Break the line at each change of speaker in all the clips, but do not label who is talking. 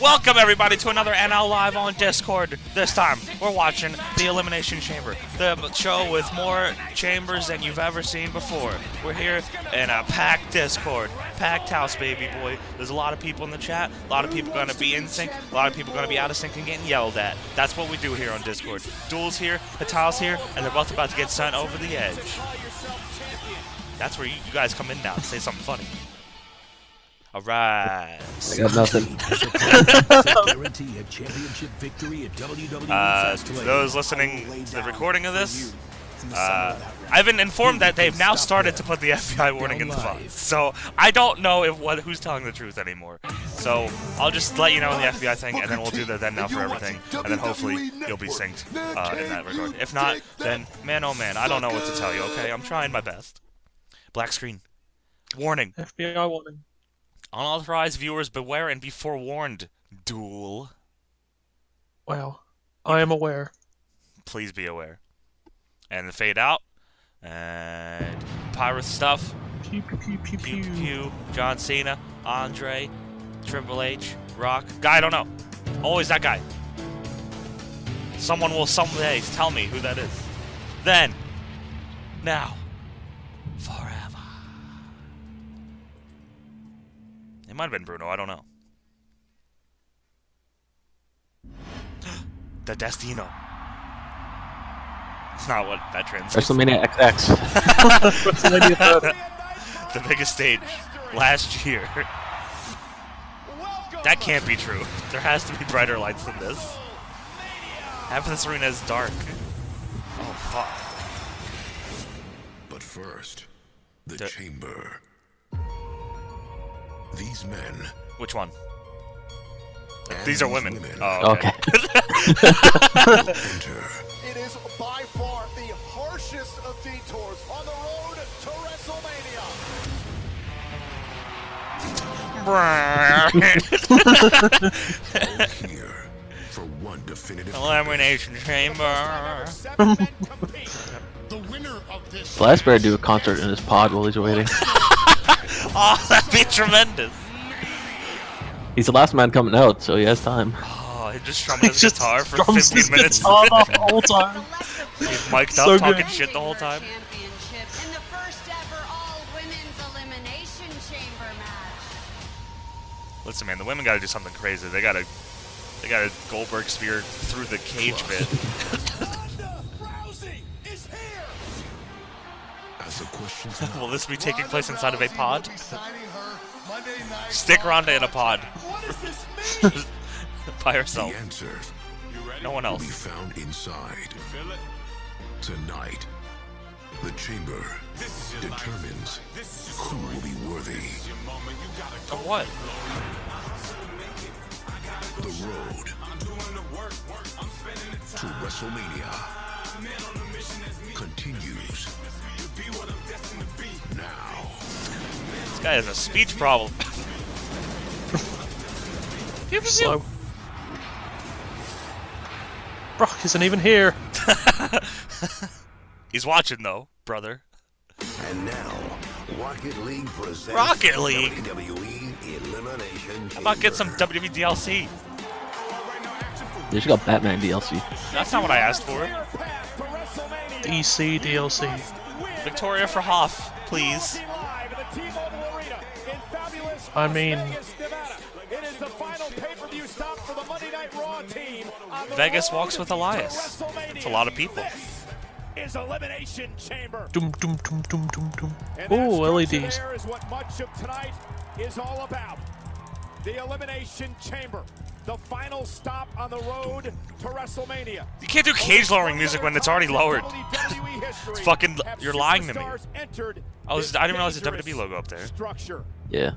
Welcome everybody to another NL Live on Discord. This time we're watching the Elimination Chamber, the show with more chambers than you've ever seen before. We're here in a packed Discord, packed house, baby boy. There's a lot of people in the chat. A lot of people gonna be in sync. A lot of people gonna be out of sync and getting yelled at. That's what we do here on Discord. Duel's here, Patal's here, and they're both about to get sent over the edge. That's where you, you guys come in now to say something funny. All right.
I got nothing.
Guarantee a championship victory at WWE
Uh, to
Fastlane.
those listening to the recording of this, uh, I've been informed that they've now started to put the FBI warning in the font. So I don't know if what who's telling the truth anymore. So I'll just let you know in the FBI thing, and then we'll do the then now for everything, and then hopefully you'll be synced uh, in that regard. If not, then man oh man, I don't know what to tell you. Okay, I'm trying my best. Black screen. Warning.
FBI warning.
Unauthorized viewers beware and be forewarned. Duel.
Wow. I am aware.
please be aware. And the fade out. And pirate stuff.
Pew pew pew pew
Pew
pew.
Pew, John Cena, Andre, Triple H, Rock. Guy I don't know. Always that guy. Someone will someday tell me who that is. Then. Now. It might have been Bruno, I don't know. the Destino. It's not what that translates.
WrestleMania XX.
WrestleMania 30.
the biggest stage last year. That can't be true. There has to be brighter lights than this. Half of this arena is dark. Oh fuck.
But first, the
The-
chamber. These men.
Which one?
and
These are women. Oh, okay.
Okay.
enter
It is by far the harshest of detours on the road to WrestleMania.
here for one definitive.
Elimination chamber.
Seven men.
The winner of this
Last bear do a concert in his pod while he's waiting.
Oh, that'd be tremendous.
He's the last man coming out, so he has time.
Oh, he just strumming his
just
guitar for 15 minutes.
guitar the whole time.
He's mic'd up,
So
talking shit the whole time.
In the first ever all women's elimination chamber match.
Listen, man, the women gotta do something crazy. They gotta, they gotta Goldberg spear through the cage bit. Will this be taking place inside of a pod?
Signing her Monday night
Stick
Raw
Ronda in a pod
What does this mean?
by
the
herself.
answers
No one else.
will be found inside. Tonight, the chamber determines who will be worthy.
Of what?
The road to WrestleMania continues now.
This guy has a speech problem.
Slow. Brock isn't even here.
He's watching though, brother.
And now, Rocket League presents
Rocket League?
WWE Elimination
How about get some
Chamber.
WWE DLC?
They just got Batman DLC.
That's not what I asked for.
Path to WrestleMania.
DC DLC.
Win
Victoria for Hoff, please.
live at the T-Mobile Arena in fabulous
I mean-
Vegas, It is the final pay-per-view stop for the Monday Night Raw team.
Vegas walks with Elias. It's a lot of people.
This is Elimination Chamber.
Doom doom doom doom doom doom. Oh, LEDs.
There is what much of tonight is all about. The Elimination Chamber. The final stop on the road to WrestleMania.
You can't do cage lowering music when it's already lowered.
it's
fucking- you're lying to me. I was- I didn't realize the WWE logo up there.
Structure.
Yeah.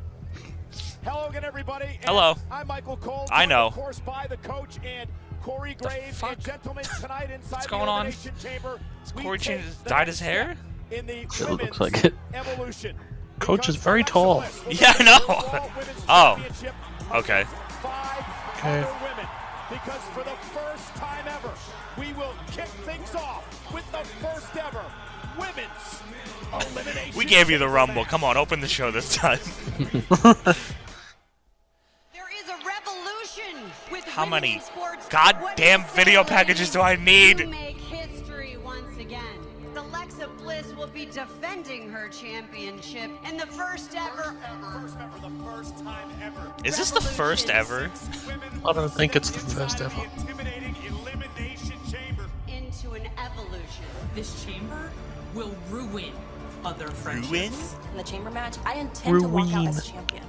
Hello again, everybody. and
Hello.
I'm Michael Cole.
I know.
Of course, by the coach and Corey Graves.
fuck?
And gentlemen, tonight inside
What's
the
going on?
Elimination Chamber, we
Corey changed- dyed his hair?
In the
It looks like it.
Evolution.
Coach is very tall.
Yeah, I know.
will be the Raw Women's
Oh. Okay.
Five
Okay.
other women. Because for the first time ever, we will kick things off with the first ever women's elimination.
We gave you the rumble. Come on, open the show this time.
There is a revolution With
How many goddamn video packages do? I need?
Alexa Bliss will be defending her championship in the first ever.
First ever, the first time ever.
Is this the first ever?
I don't think it's the first ever.
Intimidating elimination chamber.
into an evolution.
This chamber will ruin other friendships.
Ruin?
In the chamber match, I intend to walk out as champion.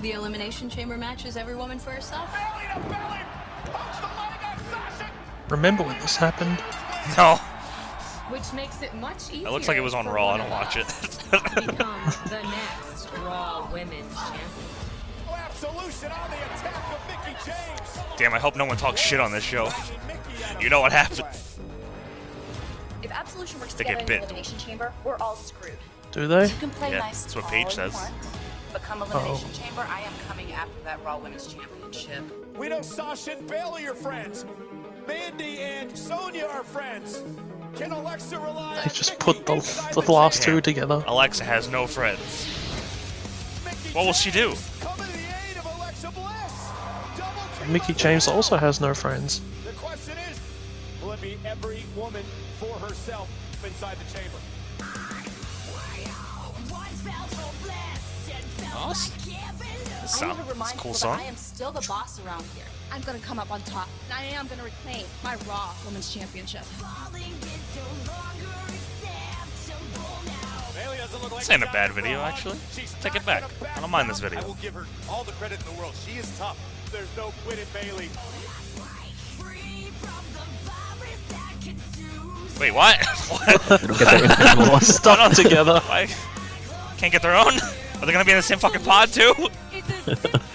The elimination chamber match is every woman for herself.
Belly to belly. Punch the leg on Sasha.
Remember when this happened?
No.
Which makes it much easier.
It looks like it was on Raw. I don't watch it.
become the next Raw Women's Champion.
Oh, absolution on the attack of Mickie James.
Damn, I hope no one talks shit on this show.
Mickie at a
You know what happened.
If Absolution works
They
together
get
in the
bit.
elimination chamber, we're all screwed.
Do they?
You can play
Yeah,
nice
that's what Paige says.
want, but come elimination chamber, I am coming after that Raw Women's Championship.
We know Sasha and Bayley are friends. Mandy and Sonya are friends. Can Alexa rely
They just put the, the last two together.
Alexa has no friends.
Mickie
What will she do?
James coming to the aid of Alexa Bliss. Double team Mickie.
James also has no friends.
The question is, will it be every woman for herself inside the chamber?
Oh, s- this
I
sound,
need to
it's a cool
people
song.
I am still the boss around here. I'm gonna come up on top. and I am gonna reclaim my Raw Women's Championship.
Bayley doesn't look like
This ain't a bad video, actually.
She's
Take it back. I don't mind this video.
I will give her all the credit in the world. She is tough. There's no quit in Bayley.
Wait, what? what?
They don't get their internal ones.
Stuck together.
Why? Can't get their own? Are they gonna be in the same fucking pod too?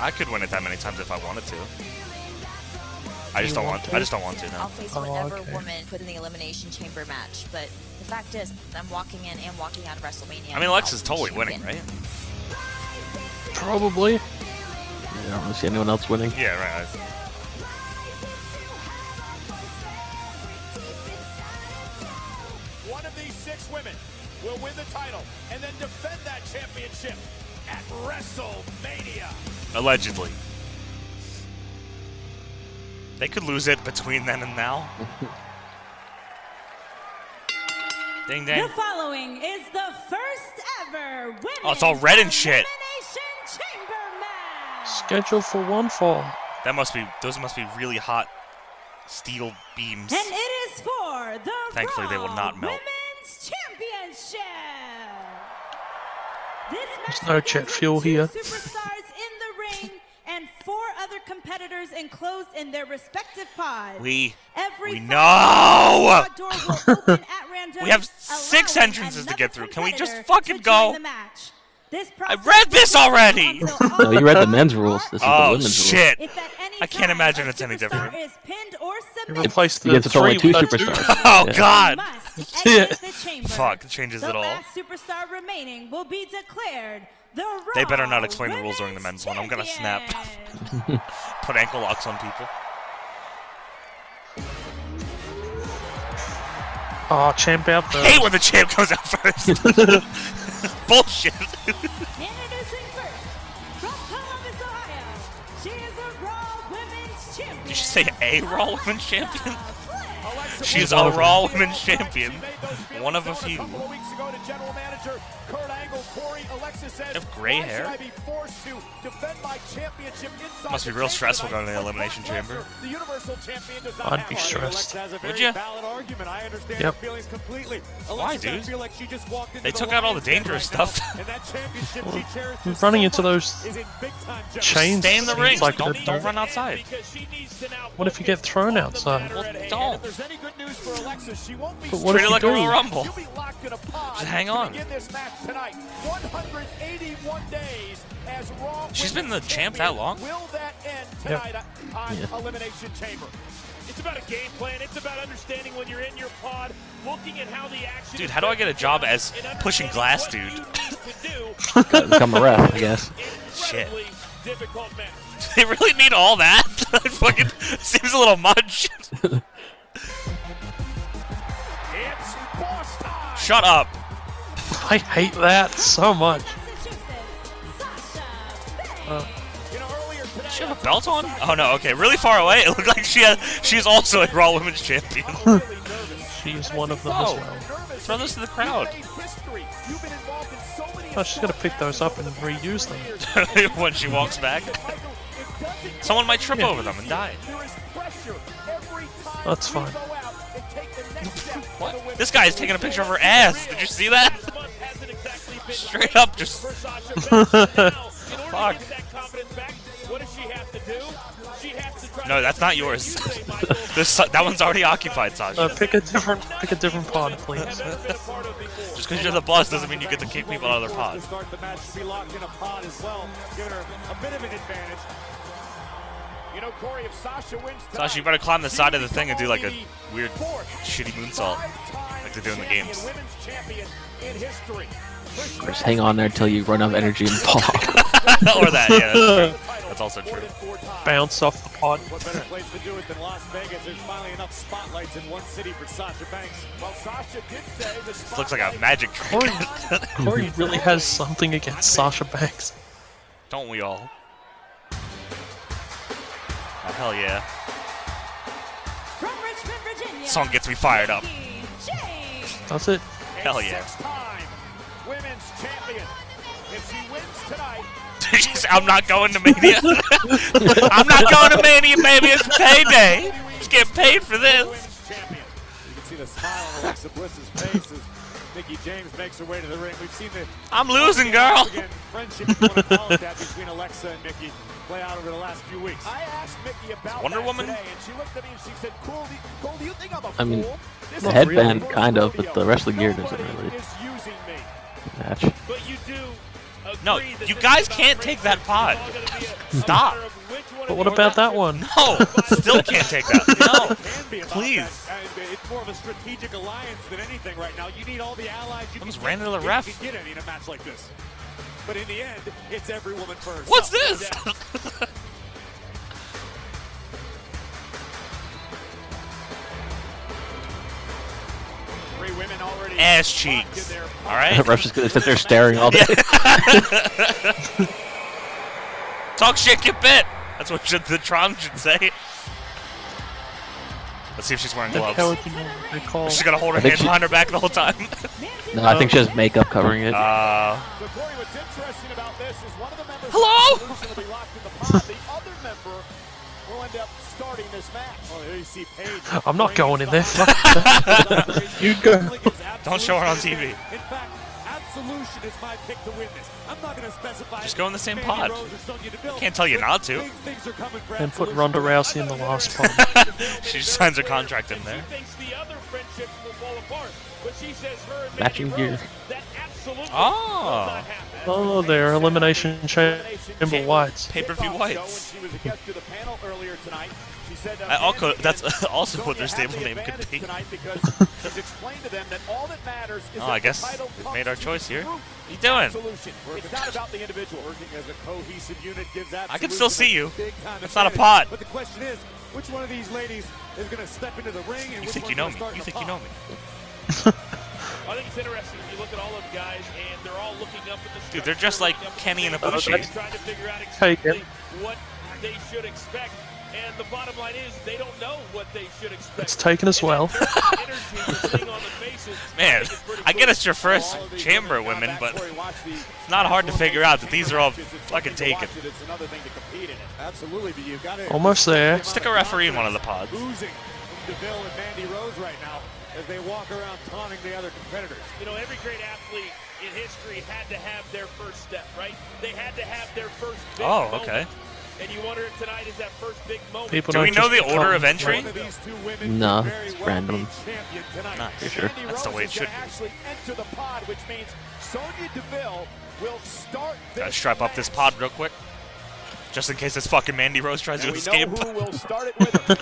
I could win it that many times if I wanted to. I just don't
want
want.
to?
I just don't want to
I'll
now.
face
Oh,
whatever
okay.
woman put in the elimination chamber match, but the fact is, I'm walking in and walking out of WrestleMania.
I mean, Alexa's totally winning,
champion.
right?
Probably.
I don't really see anyone else winning.
Yeah, right.
One of these six women will win the title and then defend that championship at WrestleMania.
Allegedly. They could lose it between then and now. Ding dang.
The following is the first ever women's
Oh, it's all red and shit.
elimination chamber match.
Scheduled for one fall.
That must be. Those must be really hot steel beams.
And it is for the
Thankfully, they will not melt.
Women's Championship. This
There's no jet fuel here.
Superstars in the ring and four other competitors enclosed in their respective pods.
We.
Every
we know!
door will open at random,
We have six entrances to get through. Can we just fucking go?
the match. This
I
process
read this already!
No, you read the men's rules. This is the
Oh
women's
shit!
if at any
I can't imagine it's any different.
Is pinned or
You
submitted,
replace the
get to
three
two
with two.
superstars.
Oh
Yeah.
god!
must exit the chamber.
Fuck, it changes
the
it all.
last superstar remaining will be declared the
They better not explain the rules during the
Women's
men's one. I'm gonna snap. Put ankle locks on people.
Oh, champ out
I hate
there.
when the champ comes out first. Bullshit.
Introducing first, from Columbus, Ohio, she is a Raw Women's Champion.
Did you say a Raw Women's Champion? She's a Raw Women's Champion. One of a few. Have gray hair?
should I be forced to defend my championship inside
Must be real stressful going to the elimination chamber.
Lesnar, The Universal Champion does not
I'd be stressed.
Alexa has a
Would
very
ya?
valid argument. I understand
Yep.
your feelings completely.
Why, dude?
I feel like she just walked into
They took out all the dangerous stuff.
and that championship she cherishes
We're running into those
is in big-time jeopardy.
chains.
Stay in the
seems
ring.
Like
Don't-
they're-
don't run outside.
Because she needs to now
What if you get thrown outside?
Well, don't.
If there's any good news for Alexa, she won't be
But what
Treat
if
it
you
like a? Royal Rumble.
She'll be locked in a pod
Just hang on.
Begin this match tonight. 181 days as Raw
She's been the champ that long?
Will that end
Yep.
tonight on Elimination Chamber? It's about a game plan. It's about understanding when you're in your pod, looking at how the action.
Dude, how do I get a job as pushing glass dude?
you need to do
Gotta become a ref, I guess.
shit.
difficult match.
They really need all that? It fucking seems a little much.
It's boss time.
Shut up.
I hate that so much. Uh,
You know, earlier
Does she have a belt on? Oh no, okay. Really far away. It looked like she has, she's also a Raw Women's Champion.
really
she is one of them as well.
Throw those to the crowd.
You've made history. You've been involved in so many
Oh, she's gonna pick those up and reuse them.
when she walks back.
Michael, it doesn't
Someone might trip
Yeah.
over them and die.
There is pressure every time
That's fine.
go out and take the next step for the
What? This guy is taking a picture of her ass. Did you see that?
This month hasn't exactly been
Straight up, just
for Sasha Banks. Now, in order
Fuck.
to get that confidence back, what does she have to do? She has to try
No, that's not yours.
You say, Michael,
this that one's already occupied,
Uh,
Sasha.
pick a different, pick a different pod, please.
have never been a part of before.
Just because you're the boss doesn't mean you get to kick people out of their pods.
start the match to be locked in a pod as well, giving her a bit of an advantage. You know, Corey, if Sasha wins tonight,
Sasha, you better climb the side of the thing and do like a weird, shitty moonsault.
five-time
like they do in the
champion,
games.
Women's champion in history. Trish
Just hang on there until you run out of energy and fall.
or that, yeah, that's true. That's also true.
than four times.
Bounce off the pod.
What better place to do it than Las Vegas? There's finally enough spotlights in one city for Sasha Banks. Well, Sasha did say the
This looks like a magic trick.
Corey, Corey really has something against Sasha Banks.
Don't we all? Oh, hell yeah.
From Richmond, Virginia.
Song gets me fired up.
Mickie James.
That's it.
Hell yeah.
Six-time women's champion. If she wins tonight,
She's- I'm not going to Mania. I'm not going to Mania, baby. It's payday. Just getting paid for this.
You can see the smile on Alexa Bliss's face as Mickie James makes her way to the ring. We've seen the
I'm losing, girl.
Friendship, if you want to call it that, between Alexa and Mickie play out over the last few weeks. I asked Mickie about
Wonder Woman?
today, and she looked at me and she said, "Cole, do you, Cole, do you think I'm a
I mean,
fool? This
the headband kind of, but the rest of the gear doesn't really
is using me."
Match.
But you do
No,
that
you guys can't take that pod.
It's all gonna be a- a
Stop.
matter of which one
But what about that one?
No, still can't take that. No.
can be about
Please.
that. And it's more of a strategic alliance than anything right now. You need all the allies you
Almost
can
ran
get,
into the
if
ref.
You can get any in a match like this. But in the end, it's every woman first.
What's
No, no
this? Ass
locked
cheeks.
in
All right.
The ref's just gonna sit there staring all day.
Talk shit, get bit. That's what should, the Tron should say. Let's see if she's wearing gloves.
Pelican they call.
She's gonna hold her hand
she-
behind her back the whole time.
No, I think she has makeup covering it.
Uh,
So Corey, what's interesting about this is one of the members
Hello?
Of the Revolution will be locked in the pod. The other member will end up starting this match. Oh, well, there you see Paige.
I'm not going in there. You go.
Don't show her on TV.
In fact, Absolution is my pick to win this. I'm not going to specify.
Just go in the same pod.
Rose or Sonya Deville,
Can't tell you not to.
big things are coming for
And put
Absolution.
Ronda Rousey in the last pod.
she signs her contract in there.
The other friendships will fall apart, but she says her and
Matching gear.
Rose, that absolutely
Oh.
Will not.
Oh, they're elimination chamber whites.
Pay-per-view
Kickoff
whites.
she was a guest to the panel earlier tonight. She said,
I also-
Mandy
that's also what their
Sonya
stable name could be.
Tonight because she's explained to them that all that matters is
Oh, I guess we
comes
made our choice here.
group.
What you doing?
It's not about the individual. Working as a cohesive unit gives
I can still see you.
Big-time
It's not a
advantage.
pod.
But the question is, which one of these ladies is going to step into the ring and
You think you know me? You think you know me?
I think it's interesting. You look at all of the guys, and they're all looking up at the
Dude, they're just like Kenny and Ibushi.
trying to figure out exactly what they should expect. And the bottom line is, they don't know what they should expect.
It's taken as well.
Man, I get it's your first chamber women, but it's not hard to figure out that these are all fucking taken.
It's another thing to compete in it. Absolutely, but you've got to
Almost there.
Stick a referee in one of the pods.
DeVille and Mandy Rose right now as they walk around taunting the other competitors.
You know, every great athlete in history had to have their first step, right? They had to have their first big
Oh,
moment.
okay.
And you wonder if tonight is that first big moment.
People
Do we know the order of entry?
One of these two women
No,
very
it's
well
random.
be champion tonight.
Nice.
For sure.
Mandy
That's the way it should
gonna
be.
actually enter the pod, which means Sonya Deville will start
Gotta strap up this pod real quick. Just in case this fucking Mandy Rose tries to
And we
escape.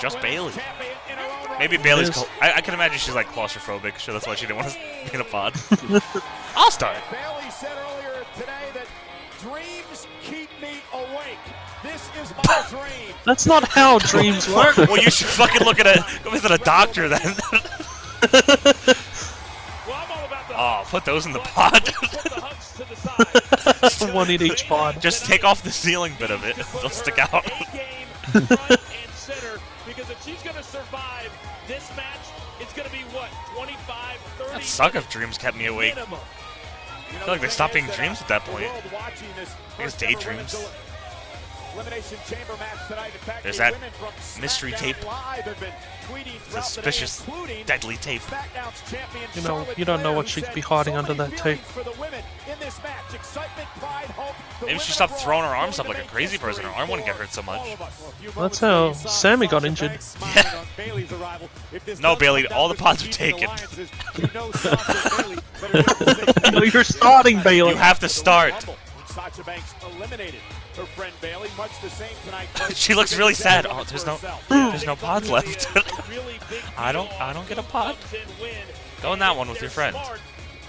Just Bayley.
champion in her own right.
Maybe Bayley's.
Yes.
I, I can imagine she's like claustrophobic, so that's why she didn't want to be in a pod. I'll start.
Bayley said earlier today that dreams keep me awake. This is my dream.
That's not how dreams work.
well, you should fucking look at a go visit a doctor then. oh, put those in the pod.
One in each pod.
Just take off the ceiling bit of it. They'll stick out. Suck if dreams kept me awake. I feel like they stopped being dreams at that point. I guess daydreams. There's
the
that
women from
mystery tape.
Live have been tweeting throughout the day,
Suspicious, deadly tape.
Champion
You know,
Charlotte
you don't know what she could
said,
be hiding
"So
under that tape."
For the women in this match. Excitement, pride, hope. The
Maybe she stopped throwing her arms up like a crazy person. Her arm wouldn't get hurt so much.
Well,
That's how
ago, you saw
Sammy got injured.
Banks smiling on Bayley's arrival. If this
No,
does
Bayley,
come down
all the
to
pods are taken.
you know Sasha and Bayley better get the same
No, you're starting, Bayley.
You have to start.
Rumble. Sasha Banks eliminated her friend Bayley, much the same tonight.
She looks really sad. Oh, there's no, there's no pods left. I don't, I don't get a pod. Go in that one with your friend.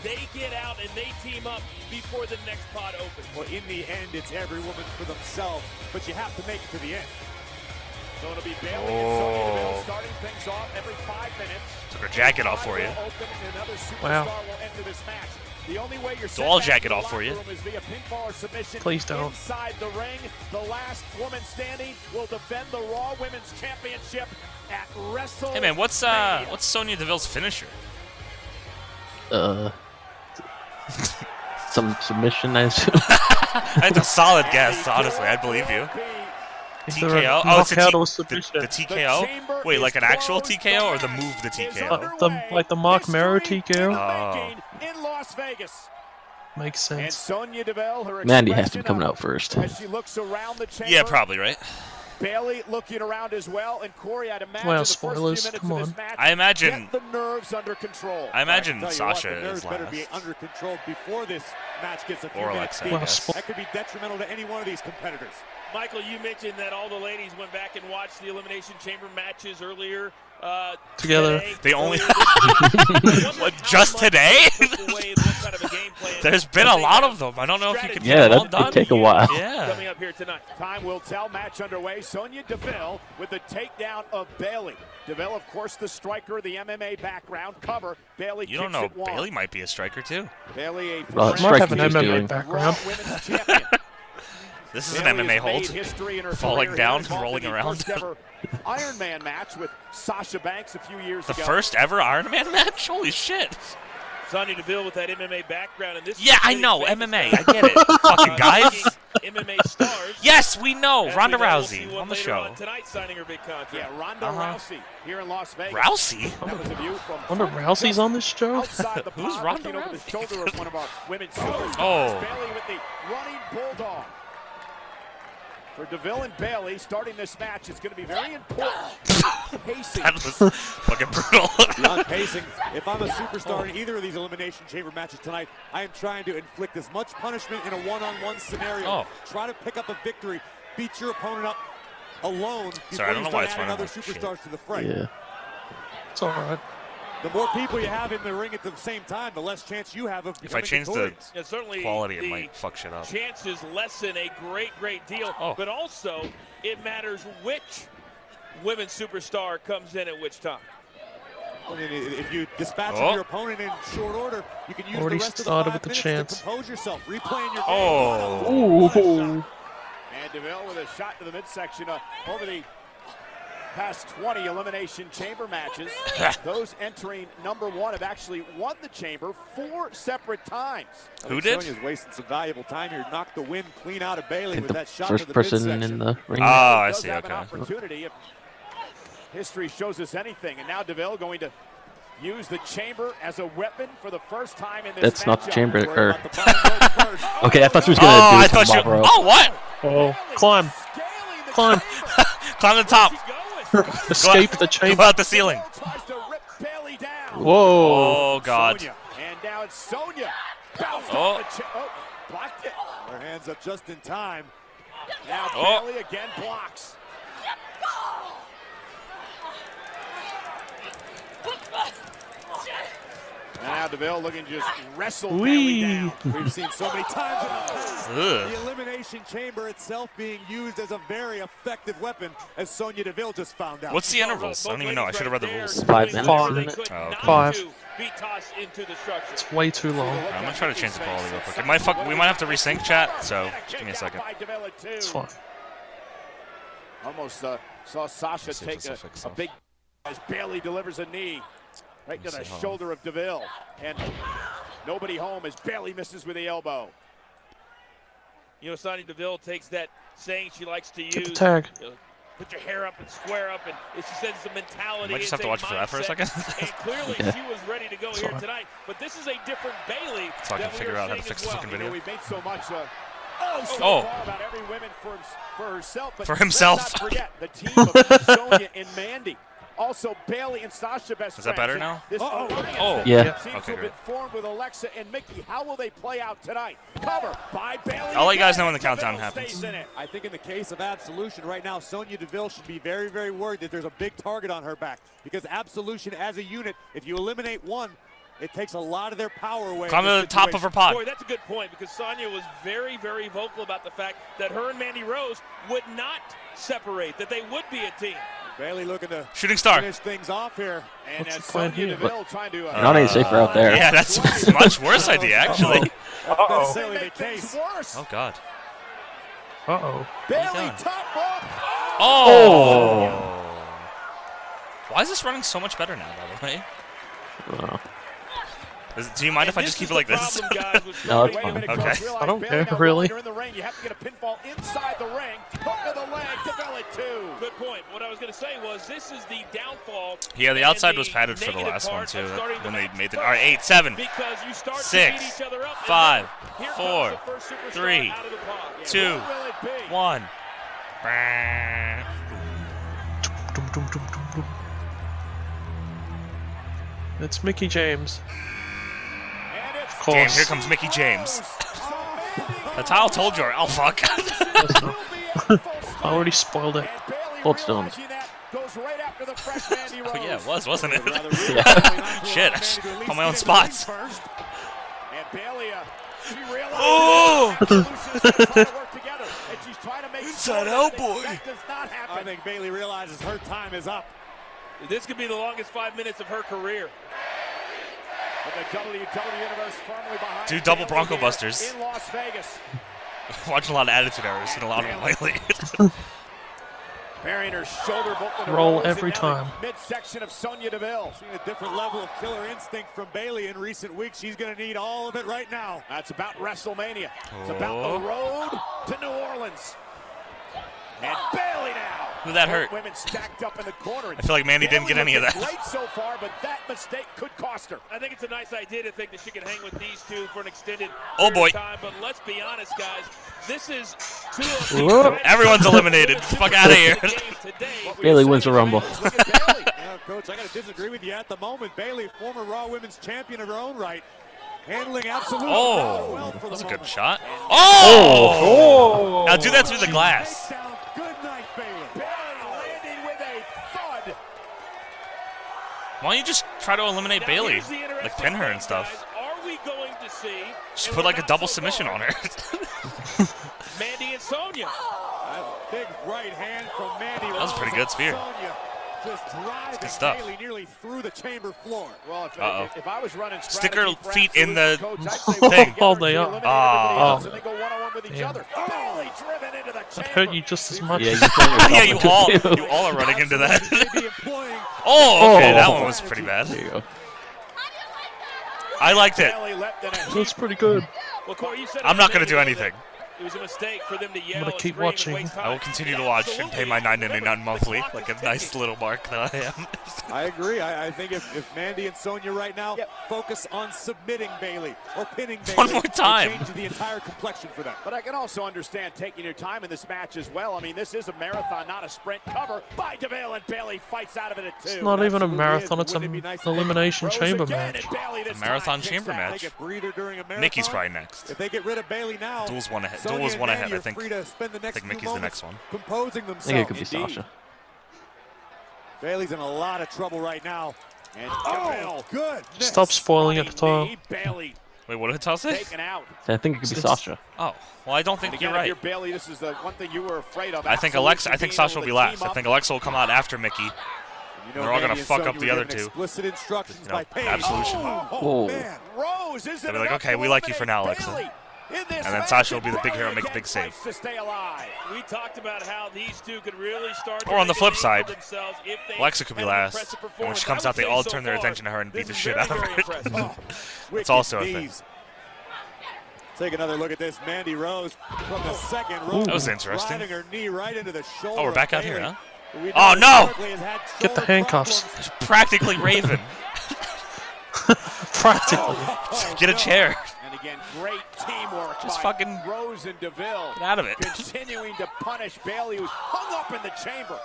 They get out and they team up before the next pod opens.
Well, in the end, it's every woman for themselves, but you have to make it to the end. So it'll be Bayley and oh. Sonya Deville
Oh.
starting things off every five minutes.
Took her jacket off for you.
Will open and another
Wow.
Will enter this match. The only way you're
So I'll
sent back
jacket off for you.
is via pinfall or submission
Please don't.
Inside the ring, the last woman standing will defend the Raw Women's Championship at Wrestle.
Hey man, what's uh, what's Sonya Deville's finisher?
Uh, some submission, I assume.
That's a solid guess. Honestly, I believe you.
Is there a
TKO. Oh, it's a
knockout
T-
or
the,
submission?
the TKO. Wait, like an actual TKO or the move the TKO?
Uh, the, like the Marc Mero TKO?
Oh.
In Las Vegas.
Makes sense. And.
Sonya Deville, her
Mandy has to be coming out first.
As she looks around the chamber.
Yeah, probably right.
Bailey looking around as well, and Corey, I'd imagine
Well,
the first few
spoilers,
minutes
come
of this
on.
match,
I imagine-
get the nerves under control.
I imagine
Tell you what,
Sasha
the nerves
is
better be
last.
under control before this match gets a few
Or
minutes
Alexa, I.
Well,
guess.
spo-
That could be detrimental to any one of these competitors.
Michael, you mentioned that all the ladies went back and watched the Elimination Chamber matches earlier. Uh,
Together.
today,
They only-
earlier this week.
What, just today?
Away and what kind of a game plan
There's been a lot of them. I don't know if you can
Yeah,
all
that
done.
could take a while.
Yeah.
coming up here tonight.
Time will tell. Match underway. Sonya Deville with the takedown of Bayley. Deville, of course, the striker, the MMA background cover. Bayley
You don't know. Bayley might be a striker too.
Bayley, a
Well,
perennial
Might have an MMA
doing.
background.
Raw Women's Champion.
This is an MMA hold.
history in her
Falling down,
here, involved
rolling around.
First ever Iron Man match with Sasha Banks a few years
The
ago.
first ever Iron Man match? Holy shit.
Sonya Deville with that MMA background, and this.
Yeah, I know. MMA. I get it. Fucking guys.
MMA stars.
Yes, we know.
As
Ronda
we know, we'll
Rousey on the show.
On tonight, signing her big contract.
Yeah, Ronda
Uh-huh.
Rousey here in Las Vegas.
Rousey?
That was a view from
Wonder Rousey's on this show?
Who's
pod,
Ronda
looking over the
Rousey?
shoulder of one of our women's superstars.
Oh.
Bayley with the running bulldog. For Deville and Bayley, starting this match is going to be very important. Pacing.
That was fucking brutal.
Beyond pacing, if I'm a oh. superstar in either of these Elimination Chamber matches tonight, I am trying to inflict as much punishment in a one-on-one scenario.
Oh.
Try to pick up a victory, beat your opponent up alone before
Sorry, I don't
you
know why it's
adding
running
other superstars to the fray.
Yeah.
It's alright.
The more people you have in the ring at the same time, the less chance you have of
if I
becoming
change the
victorious.
Yeah, certainly
quality, it might fuck shit up.
chances lessen a great, great deal.
Oh.
But also, it matters which women's superstar comes in at which time.
I mean, if you dispatch
Oh.
your opponent in short order, you can use
Already
the rest
started
of the
with
five
the chance.
to compose yourself, replaying your game.
Oh.
Ooh.
And Deville with a shot to the midsection uh, over the past 20 elimination chamber matches. Those entering number one have actually won the chamber four separate times.
I
Who did?
Sonya's wasting some valuable time here. Knocked the wind clean out of Bayley
I
with that shot
first
to the
person
midsection.
in the ring.
Oh, I see.
have
Okay.
an opportunity if history shows us anything. And now Deville going to use the chamber as a weapon for the first time in this
That's not the chamber, or-
the first.
Okay, I thought she was
Oh,
gonna do
I
some
thought you.
mob rope.
Oh, what?
Oh, climb. Climb.
Climb the top.
Escape the
Go
chamber.
out the ceiling.
Tries to rip Bayley down.
Whoa.
Oh, God.
Sonya. And now it's Sonya. Bounced
Oh.
off the cha- oh, blocked it.
Her hands up just in time.
Now
Oh.
Bayley again blocks. And now Deville looking to just wrestle
Whee!
Down.
We've seen so many times in the past. The elimination chamber itself being used as a very effective weapon, as Sonya Deville just found out.
What's the intervals? I don't even know. I should have read the rules.
Five minutes,
Five.
isn't?
Oh, okay.
Five.
Be tossed into the structure.
It's way too long.
I'm gonna try to change the quality real quick. It might fuck. We might have to resync chat. So give me a second.
It's fine.
Almost uh, saw Sasha take a, a big as Bayley delivers a knee right to the
see, hold on.
shoulder of Deville. And nobody home as Bayley misses with the elbow.
You know, Sonya Deville takes that saying she likes to use.
Get the tag.
you know, put your hair up and square up, and it- she says it's a mentality.
Might just have to
a
watch for that for a second.
and clearly,
Yeah.
she was ready to go
It's
here tonight. But this is a different Bayley.
So I can
that we
figure out how to fix
as
the
well.
fucking
You know,
video.
we made so much. Uh, oh, so
Oh.
far about every woman for, for herself. But
For himself.
Let's not forget the team of Sonya and Mandy. Also, Bayley and Sasha best
Is that
friends.
better now?
This
Uh-oh.
alliance
Oh.
Yeah.
Seems
Okay,
to have
great.
been formed with Alexa and Mickey. How will they play out tonight? Cover by Bayley.
I'll let you guys know when the countdown happens.
stays in it.
I think in the case of Absolution right now, Sonya Deville should be very, very worried that there's a big target on her back. Because Absolution as a unit, if you eliminate one, it takes a lot of their power away.
Climb to the top of her
situation.
pod.
Boy, that's a good point because Sonya was very, very vocal about the fact that her and Mandy Rose would not separate, that they would be a team.
Bayley looking to
Shooting star.
finish things off here.
And
What's
as
the plan
Sonya
here?
Deville trying to. Uh,
Not any safer out there.
Yeah, that's a much worse idea actually.
Uh-oh.
necessarily the
make things
case.
worse.
Oh God.
Uh-oh.
Bayley
top rope.
Oh. Why is this running so much better now? By the way.
Uh,
Is, do you mind if I just keep it like this?
problem, guys, with
No, it's fine.
minute,
Okay.
I don't care,
now
really.
You're in the ring. You have to get a pinfall inside the ring. Hook to the leg. Deville at two.
Good point. What I was going to say was this is the downfall.
Yeah, the outside was padded for the last one too. When
the
they made it.
first.
All right, eight, seven,
you start
six,
to each other up. and
five, four,
comes the first superstar
three,
out of the pod. Yeah.
two,
What will it be?
one.
It's Mickie James.
And it's
Of
Damn, here comes Mickie James. That's how I told you. Oh fuck.
I already spoiled it.
Hold stones.
Goes right after the fresh Mandy Rose.
oh yeah, it was, wasn't it? Shit, I sh- on my own spots.
First. And Bayley, she realizes
Oh!
that solutions are trying to work together, and she's trying to make
Inside out, boy.
That does not happen.
I think Bayley realizes her time is up.
This could be the longest five minutes of her career.
But the WWE Universe firmly behind
Do double Bronco Busters.
in Las Vegas.
Watching a lot of Attitude Era. Seen a lot of them lately.
Burying her shoulder bolt in the
Roll every time.
the Midsection of Sonya Deville.
Seeing a different level of killer instinct from Bayley in recent weeks. She's going to need all of it right now.
That's about WrestleMania. It's about
Oh.
the road to New Orleans. And Bayley now.
Who that hurt?
Women stacked up in the corner.
I feel like Mandy didn't get any of that.
Great so far, but that mistake could cost her.
I think it's a nice idea to think that she can hang with these two for an extended
Oh, boy.
time. But let's be honest, guys. This is two of
Everyone's eliminated. Fuck out of here.
Today.
What were Bayley
wins the Rumble.
At
Yeah, Coach, I got to disagree with you at the moment. Bayley, former Raw Women's Champion of her own right, handling absolutely
Oh,
well for
that was a
the
good
moment.
shot. Oh! oh now do that through the glass.
Takedown. Good night, Bayley.
Bayley landing with a thud.
Why don't you just try to eliminate
Now, Bayley?
Like pin her and stuff.
guys. Are we going to see?
Just put like a double
so
submission
far,
on her.
Mandy and Sonya.
A big right hand from Mandy.
That was a pretty good spear.
Sonya just driving
good stuff.
Bayley nearly through the chamber floor.
Well, if,
Uh-oh.
if, if I was running
Stick her feet in the
Absolute, Coach, I'd
thing.
we'll
Oh,
get
they
her
are.
to eliminate
Oh.
and they go one-on-one with each
Damn.
other. Oh. Bayley driven into the
That hurt you just as much.
yeah, you
yeah, you all you all are running into that. Oh, okay,
Oh.
that one was pretty bad.
There you go.
I liked it.
Bayley leapt in a heap.
That's pretty good.
Well, Corey, you said
I'm not gonna do anything.
That It was a mistake for them to yell
I'm
gonna
keep watching.
And waste time.
I will continue to watch and pay my
Absolutely.
9.99 monthly, like a nice little mark that I am.
I agree. I, I think if, if Mandy and Sonya right now focus on submitting Bayley or pinning Bayley,
One more
it
time.
changes the entire complexion for them.
But I can also understand taking your time in this match as well. I mean, this is a marathon, not a sprint. Cover by DeVille, and Bayley fights out of it at two.
It's not even a marathon, it's an
it nice
elimination chamber
again,
match.
and Bayley this
A marathon chamber match.
Take a a marathon.
Mickie's probably next.
If they get rid of Bayley now,
Duel's one ahead.
Sonya
Duel is one
Mandy
ahead, I
are
think.
to spend
I think Mickie's the next one.
Composing themselves.
I think it could be
Indeed.
Sasha.
Bayley's in a lot of trouble right now.
And
Oh,
Deville
good.
Stop spoiling it, Tom.
knee, Bayley
Wait, what did Tal say?
taken out.
I think it could be Sasha.
Oh, well, I don't think
And
you're right.
you're Bayley, this is the one thing you were afraid of.
I think Alexa. I think Sasha will be last. I think Alexa will come out after Mickie.
You know,
They're all gonna fuck
Sonya
up the other two.
Explicit instructions
You know,
by Paige.
absolution.
Oh, oh,
Whoa.
man.
Rose is
They'll be like, okay, we like you for now, Alexa. And then Sasha will be the big hero, make the big save.
To stay alive.
We talked about how these two could really start.
Or on the flip side,
themselves if they
Alexa could be last. And when she comes out, they all
say
turn
so
their attention to her and beat the shit out of her.
Oh,
It's also a thing.
Take another look at this. Mandy Rose from the second row.
That was interesting.
Her knee right into the shoulder.
Oh, we're back out here, huh?
we
Oh, no!
historically has had
Get the handcuffs.
problems.
Practically Raven.
Practically.
Oh, oh, Get a chair.
And again, great teamwork
Just
by
fucking
Rose and Deville.
Get out of it.
Continuing to punish Bayley, who's hung up in the chamber.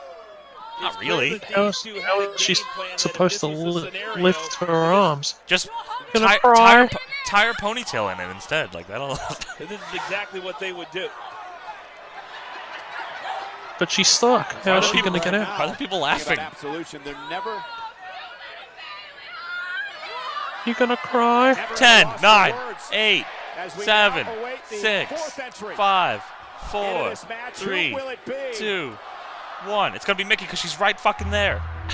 Not really.
How is, how is she supposed to li- lift her arms?
Just
Gonna
tie,
cry.
tie, her, po- tie her ponytail in it instead. Like that'll.
This is exactly what they would do.
But she's stuck. How is she gonna get out?
Why are the people laughing?
about Absolution, they're never,
You gonna cry?
never
Ten, nine, eight,
as we
seven,
now await the
six,
fourth entry
five, four,
match.
Three,
it
two, one. It's gonna be Mickie because she's right fucking there.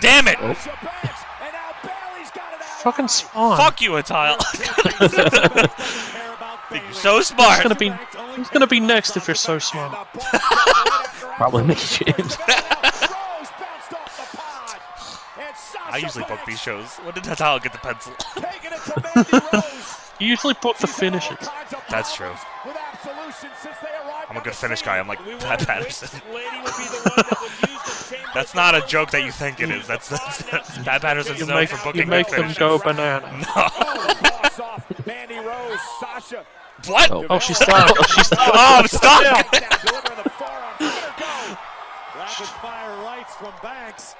Damn it! Oh.
Sasha Banks, and now Bayley's got it out.
Fucking spawn.
Fuck you, Atile.
Care
You're
Bayley.
so
Who's
smart.
gonna be Who's gonna be next if you're so smart?
Probably Mickie James.
I usually book these shows. When did Atile get the pencil?
It to Rose.
You usually book the finishes.
That's true.
With Absolution since they arrived
I'm a good finish guy. I'm like Pat Patterson.
which lady would be the one that would use the chamber
That's not a joke that you think it is. That's, that's, that's Pat Patterson's
You
known
make,
for
you make them go banana.
No.
Oh, the boss off. Mandy Rose, Sasha.
What?
Oh.
Oh, she's stuck. Oh, she's stuck.
Oh, I'm stuck.
The forearm. Let her go.
Rapid fire rights from Banks.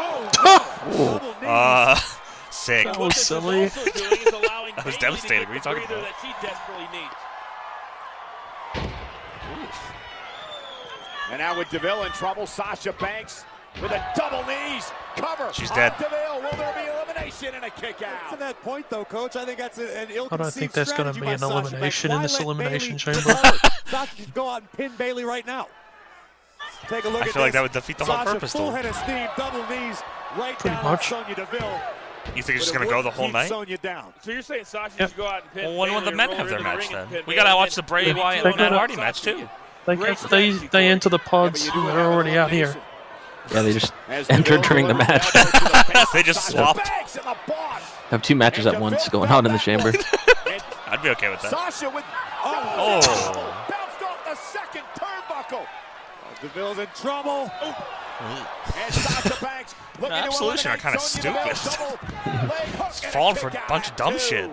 Oh.
Uh, sick.
That was silly.
also doing is allowing
That was
Bayley to
devastating. What are you talking about?
That she desperately needs.
And now with DeVille in trouble, Sasha Banks with a double knees cover.
She's dead.
DeVille. Will there be elimination and a kick out?
To that point, though, Coach, I think that's an ill
I don't think there's gonna be an
Sasha Banks.
elimination in
Why
this elimination
Bayley
chamber?
Sasha should go out and pin Bayley right now. Take a look
I
at
feel like that would defeat the whole
Sasha,
purpose,
full
though.
head of steam, double knees, right
Pretty
down
much.
Sonya Deville.
You think it's just gonna go the
wouldn't
whole
keep
night?
Sonya down.
So you're saying Sasha
Yep.
should go out and pin
Well, when will the men have their
the
match then? We gotta watch the Bray
beat
Wyatt and
up
Matt Hardy
top
match too.
They get they they enter the pods who are already out here.
Yeah, they just entered during the match.
elbow to the face.
They just swapped.
Banks in the boss.
Have two matches at once going on in the chamber.
I'd be okay with that.
Sasha with
Oh. oh.
bounced off the second turnbuckle.
Deville's in trouble.
And Sasha Banks looking to
Absolution are
eliminate
kinda stupid.
Double leg
falling for a bunch of dumb
two.
shit.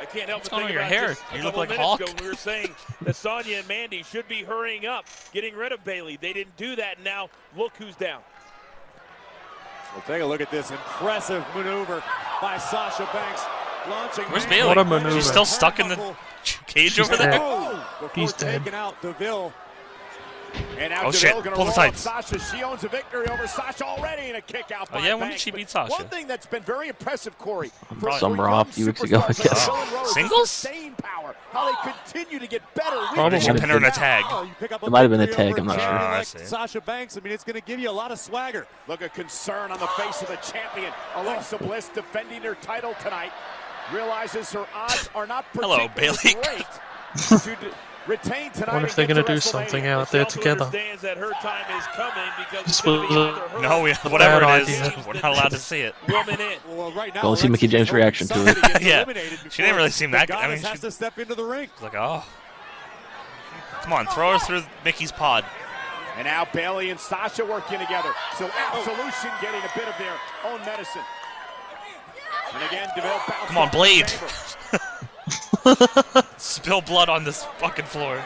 I can't help
What's
but
going on
think
with your hair? You look like
minutes
Hawk.
ago we were saying that Sonya and Mandy should be hurrying up, getting rid of Bayley. They didn't do that. Now look who's down.
Well, take a look at this impressive maneuver by Sasha Banks. Launching
Where's
Mandy
Bayley?
What a maneuver.
She's still stuck in the cage
She's
over there.
dead.
Oh, before
He's dead.
taking out Deville.
And now
Oh,
Deville
shit.
gonna
Pull the tights.
Sasha. She owns a victory over Sasha already in a kick out.
Oh, yeah? When did she beat Sasha?
One thing that's been very impressive, Corey. for-
Some
for
were
young
off a few weeks ago, I guess.
Deville and Rose is
Singles?
their staying power. How they continue to get better.
Probably.
in,
Should pin her in a tag.
Oh, you pick up a
It might have been a tag, I'm not
sure. Ah, I
like
see.
Sasha Banks. I mean, it's going to give you a lot of swagger.
Look at concern on the face of the champion. Alexa Bliss defending her title tonight. Realizes her odds are not
Hello,
particularly
Bayley.
great to d- retain tonight.
wonder if they're gonna do something out
She
there together.
that her time is coming because
This
it's going to be
was
either her
No, we, whatever
Bad
it is,
idea.
we're not allowed to see it.
woman in.
Well, right now,
Go see
Mickie
James' reaction to it.
Yeah. She didn't really seem
before
that. I mean,
goddess has
she-
to step into the ring.
Like, oh. Come on, throw her through Mickie's pod.
And now Bayley and Sasha working together. So Absolution oh. getting a bit of their own medicine. And again, DeVille
Come on,
off
Blade.
chamber.
Spill blood on this fucking floor.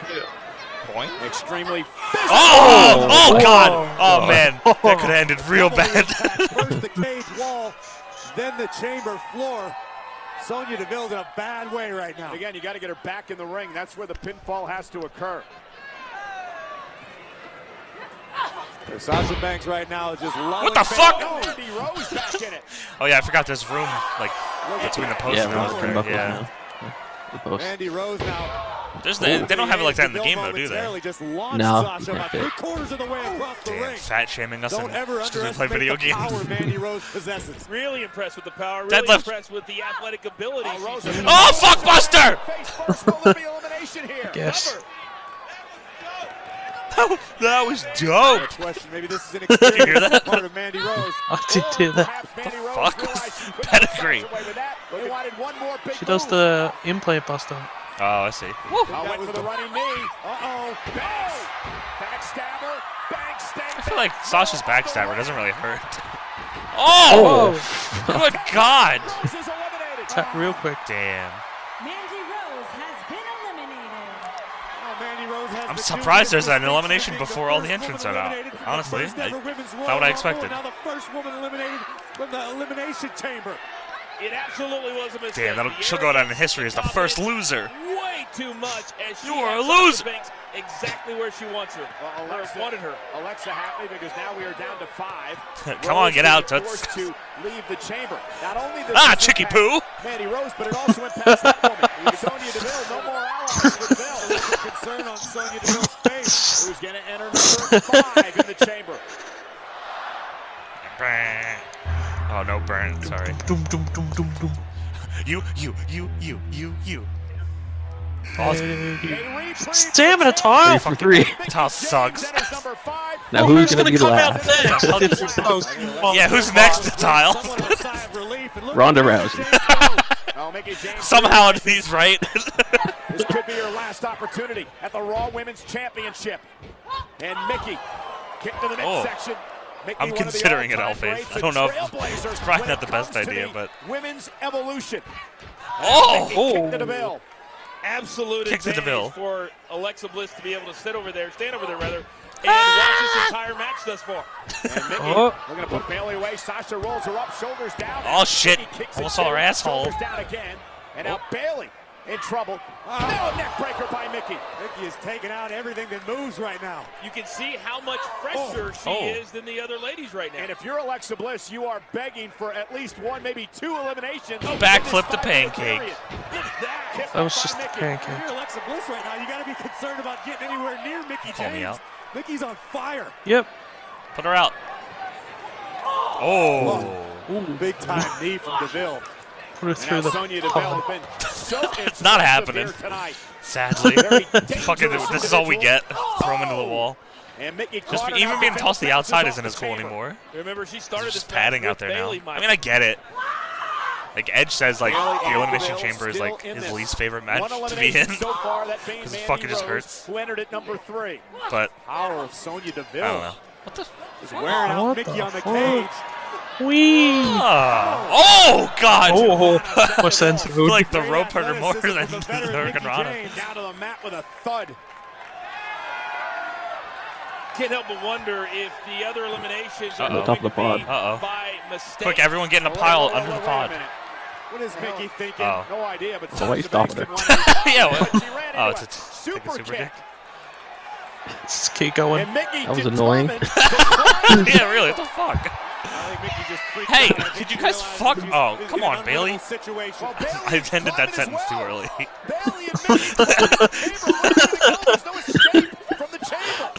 Point.
Extremely
Oh! Oh, God!
Oh.
Oh, man. That could have ended real bad.
First the cage wall, then the chamber floor. Sonya Deville's in a bad way right now.
Again, you got to get her back in the ring. That's where the pinfall has to occur.
Sasha Banks right now is just
What the fuck?
Mandy Rose back in it.
Oh yeah, I forgot there's room like between the posts
Yeah,
and
room
those.
between
right? Yeah.
Now. The post.
Mandy Rose now.
There's the, they don't have it like that in the game though, do they?
Just
No,
Sasha about
not
three quarters of the way across the
Damn,
ring.
fat shaming us
Don't ever
just 'cause we play video games.
power Mandy Rose possesses.
Really impressed with the power. Really
Deadlift.
impressed with the athletic ability.
Uh, Rose
she's-
Oh fuck, Buster!
Face first, no Libby elimination here.
Guess.
Cover.
that was dope.
question. Maybe this is an
you hear
experience
that?
part of Mandy Rose.
I oh, did hear oh, that.
Perhaps Mandy
fuck was
realized she couldn't
pedigree?
get away with that. They wanted one more big
She does
move.
the implant buster.
Oh, I see.
I went for the running knee. Uh-oh. Bang! Backstabber. Bang, stank,
I feel like Sasha's backstabber doesn't really hurt. Oh! oh. Good God!
Rose.
Tap real quick.
Damn.
Mandy Rose has been eliminated.
Oh, Mandy Rose has
I'm surprised there's an elimination before all the entrants are out.
eliminated from the
Honestly,
first
I-
ever
not what I
Royal
expected.
Now the first woman eliminated from the elimination chamber.
It absolutely was a mistake.
Damn, that'll, she'll go down in history as the first loser.
Way too much as she
You are a loser.
Exactly where she wants her.
Well, Alexa,
wanted her.
Alexa happy because now we are down to five.
Come on, get out,
being
Toots.
to leave the chamber. Not only does
Ah,
this
Chicky Poo.
Mandy Rose, but it also impacts that woman. Sonya Deville, no more allies for Deville.
Concern on Sonya Deville's face.
Who's going to enter number five in the chamber?
Oh no, burn. Sorry.
Doom, doom, doom, doom, doom.
You, you, you, you, you, you.
Hey. Stamina tile.
Three for three.
Tile sucks.
Enters number five.
Now
Well,
who's
who's
gonna be
come out
last?
next?
I'll
It's
just-
supposed to be
Yeah, who's next to Tile?
Somewhat of a sigh of relief. And look
Ronda Rousey.
Mickie James.
Somehow he's right.
This could be your last opportunity at the Raw Women's Championship. And Mickie kicked to the
Oh.
midsection. Mickie,
I'm
one of the
considering it,
all-time
Alface. I don't know if- it's probably not the best idea, but-
Women's Evolution.
oh!
Mickie kicked to oh! DeVille.
Absolute
Kick to
advantage
DeVille.
for Alexa Bliss to be able to sit over there, stand over there rather, and ah! watch this entire match thus far.
And Mickie,
Oh.
we're going to put Bayley away. Sasha rolls her up, shoulders down.
Oh, shit.
Mickie kicks
Almost
it
saw her
too,
asshole.
Shoulders down again. And now Bayley in trouble. Ah. Oh, neck breaker by Mickie.
Mickie is taking out everything that moves right now.
You can see how much fresher oh. she
Oh.
is than the other ladies right now.
And if you're Alexa Bliss, you are begging for at least one, maybe two eliminations.
Oh, backflip to
in this five-minute
pancake.
period. Look at that.
That was just a
Mickie.
If
pancake.
you're Alexa Bliss right now, you got to be concerned about getting anywhere near Mickie
Call me out.
Mickie's on fire.
Yep.
Put her out. Oh.
Big time knee from Deville.
Put her through
now
the
Sonya Deville
tunnel.
has been so
It's not happening. Sadly. Fucking, this is all we
individual.
get. Throw him into the wall.
And Mickie
Just even being tossed to the outside isn't as cool
chamber.
anymore.
Remember, she started
just padding out there
with
now.
Bayley,
I mean, I get it. Like Edge says, like the elimination chamber is like his
this.
least favorite match to be
elimination
in.
so far, that being
'Cause it fucking just hurts.
Who entered at number three.
But
Power of Sonya Deville.
I don't know. What the?
Is wearing out
What
Mickie
the
on the
fuck?
cage.
Wee.
Ah. Oh God!
Oh, my sense
I feel like the rope hurt her more than
from the veteran
Hurricane
Mickie
Rana.
James Down to the mat with a thud.
Can't help but wonder if the other eliminations are
Uh-oh.
going
Top of the
to
pod.
be
Uh-oh.
by mistake.
Quick, everyone get in a pile
wait,
under the pod.
What is Mickie thinking?
Oh.
No idea, but
So why you stopping
did of these-
Yeah, what? Oh, it's a
a
t- take a
super
super
kick.
kick.
Just keep going.
Mickie
That was annoying.
yeah, really. What the fuck?
I think Mickie just freaked
Hey,
out. I think
could you guys fuck- oh, come on, Bayley.
unwinnable Situation. Well, Bayley
I
is
ended that sentence too early.
Bayley and Mickie climbing the chamber. Where's it gonna go? There's no escape from the chamber.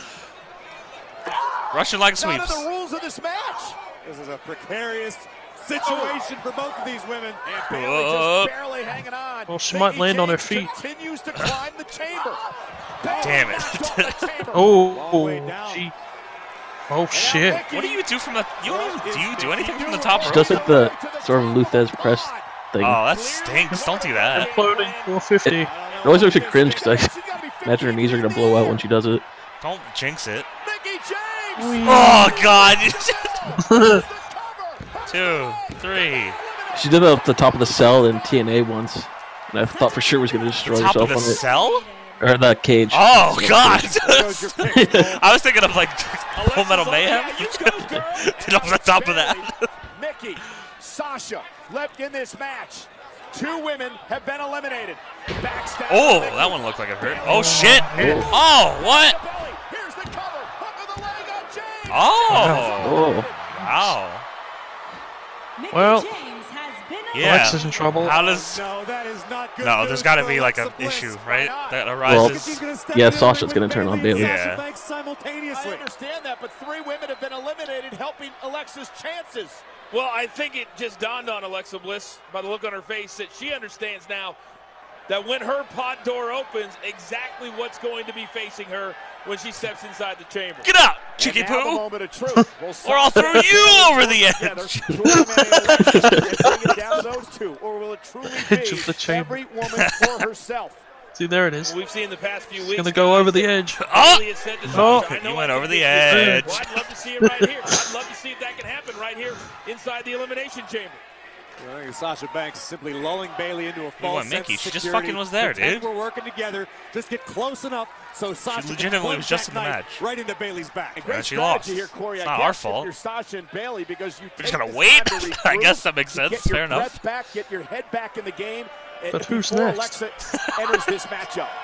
Russian leg
None
sweeps.
the rules of this match.
This is a precarious oh. situation for both of these women.
And
Bayley
just barely hanging on.
Well, she might land on her feet.
Continues to climb the chamber.
Damn it.
knocked off the chamber.
Oh, Long way
Oh, she. Oh shit.
What do you do from the? You don't even, do you do anything from the top
She
rope?
does like the sort of Lou Thesz press thing.
Oh, that stinks. Don't do that.
Floating 450.
It always makes me cringe because I imagine her knees are gonna blow out when she does it.
Don't jinx it. Oh God! Two, three.
She did it up the top of the cell in TNA once, and I thought for sure was gonna destroy
Top of the
on it.
cell?
Or the cage.
Oh, oh God!
goes your pick, Cole.
I was thinking of like Full Metal oh, Mayhem. Get off the top of that.
Mickie, Sasha left in this match. Two women have been eliminated. Backstab.
Oh, that one looked like it hurt. Oh shit! Oh, what?
Belly. Here's the cover. Hook of the leg on
Oh.
Oh.
Wow.
Well-
James has been
Yeah.
Alexa's in trouble.
How does?
No, that is not good
No, there's got to be like an issue, right? That
Well,
arises.
She's gonna
yeah, Sasha's gonna turn on
Bayley and
Bayley.
Sasha
Yeah.
Banks simultaneously.
I understand that, but three women have been eliminated, helping Alexa's chances.
Well, I think it just dawned on Alexa Bliss by the look on her face that she understands now that when her pod door opens, exactly what's going to be facing her when she steps inside the chamber.
Get out, cheeky poo,
moment of truth. Will
Or I'll throw you over the edge.
to eliminate Alexa and bring it down to those two, or will it truly
Edge of the chamber.
every woman for herself?
See, there it is.
We've seen the past few weeks.
Gonna go over the edge.
Oh!
Bayley has said to
No.
Sasha, I know
You
I
went over the edge.
Well, I'd love to see it right here. I'd love to see if that can happen right here inside the elimination chamber.
I think Sasha Banks simply lulling Bayley into a false
want
sense
Mickie?
of
She just
security.
fucking was there, dude.
We're working together. Just get close enough so Sasha can
legitimately
plunge
was just
that
in the match.
right into Bayley's back.
Great
And she lost.
here, Corey.
It's
I
not
guess
our fault.
You're Sasha and Bayley because you
We're just gonna wait? I guess that makes
to
sense.
Get your
Fair enough.
breath back, get your head back in the game. and
But who's next?
Alexa enters this matchup.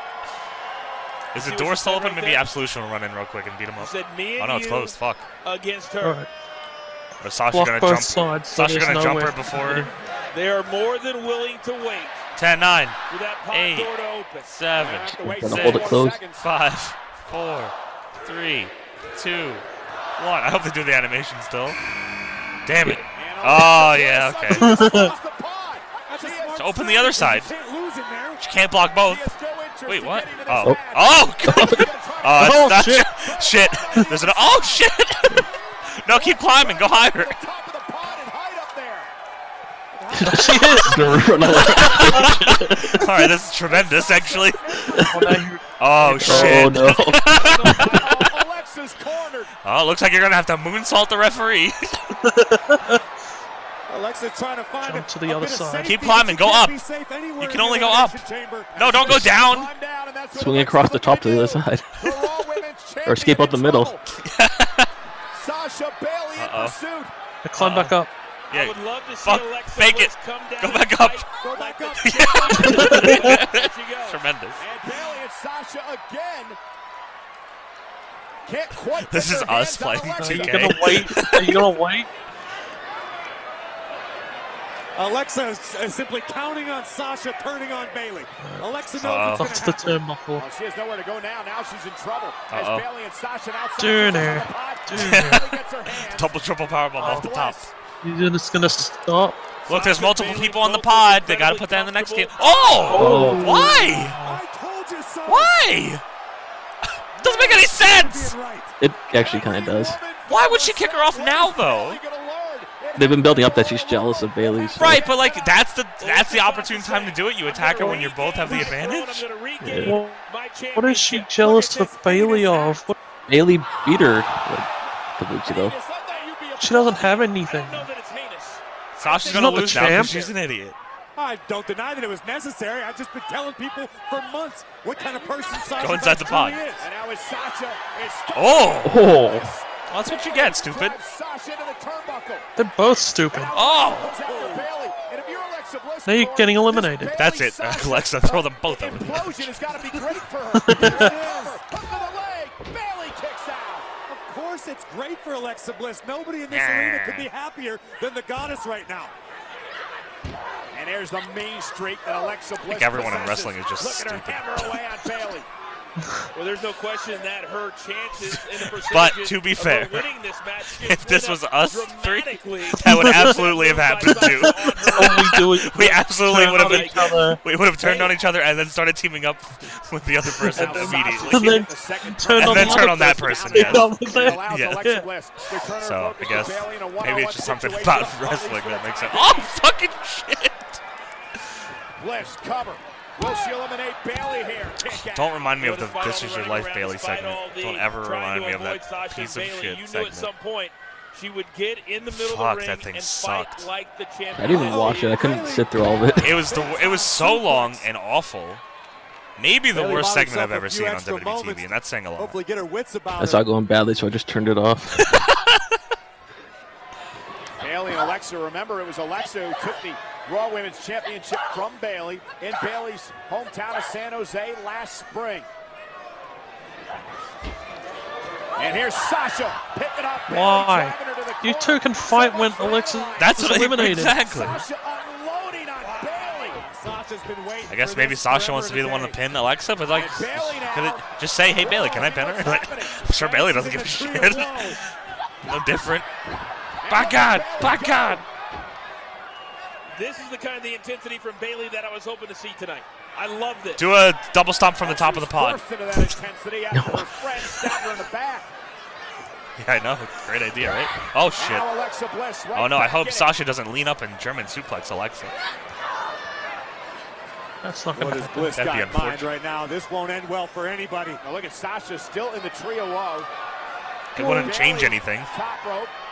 Is
See
the
what
door
she
still open?
right
Maybe
there?
Absolution will run in real quick and beat him up.
said, me and
Oh no, it's closed. Fuck.
against her.
All right.
But Sasha's
Block
gonna jump.
sides, so
Sasha's gonna
no
jump her before.
They are more than willing to wait
10, 9,
for that pod
Eight.
door to open.
7,
Have to wait
Gonna
six
hold it
more
closed.
seconds.
5, 4, 3, 2, 1. I hope they do the animation still. Damn it. Oh, yeah, okay.
across the pod.
That's a
She
smart
So open the other side.
You can't lose in there.
She can't block both.
has no interest
Wait, what?
getting to this
Oh. Oh, God. Oh,
Oh,
that's
shit.
not, shit. There's an, oh, shit. no, keep climbing. Go higher.
Top of the pod and hide up
she is.
Gonna run away.
All right, this is tremendous, actually.
Oh, now you-
oh, oh, shit.
Oh no.
Oh, Alexa's cornered.
Oh, looks like you're gonna have to moonsault the referee.
Alexa's trying to find
Jump
a,
to the other side.
Keep climbing, go up.
be safe anywhere
You can only go up. No, don't go down.
Climb down, and that's what
Swing
Alexa's
across the top to the other side.
do. The Raw Women's
Or escape out the middle.
trouble. Sasha Bayley in
Uh-oh.
pursuit.
I climb back up.
I
Yeah.
would love to see
Fuck,
Alexa
fake
Bliss
it.
come down
Go
and
back up.
fight
Go back up.
There she goes.
Tremendous.
And Bayley and Sasha again. Can't quite
This
get
is
their
us
hands on
playing
Alexa.
Are you gonna wait? Are you gonna wait?
Alexa is, is simply counting on Sasha turning on Bayley. Alexa knows
Uh-oh.
what's going
to
to
the
happen.
turnbuckle.
Well, oh, she has nowhere to go now. Now she's in trouble. As
Uh-oh.
Bayley and Sasha now
Turner.
Bayley
Turner.
gets her hands
Double triple powerbomb
on
off the top.
Bliss.
You're just gonna stop.
Look, there's multiple people on the pod. They gotta put that in the next game. Oh!
Oh.
Why?
I told you so.
Why? Doesn't make any sense.
It actually kind of does.
Why would she kick her off now, though?
They've been building up that she's jealous of Bayley. so-
Right, but like that's the that's the opportune time to do it. You attack her when you both have the advantage.
Yeah.
Well, what is she jealous of Bayley of? What?
Bayley beat her like a couple weeks ago.
She doesn't have anything.
Sasha's
She's
gonna
not the
lose now
champ.
because she's an idiot.
I don't deny that it was necessary. I've just been telling people for months what kind of person Sasha
Go inside the pod.
is.
And now it's Sasha. It's
Oh,
Oh,
well, that's what you get, stupid.
drives Sasha into the turnbuckle.
They're both stupid.
Oh,
Comes after Bayley. And if you're Alexa Bliss,
Now you're getting eliminated.
that's it,
Bayley-Sasha
Alexa. Throw them both over.
Implosion has got to be great for her. It is. Hook to the leg. Bayley kicks out.
Of course, it's great for Alexa Bliss. Nobody in this
Nah.
arena could be happier than the goddess right now.
And there's the main streak that Alexa Bliss I think
everyone in wrestling is just
Look at
stupid.
her hammer away on Bayley.
Well, there's no question that her chances in the
But to be fair,
this match
if this was us three, that would absolutely have happened too.
We do is
We absolutely would have been. We would have turned on each other and then started teaming up with the other person
Now Sasha
immediately.
And then
the second
turn
And
on
then turn on that
person.
person, yes.
Yeah, with
It
that.
allows
Yeah.
Alexa Bliss to turn her
So I guess
Bayley in a
maybe it's just something about wrestling that makes sense. Oh fucking shit!
Bliss cover. Will she eliminate Bayley here? Kick.
Don't remind me of the "This is your life"
Bayley
segment. Don't ever remind me of that
Sasha
piece of
Bayley.
shit
You knew
segment.
at some point she would get in the middle
Fuck,
of the ring
that thing
and
sucked.
fight like the champion.
I didn't even oh, watch it. I couldn't sit through all of it.
It was the it was so long and awful. Maybe the
Bayley
worst segment I've ever seen on
extra
WWE TV, and that's saying a lot.
Hopefully, get her wits about
I saw it going badly, so I just turned it off.
Bayley and Alexa. Remember, it was Alexa who took the Raw Women's Championship from Bayley in Bayley's hometown of San Jose last spring. And here's Sasha. Pick Whipping up Bayley,
Why?
driving to
You two can fight when Alexa
That's
was
what I,
eliminated.
exactly.
Sasha unloading on Bayley.
Sasha's been waiting
I guess maybe Sasha wants to be the one to
today.
pin Alexa, but like,
And Bayley now.
could it just say, "Hey Bayley, can I pin her?" Like, I'm sure Bayley doesn't give a shit. no different. By God, by God.
This is the kind of the intensity from Bayley that I was hoping to see tonight. I love this.
Do a double stomp from the top of the pod.
Forced into that intensity after her friend stabbed her in the back.
Yeah, I know. Great idea, right? Oh shit.
Now Alexa Bliss right
Oh no, I hope. Sasha doesn't lean up and German suplex Alexa.
That's not
What
gonna
has
happen.
Bliss got in mind
unfortunate.
right now? This won't end well for anybody.
Now look at Sasha still in the trio low.
It wouldn't change anything.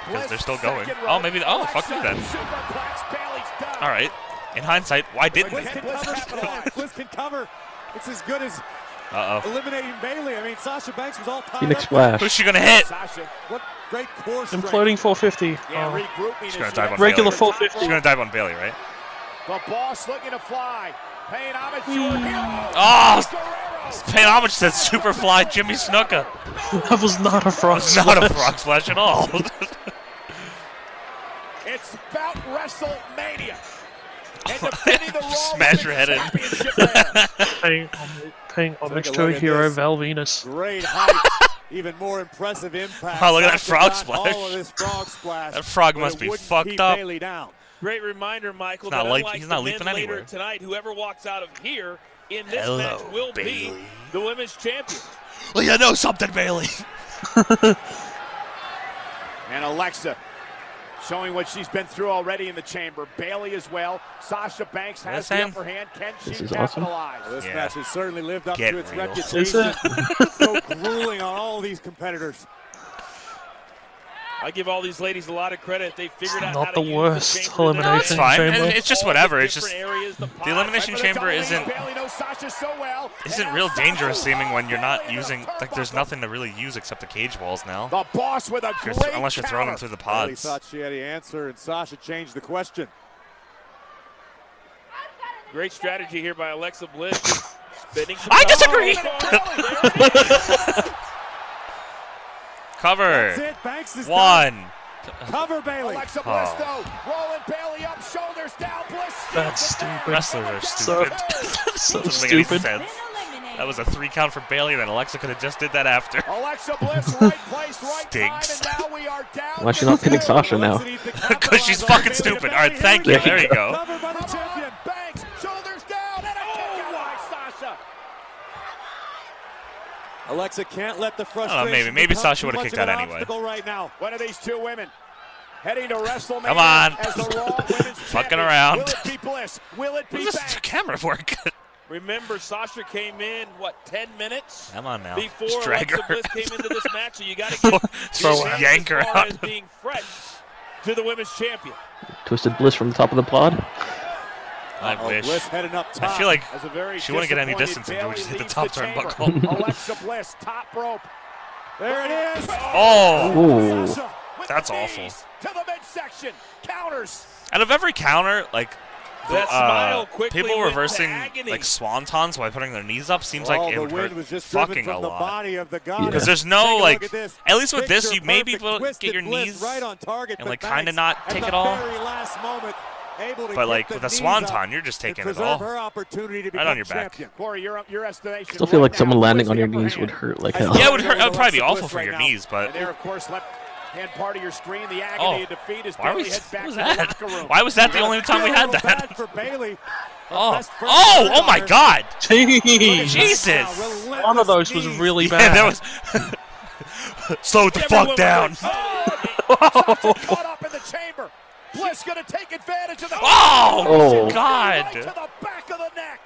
Because they're still going. Oh, maybe- oh, fuck me then.
superplex, Bayley's done.
All right. In hindsight, why didn't
Bliss
they?
can
Bliss
cover. can cover. It's as good as
Uh oh.
eliminating Bayley. I mean, Sasha Banks was all tied
Phoenix
up.
Splash.
Who's she gonna hit?
Sasha.
What great core strength.
Imploding 450.
Yeah,
Oh.
regrouping.
She's
as
gonna dive on
Regular
to the
full
top
50.
She's gonna dive on Bayley, right?
The boss looking to fly. Paying homage to her hero.
Oh,
Guerrero.
paying homage to Superfly Jimmy Snuka.
That was not a frog
It's not a frog splash at all.
It's about WrestleMania. And defending the Raw
Smash your head in.
Women's Championship there.
paying, homage- paying homage
a
to a
look
hero,
this.
Val Venis.
Great height. Even more impressive impact.
Oh, look at that frog splash.
All of this frog splash.
That frog must be fucked up.
Down.
Great reminder, Michael,
He's not
that
leap-
unlike
he's not
the
leaping
men later
anywhere.
tonight, whoever walks out of here in this
Hello,
match will be the women's champion.
well, you know something, Bayley.
And Alexa showing what she's been through already in the chamber. Bayley as well. Sasha Banks has the
Listen.
upper hand. Can she
This is awesome.
capitalize?
This
Yeah.
match has certainly lived up
Get
to its
real.
reputation.
It?
so grueling on all these competitors.
I give all these ladies a lot of credit. They figured out
Not
how to
the
use
worst
the chamber.
elimination
No, it's fine.
chamber.
It- It's just whatever. It's just
areas, the,
the elimination
Right
chamber isn't.
lead. Bayley knows Sasha so well.
Isn't real dangerous seeming when you're not using like there's nothing to really use except the cage walls now.
The boss with a
If you're th- unless you're throwing them through the
Bayley
pods.
thought she had the answer, and Sasha changed the question.
Great strategy here by Alexa Bliss.
I disagree.
there it is.
Cover.
That's it. Banks is.
One.
Cover Bayley.
Alexa Bliss,
Oh.
though, rolling Bayley up, shoulders down. Bliss.
That's
steals it back.
stupid.
Wrestlers are
So-
stupid.
So
Doesn't make any
stupid.
sense. That was a three count for Bayley, then Alexa could have just did that after.
Alexa Bliss, right place, right
Stinks.
time, and now we are down.
Why is she not pinning. Sasha now?
Alexa needs to
Because she's fucking stupid. All right, thank you. There you go.
Covered by the
Come on,
champion.
Banks, shoulders down, and a kick out by Sasha.
Alexa can't let the
know,
frustration.
maybe- maybe Sasha would've kicked
of
out anyway.
right now.
One of these two women heading to WrestleMania
Come on.
as the Raw Women's
Fucking around.
Will it be Bliss? Will it be
What does this
Banks?
camera work?
Remember, Sasha came in what 10 minutes
Come on now.
before
Just drag
Alexa
her.
Bliss came into this match, so you got to give
Throw
give
her,
credit
yank her out.
as being fresh to the women's champion.
Twisted Bliss from the top of the pod.
I
Oh,
wish.
Bliss heading up
I feel like
As a very
she wouldn't get any distance if we
Bayley
just hit the top
chamber.
turnbuckle.
Alexa Bliss, top rope.
There it is.
Oh,
Ooh.
Sasha with
That's
the
awful.
knees To the midsection. Counters.
out of every counter, like
That
uh,
smile quickly
people
went to
reversing
agony.
like swantons by putting their knees up seems
Well,
like it
the
would
wind
hurt
was just driven
fucking
from
a
the
lot.
body of the goddess.
Because there's
Take
no
a look
like,
at this.
at least with this,
Picture
you may be
perfect
able to
twisted
get your
Bliss
knees
right on target,
and
but
like kind of
Banks
not
at
take
the
it all.
very last moment, able to
But like with a swanton, you're just taking it
preserve
all.
her opportunity to
Right on your back.
champion.
Corey, your, your estimation.
Still feel
right
like someone landing on your
in the upper
knees
hand.
would hurt like hell.
Yeah, it would hurt. It would probably be
Bliss
awful for your
now.
knees, but
And there, of course, left hand part of your screen, the agony
Oh.
of defeat as
why, are we,
Bayley heads
what
back
was
to the
that?
room.
Why was that the only time we had that?
for Bayley.
Oh, oh, oh my. God!
Jeez.
Jesus.
One of those was really
Yeah,
bad.
that was. Slow the fuck down.
Sasha oh, caught up in the chamber. Bliss going to take advantage of the.
Oh,
Oh.
God.
Right to the back of the neck.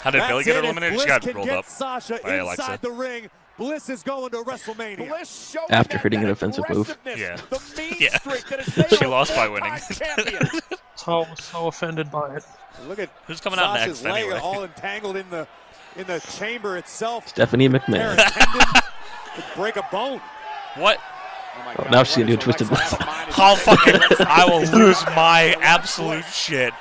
How did
That's
Billy get
it.
Eliminated? She got rolled up.
Sasha
by
inside
Alexa.
the ring. Bliss is going to WrestleMania.
Bliss showing
After
that-
hitting
that
an offensive move.
Yeah.
The mean
Yeah.
that
She lost by winning.
So, so offended by it.
Look at
Who's coming out next
leg
anyway?
all entangled in the in the chamber itself.
Stephanie McMahon.
tendon could break a bone.
What?
Oh, now she's gonna do a twisted bliss.
I'll fucking. I will lose my absolute shit.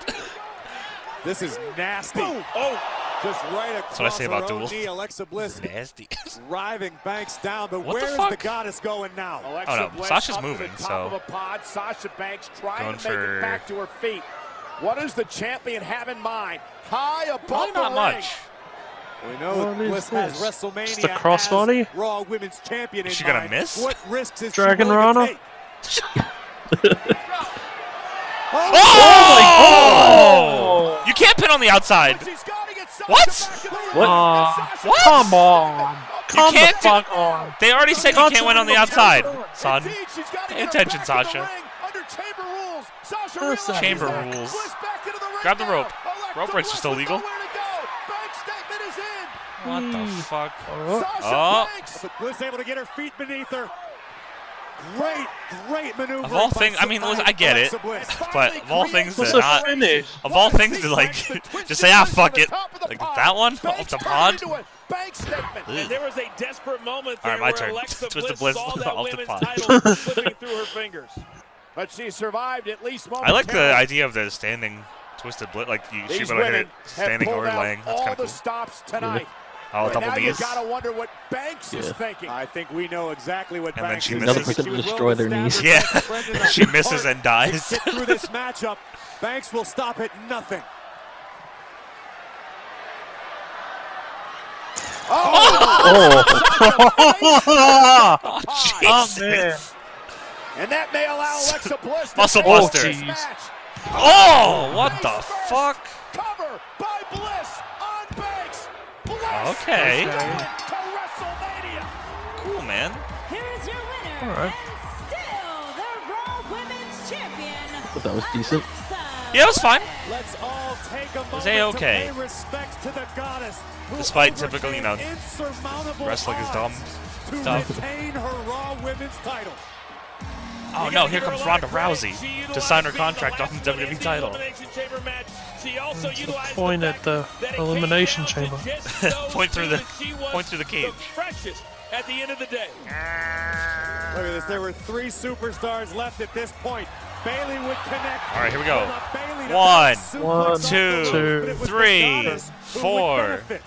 This is nasty.
Oh,
Just right across
That's what I say about
her own
duels.
Alexa Bliss
Nasty.
driving Banks down. But
What the
where is
fuck?
the goddess going now?
Alexa
Oh, no,
Bliss
Sasha's
up to
moving,
the top
so-
of a pod. Sasha Banks trying
Going
to make
for-
it back to her feet. What does the champion have in mind? High above
Probably
the
not
ring.
much.
We know
What
that
is
Bliss has
this?
WrestleMania
Just a crossbody?
Raw Women's Champion
Is she gonna
mind.
miss?
What risks is
Dragon
she willing to
Rana?
take?
Oh! oh you can't pin on the outside.
She's got to get Sasha
What?
back in the ring.
What?
Aw,
Sasha
What?
Come on. Come the
can't do-
fuck on.
They already said you can't win on the outside, son.
Indeed, she's got
Pay attention,
back in the
Sasha.
Under chamber rules. Sasha
What's
realizes
that?
Chamber rules.
Bliss back into the ring
Grab the rope. Rope breaks are
Bliss
still
with
legal.
nowhere to go. Bank statement is in.
What the fuck?
Sasha
Oh.
Banks.
But Bliss able to get her feet beneath her. Great, great maneuver.
Of all things, I mean, listen, I get it, but of all things to not, of all things to like, just say ah fuck it, like that one off the pod.
Bank statement.
And there was a desperate moment
All
there
right, my
where
turn.
Alexa
Twisted
Bliss,
Bliss
saw that
off the
women's
pod.
title slipping through her fingers.
But she survived at least
I like the idea of the standing twisted blit, like you
These
should be able to hit it standing or laying. That's
all
kind of
the
cool.
stops tonight.
Oh,
And
double
now
knees.
you gotta wonder what Banks is thinking.
I think we know exactly what
And then
Banks
she
is
misses.
thinking.
Another person to destroy their knees.
Yeah.
her best friend in the
She misses and dies.
To get through this matchup, Banks will stop at nothing.
Oh,
Oh,
Oh,
Jesus.
man.
And that may allow Alexa Bliss to
Muscle buster.
this
jeez.
Oh, what the
first.
fuck?
Cover by Bliss on
Okay.
is going to WrestleMania.
Cool, man.
Here is your winner,
All right.
and still the Women's Champion.
But that was decent.
Yeah, it was fine.
Let's all take a moment
A-okay.
to pay respects to the goddess who
Despite typical, you know,
insurmountable
wrestling is dumb
to
stuff.
her Raw Women's title.
Oh no, here comes Ronda Rousey to sign her contract on the WWE title.
Point at the Elimination Chamber.
Point through the- point through the cage.
freshest at the end of the day.
Look at this. There were three superstars left at this point. Bayley would connect.
All right, here we go.
Well, not Bayley to
One,
suplex
One,
off the
two,
rope, but it was the
three,
goddess who would
four.
benefit.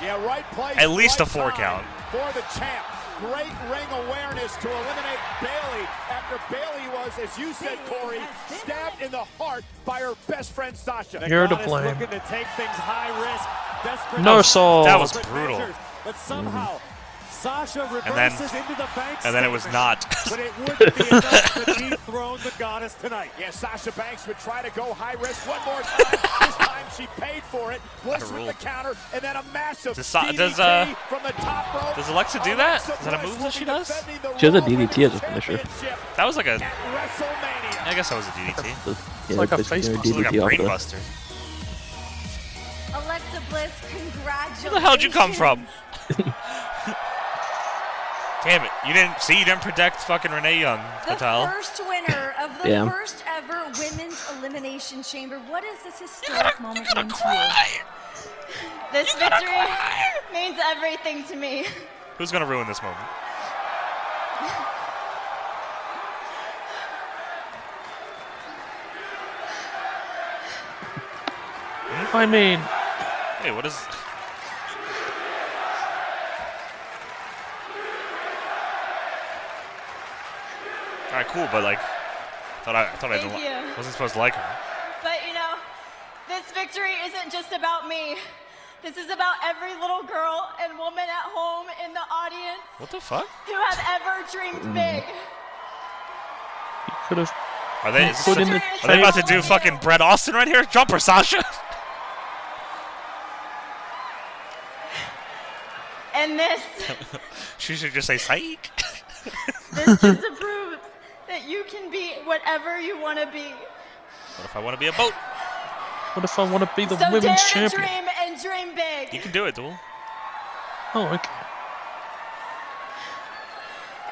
Yeah, right place.
At least
right
a four count.
For the champ. Great ring awareness to eliminate Bayley after Bayley was, as you said, Corey, stabbed in the heart by her best friend Sasha.
You're to blame.
Looking to take things high risk. Desperate
No
to-
soul.
That was brutal.
measures, But somehow, Sasha
And then-
reverses into the bank
And then it was not.
But it wouldn't be enough to dethrone the goddess tonight.
Yeah, Sasha Banks would try to go high risk one more time. this time she paid for it. Bliss with the counter, and then a massive
Does
DDT
does, uh,
from the top rope.
does Alexa do that?
Alexa
Is that a move that she does?
She has a DDT as a finisher.
That was like a.
At WrestleMania.
I guess that was a DDT.
The, yeah,
like a
basically
face
their
It's like a
DDT off
brain
the-
buster.
Alexa Bliss, congratulations.
Where the hell'd you come from? Damn it! You didn't see. You didn't protect fucking Renee Young,
The
Patel.
first winner of the
Damn.
first ever women's elimination chamber. What is this historic moment mean to you?
This victory means everything to me.
Who's gonna ruin this moment?
I mean,
Hey, what is? All right, cool, but like, thought I thought I didn't, li-
you.
wasn't supposed to like her.
But you know, this victory isn't just about me. This is about every little girl and woman at home in the audience
What the fuck?
who have ever dreamed mm. big.
you could have
Are they?
Put
this-
in the
are they about to do fucking Brett Austin right here? Jumper, Sasha.
And this,
she should just say psych.
this just proves that you can be whatever you want to be.
What if I want to be a boat?
What if I want to be the
so dare
women's
to
champion?
dream and dream big.
You can do it, Duel.
Oh, okay.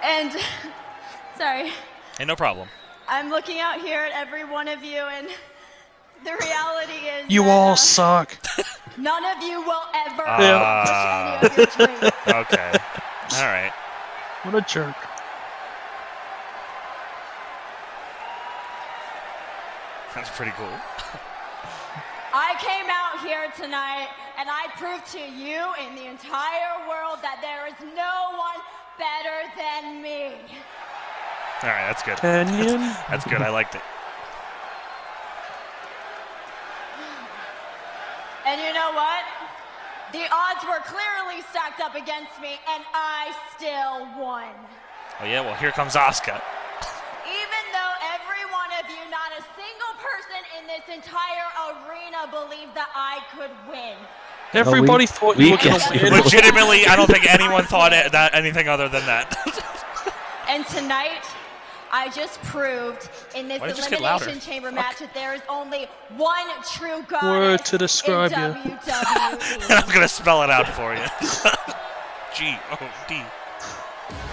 And sorry,
Hey, no problem.
I'm looking out here at every one of you, and the reality is
You
that,
all
uh,
suck.
none of you will ever
Ah.
accomplish any of your dreams.
Okay. All right.
What a jerk.
That's pretty cool.
I came out here tonight and I proved to you and the entire world that there is no one better than me.
All right, that's good.
Canyon?
That's good. I liked it.
And you know what? The odds were clearly stacked up against me and I still won.
Oh yeah, well here comes Asuka.
Even though every one of you, not a single person in this entire arena believed that I could win.
Everybody thought you
we
were gonna win.
Legitimately, I don't think anyone thought it, that anything other than that.
And tonight, I just proved in this
Why did you just get louder?
elimination chamber match that there is only one true god
Word to describe
in
you.
WWE.
I'm gonna spell it out for you. G O D.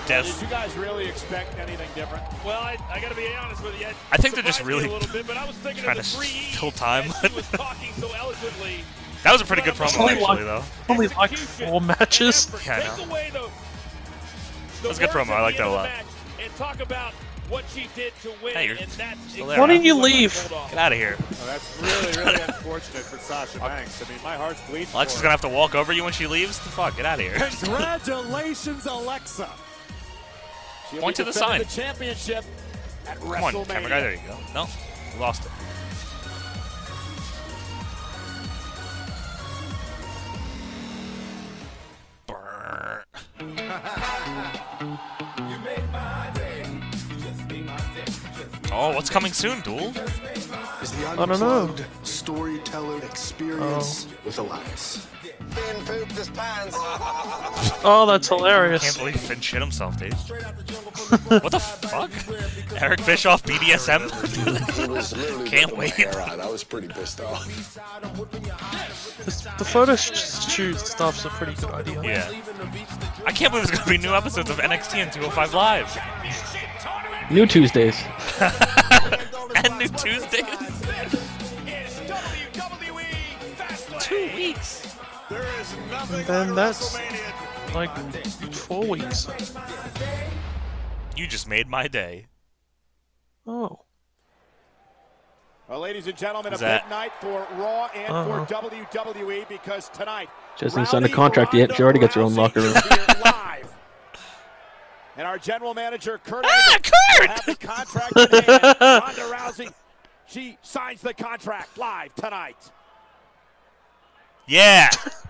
Did you guys really expect anything different?
Well, I, I got to be honest with you.
I think they're just really
a little bit, but I was
trying to
the
kill time.
was so eloquently.
That was a pretty good promo,
Only
actually,
like,
though.
only like four matches.
Yeah, I know.
the, the
That was a good
words
promo. I like that a lot.
the And talk about what she did to win.
Hey, you're
and that's
still there,
Why
huh?
don't you leave?
Get out of here.
Oh, that's really, really unfortunate for Sasha Banks. I mean, my heart's bleeding.
Alexa's gonna have to walk over you when she leaves. The fuck? Get out of here.
Congratulations, Alexa.
She'll
Point to the
defending
sign.
The championship at
Come on, camera guy. There you go. No, you lost it. Oh, what's coming soon, Duel?
Is the
I don't know.
storyteller experience oh. with Elias.
Oh, that's hilarious.
Can't believe Finn shit himself, dude. What the fuck? Eric Bischoff BDSM?
He was
Can't wait.
hair. I was pretty pissed off.
The, the photo sh- shoot stuff's a pretty good idea.
Yeah. I can't believe there's gonna be new episodes of NXT and 205 Live.
New Tuesdays.
and new Tuesdays. Two weeks.
And then that's like four weeks.
You just made my day.
Oh.
Well, ladies and gentlemen,
Is
a
that-
big night for Raw and
Uh-huh.
for WWE because tonight.
She hasn't signed a
Rowdy
contract yet. She already gets her own locker room.
is here live. And our general manager, Kurt
Ah,
Angle, will
Kurt!
have the contract in hand. Ronda Rousey, she signs the contract live tonight.
Yeah.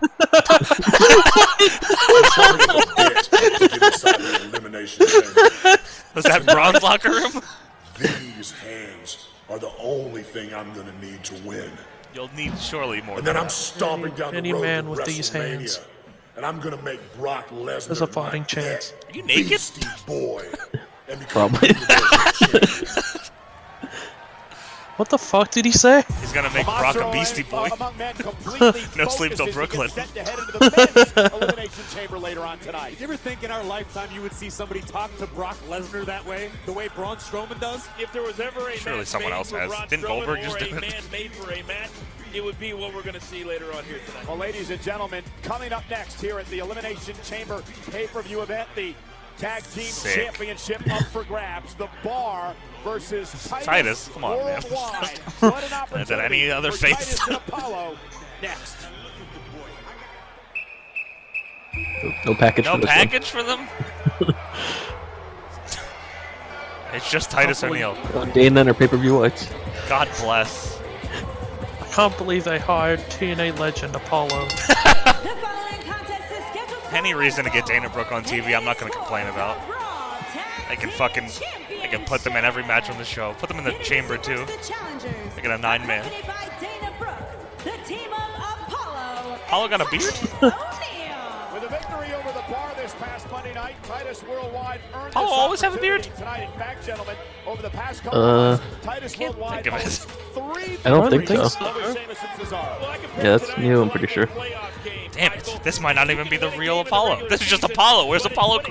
Was that Braun's locker room?
These hands are the only thing I'm gonna need to win.
You'll need surely more.
And
than
then I'm stomping down
Any
the road
man with these hands.
And I'm gonna make Brock Lesnar
There's a fighting chance.
Are you naked?
Beastie boy.
Probably.
Universal champion.
What the fuck did he say?
He's gonna make Brock a Beastie Boy.
uh, among men completely
No sleep till
focused as he
Brooklyn.
gets set to head into the men's elimination chamber later on tonight.
Did you ever think in our lifetime you would see somebody talk to Brock Lesnar that way, the way Braun Strowman does?
If there was ever a
Surely someone else has.
Braun
Didn't Goldberg
or
just do it?
man made for a match, it would be what we're going to see later on here tonight.
Well, ladies and gentlemen, coming up next here at the Elimination Chamber pay-per-view event, the Tag Team
Sick.
Championship up for grabs. The Bar versus Titus.
Titus, come on, man.
An
Is that any other face?
Titus Apollo next.
No package
No
for this
package for them? it's just Titus O'Neil.
one. Dana and her pay-per-view lights.
God bless.
I can't believe they hired TNA legend Apollo.
The following contest is scheduled for
Any reason to get
one
Dana Brooke on TV, I'm not gonna complain about.
Raw Tag
They can fucking, they can put them in every match on the show. Put them in the
Championship.
chamber too.
Introducing the challengers,
They a nine-man.
accompanied by Dana Brooke, the team of Apollo.
Apollo got a beard?
With a victory over the Bar this past Monday night, Titus Worldwide earned
Apollo always have a beard?
Tonight, in fact, gentlemen, over the past couple
Uh,
of months, Titus
can't
Worldwide
think of
three
I don't think so.
over Sheamus and Cesaro.
Well, I compare
Yeah, that's new, I'm pretty sure.
Damn it. This might not even be the real
game of the
Apollo. This is just Apollo. Where's Apollo
but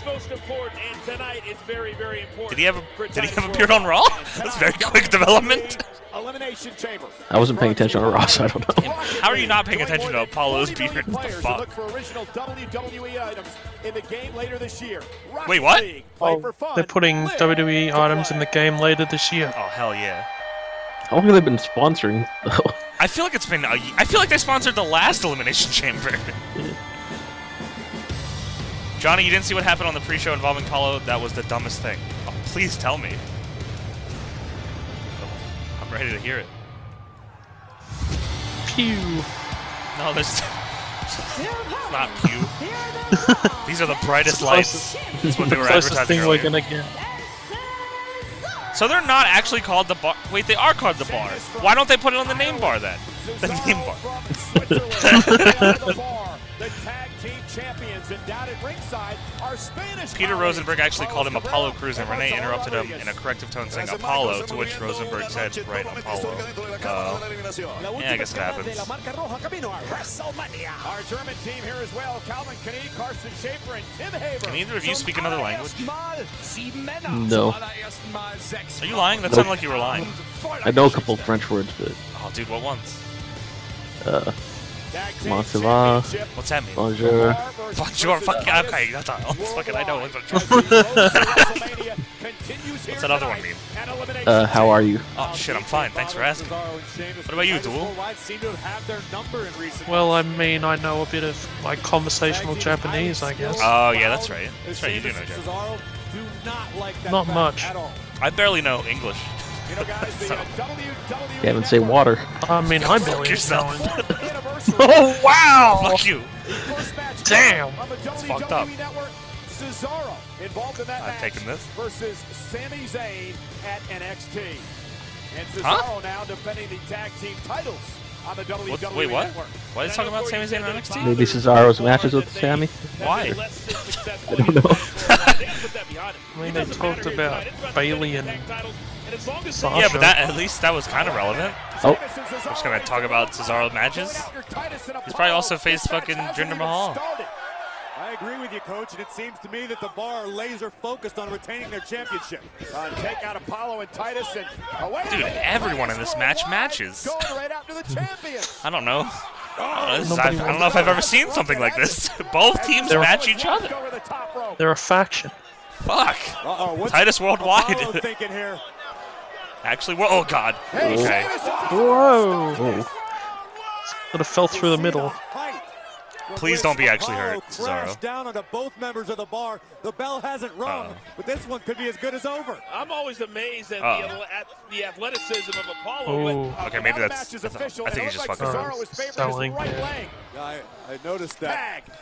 it
Crews?
counts That it's most important, and tonight it's very, very important.
Did he have a did he
Titus
have a beard on Raw? That's very quick development.
Elimination Chamber.
I wasn't paying attention on Raw, so I don't know.
How are you not paying attention to Apollo's beard? What the
Players who
fuck?
look for original WWE items in the game later this year.
Wait, what?
Oh, they're putting WWE items in the game later this year.
Oh hell yeah.
How long have they been sponsoring? though?
I feel like it's been. A, I feel like they sponsored the last Elimination Chamber. Johnny, you didn't see what happened on the pre-show involving Paulo? That was the dumbest thing. Oh, please tell me. I'm ready to hear it.
Pew.
No, there's it's not pew. These are the brightest lights. That's what they were
Closest
advertising
thing we're gonna get.
So they're not actually called the bar. Wait, they are called the bar. Why don't they put it on the name bar then? The name bar. Peter Rosenberg actually called him Apollo Crews, and Renee interrupted him in a corrective tone saying Apollo, to which Rosenberg said, right, Apollo. Uh, yeah, I guess it happens.
Our German team here as well. Calvin Knie, Carson Schaefer, and Tim Haber.
Can either of you speak another language?
No.
Are you lying? That sounded like you were lying.
I know a couple French words, but
Oh, dude, what ones?
uh, comment ça va?
What's that mean?
Bonjour.
Bonjour, fuck yeah, okay, that's all. Fucking, I know. What's
What's
that other one mean?
Uh, how are you?
Oh shit, I'm fine. Thanks for asking. What about you, Duel?
Well, I mean, I know a bit of like conversational Japanese, I guess.
Oh yeah, that's right. That's right. You do know Japanese.
Not much.
I barely know English. So,
Can't even say water.
I mean, I
fuck
barely know
yourself.
Oh wow!
Fuck you.
Damn.
It's fucked up.
Cesaro involved in that
I'm
match
taking this.
versus Sami Zayn at NXT. And Cesaro
Huh?
now defending the tag team titles on the WWE
What, wait, what?
Network.
Why are they talking about Sami Zayn on NXT?
Maybe Cesaro's matches with Sami.
Why?
I don't know.
I mean, they talked about Bayley and Sasha.
Yeah, but that at least that was kind of relevant.
Oh,
We're just gonna talk about Cesaro matches. He's probably also faced fucking Jinder Mahal.
I agree with you, Coach, and it seems to me that the bar are laser focused on retaining their championship.
Uh, take out Apollo and Titus and away.
Dude, everyone in this match matches.
Right after the champions.
I don't know. I don't know, is- I've- I don't know if I've ever seen something like this. Both teams
They're-
match each other.
They're a faction.
Fuck.
Uh-oh,
Titus Worldwide.
Apollo thinking here?
Actually, well, oh god. Okay.
Whoa! Could have fell through the middle.
Please don't be actually hurt,
Apollo crashed
Cesaro.
down onto both members of the bar. The bell hasn't rung,
Uh-oh.
but this one could be as good as over.
I'm always amazed at, the, at the athleticism of Apollo. But-
Okay, maybe
Now the
that's. I,
official,
I think
and
he's just
looks
fucking. around.
Cesaro is favored
Selling,
his right
yeah.
leg.
I, I noticed that.
Tag.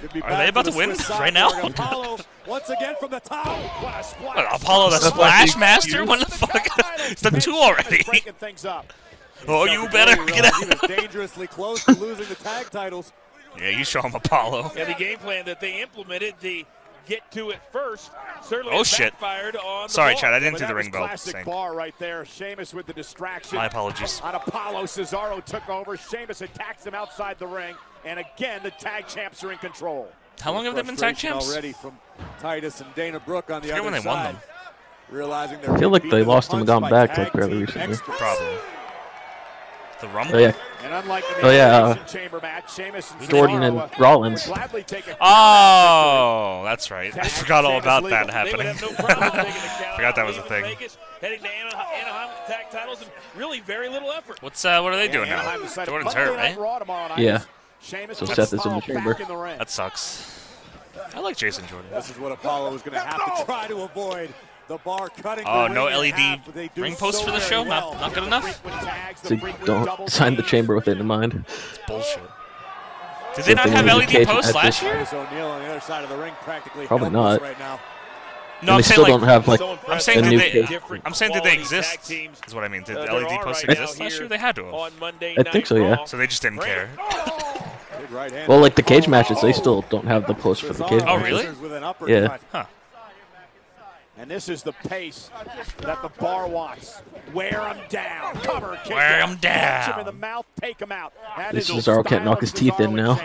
Could be
Are they about to win right now?
Apollo once again from the top.
What a splash.
Apollo the Splash Master? What the fuck? it's done two already.
Breaking things up.
Oh, you better
He
get out.
dangerously close to losing the tag titles.
Yeah, you show him Apollo.
And the game plan that they implemented, the get to it first, certainly
Oh, shit.
backfired on the
Sorry,
ball.
Chad, I didn't
But
do the ring bell
classic
thing.
bar right there. Sheamus with the distraction.
My apologies.
On Apollo, Cesaro took over. Sheamus attacks him outside the ring. And again, the tag champs are in control.
How long have they been tag champs?
Already from Titus and Dana Brooke on the other
when they won
side.
them.
Realizing
I feel like they lost them and gone back like fairly recently.
Probably. The Rumble?
Oh yeah,
And unlike the
Oh, yeah, uh,
Chamber match, Sheamus and
Jordan and
uh,
Rollins.
would gladly take a
Oh, that's right. I forgot all about that happening.
They would have no problem taking the count
Forgot that was a thing.
Heading to Anaheim, Anaheim with the tag titles, and really very little effort.
What's uh? What are they doing now? Jordan's hurt, right?
Raw tomorrow night.
Yeah.
Sheamus
So Seth is in the chamber.
in the.
That sucks. I like Jason Jordan.
This is what Apollo is going to have to try to avoid. The bar cutting.
Oh,
the
no LED
half, but they do
ring post
so
for the show?
well.
Not, not good enough?
Tags,
so don't sign the chamber with it in mind.
It's bullshit. Did they not have
with
LED
Cage
posts last year?
Titus O'Neil on the other side of the ring, practically
Probably not.
right now.
No,
And
I'm
they still
like.
don't have like
So
I'm saying
a
did
new
they?
Different
I'm saying did they exist? Is what I mean. Did
Uh,
LED
are
posts
right
exist last year? They had to have.
on Monday
I think so, yeah.
So they just didn't care.
Big right hand.
Well, like the cage matches, they still don't have the post for the cage
Oh,
matches.
really?
With.
Yeah.
Huh.
And this is the pace that the bar wants. Wear him down. Cover. Kick
Wear
out.
'em
Punch him in
down.
the mouth. Take him out. That
This
is the
Cesaro can't knock his teeth in now.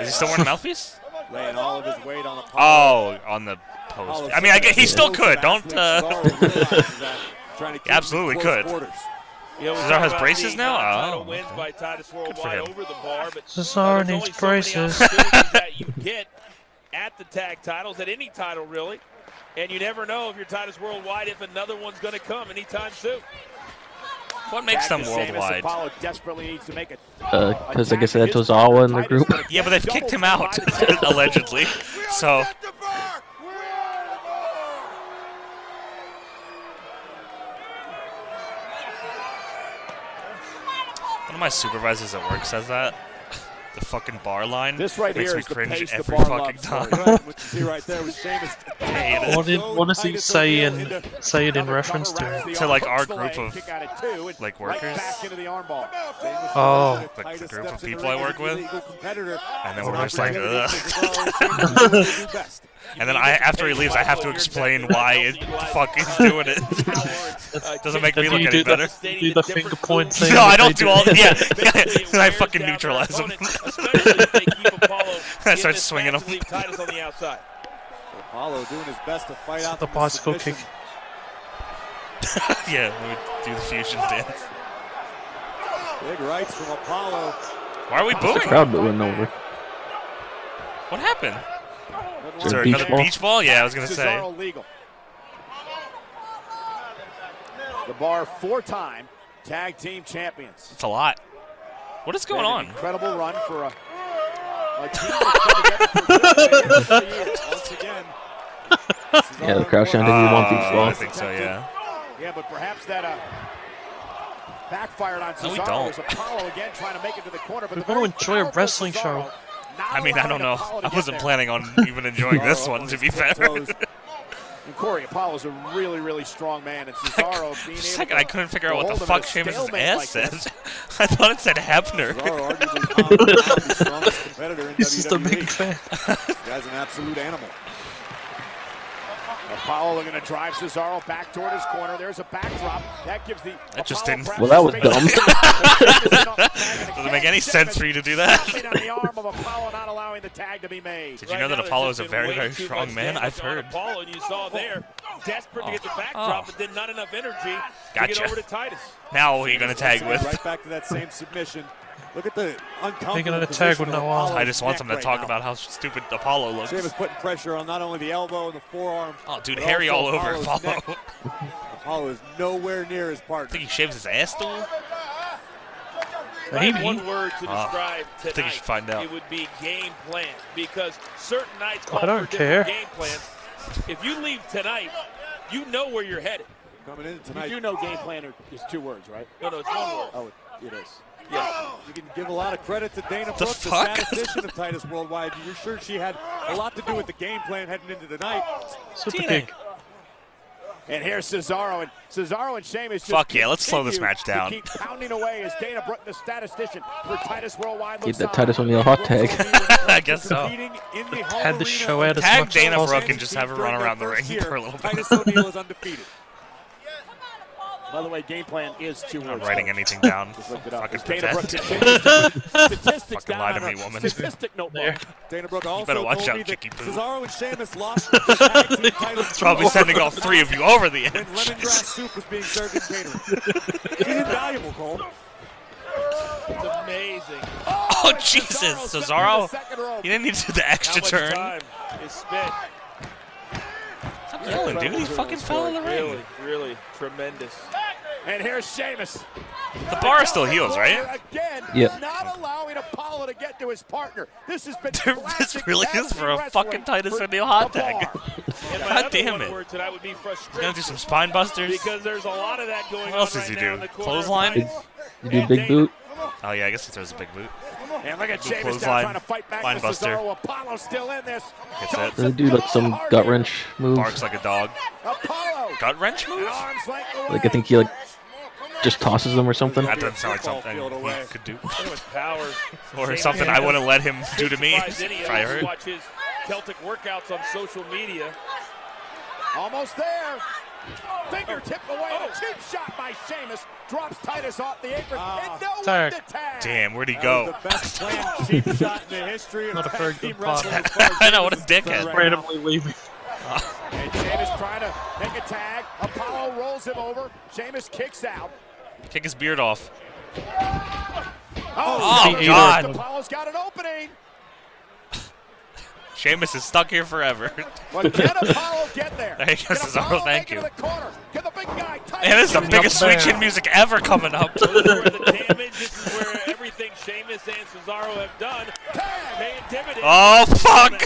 Is he still wearing mouthpiece?
Laying all of his weight on Apollo.
Oh, on the post.
Apollo
I mean, I get he
said
still could. Don't. Uh,
realizes that, trying to keep
Absolutely
him in close
could.
quarters.
You know, we
Cesaro has braces now?
non-title
Oh,
wins
okay.
by Titus
for him.
over the bar, but
Cesaro needs
only so
braces.
that you get at the tag titles, at any title really. And you never know if you're Titus Worldwide if another one's going to come anytime soon.
What makes them
Back to
worldwide?
Apollo desperately needs to make it.
Because Uh, I guess that's Tozawa in the group.
Yeah, but they've kicked him out, allegedly. So. One of my supervisors at work says that. The fucking bar line
This right
makes
here
me
is the
cringe
pace the
every
bar
fucking time.
Right, what you see right there was Sheamus.
What, did, what does he say in say it in reference to?
To like our group of like workers,
Back into the armball.
Oh.
like the group of people I work with, and then we're just like,
okay.
ugh. and then I, after he leaves, I have to explain why it fuck he's doing it. Doesn't make me
Do
look any better.
the, do the finger point thing?
No, I don't do all. Yeah, I fucking neutralize him. I start swinging him.
Titus on the outside.
Apollo doing his best to fight out
The
from
bicycle kick.
yeah, we do the fusion dance.
Big rights from Apollo.
Why are we
What's the
booing?
crowd booing over?
What happened?
Is
Is
there
there
a beach
another
ball?
beach ball? Yeah, I was gonna say.
Cesaro legal. The bar four-time tag team champions.
It's a lot. What is going on?
Incredible run for a, a team that's been together for. Once again.
Yeah, the crowd chanting, "We want beach ball."
I think so. Yeah.
Yeah, but perhaps that uh, backfired on
No, we don't.
Apollo again trying to make it to the corner, but
We're
the
going to enjoy a wrestling
Cesaro
show.
Not
I mean, I don't know. I wasn't
there.
planning on even enjoying this one, to be fair.
And Corey Apollo's a really, really strong man, and Cesaro
For
being
a
able
second,
to
I couldn't figure out what the fuck
a
Sheamus's ass
like
said. I thought it said Hebner.
Cesaro arguably the strongest competitor in
He's just a big fan.
This guy's an absolute animal.
Apollo going to drive Cesaro back toward his corner. There's a backdrop. That gives the
That just
Apollo
didn't-
Well, that was dumb.
Doesn't make any sense for you to do that.
On the arm of Apollo, not allowing the tag to be made.
Did you know that Apollo is a very, very strong man? I've heard.
Apollo, and you saw oh. there, desperate to get the backdrop, but then not enough energy to
Gotcha.
get over to Titus.
Now who are you gonna tag with?
Right back to that same submission. Look at the uncomfortable
They're gonna tag with no arm.
I
just want him
neck
to talk
right
about how stupid Apollo
now.
looks.
Sheamus putting pressure on not only the elbow and the forearm.
Oh, dude, Harry all over
Apollo's
Apollo.
neck. Apollo is nowhere near his
I
partner.
think he shaves his ass though.
If
Maybe.
one word to
Ah,
describe
I think you should find out.
it would be game plan because certain nights
I
call
don't
for different
care.
game plans. If you leave tonight, you know where you're headed.
Coming in
You
tonight.
do know game plan are- is two words, right?
No, no, it's one word.
Oh, it is.
Yes.
You can give a lot of credit to Dana
The
Brooke, the statistician of Titus Worldwide. You're sure she had a lot to do with the game plan heading into the night.
Super kick.
And here's Cesaro, and Cesaro and Sheamus. just
Fuck yeah, let's slow this match down.
Keep pounding away as Dana Brooke, the statistician for Titus Worldwide,
Keep
looks
that
on.
Titus O'Neil hot tag.
I guess so.
Competing in the home
Had the
arena
show
of
out as
Tag
much
Dana
possible.
Brooke and just have her run around the ring
first
for a little bit.
Titus O'Neil is undefeated.
By the way, game plan is two
I'm not writing anything down.
Just looked it up.
Fucking
Dana Brooke
pretend.
continues to put statistics
Fucking
down
lie to me,
a
woman.
Statistic notebook.
There.
Dana Brooke also
better watch out,
me that
Kicky Poo.
Cesaro and Sheamus lost the tag team titles
Probably sending all three of you over the
when
edge.
lemongrass soup was being served in catering. He's invaluable, Cole.
It's amazing.
Oh Jesus,
stepping
Cesaro!
second.
You didn't need to do the extra turn.
time is spent.
Stop yelling, dude. He fucking fell in the
Really,
ring.
really really tremendous.
And here's Sheamus.
The bar still heals, right?
Again,
Yep.
not allowing Apollo to get to his partner. This has been
There-
classic
this really is for a
wrestling
fucking Titus
for
O'Neil hot tag.
Bar.
And my
God damn it.
word tonight would be
He's gonna do some spine busters.
Because there's a lot of that going
What
on
else does
right
he
now
do?
in the corner.
Clothesline?
Did you do big boot?
Oh yeah, I guess he throws a big boot.
And look at
Good
Sheamus now
clothesline,
trying to fight back
line buster.
Apollo still in this.
Gets it.
Does he do like some gut wrench move?
Barks like a dog.
Apollo.
Gut wrench move?
An arm's length away.
Like I think he like just tosses them or something.
That doesn't sound like something he could do.
So much.
Or something I wouldn't let him do to me if I heard.
Watch his Celtic workouts on social media.
Almost there. Fingertip away.
Oh.
A cheap shot by Sheamus. Drops Titus off the apron.
Ah.
And no one
Tag.
to tag.
Damn, where'd he
That
go?
the best planned cheap shot in the history of
Not a
tag
very
team
good plot.
wrestling as far as
I know, what a
Sheamus is concerned
dickhead.
right now.
Randomly leaving.
And Sheamus trying to make a tag. Apollo rolls him over. Sheamus kicks out.
Kick his beard off.
Oh,
Oh,
He ate
God.
Apollo's got an opening.
Sheamus is stuck here forever.
But can Apollo get there?
There he
Can
goes,
Apollo
Cesaro, thank you.
to the the big guy Titus
Man, this is the biggest
up
sweet
there?
chin music ever coming up.
This is where the damage, this is where everything Sheamus and Cesaro have done.
Oh, fuck!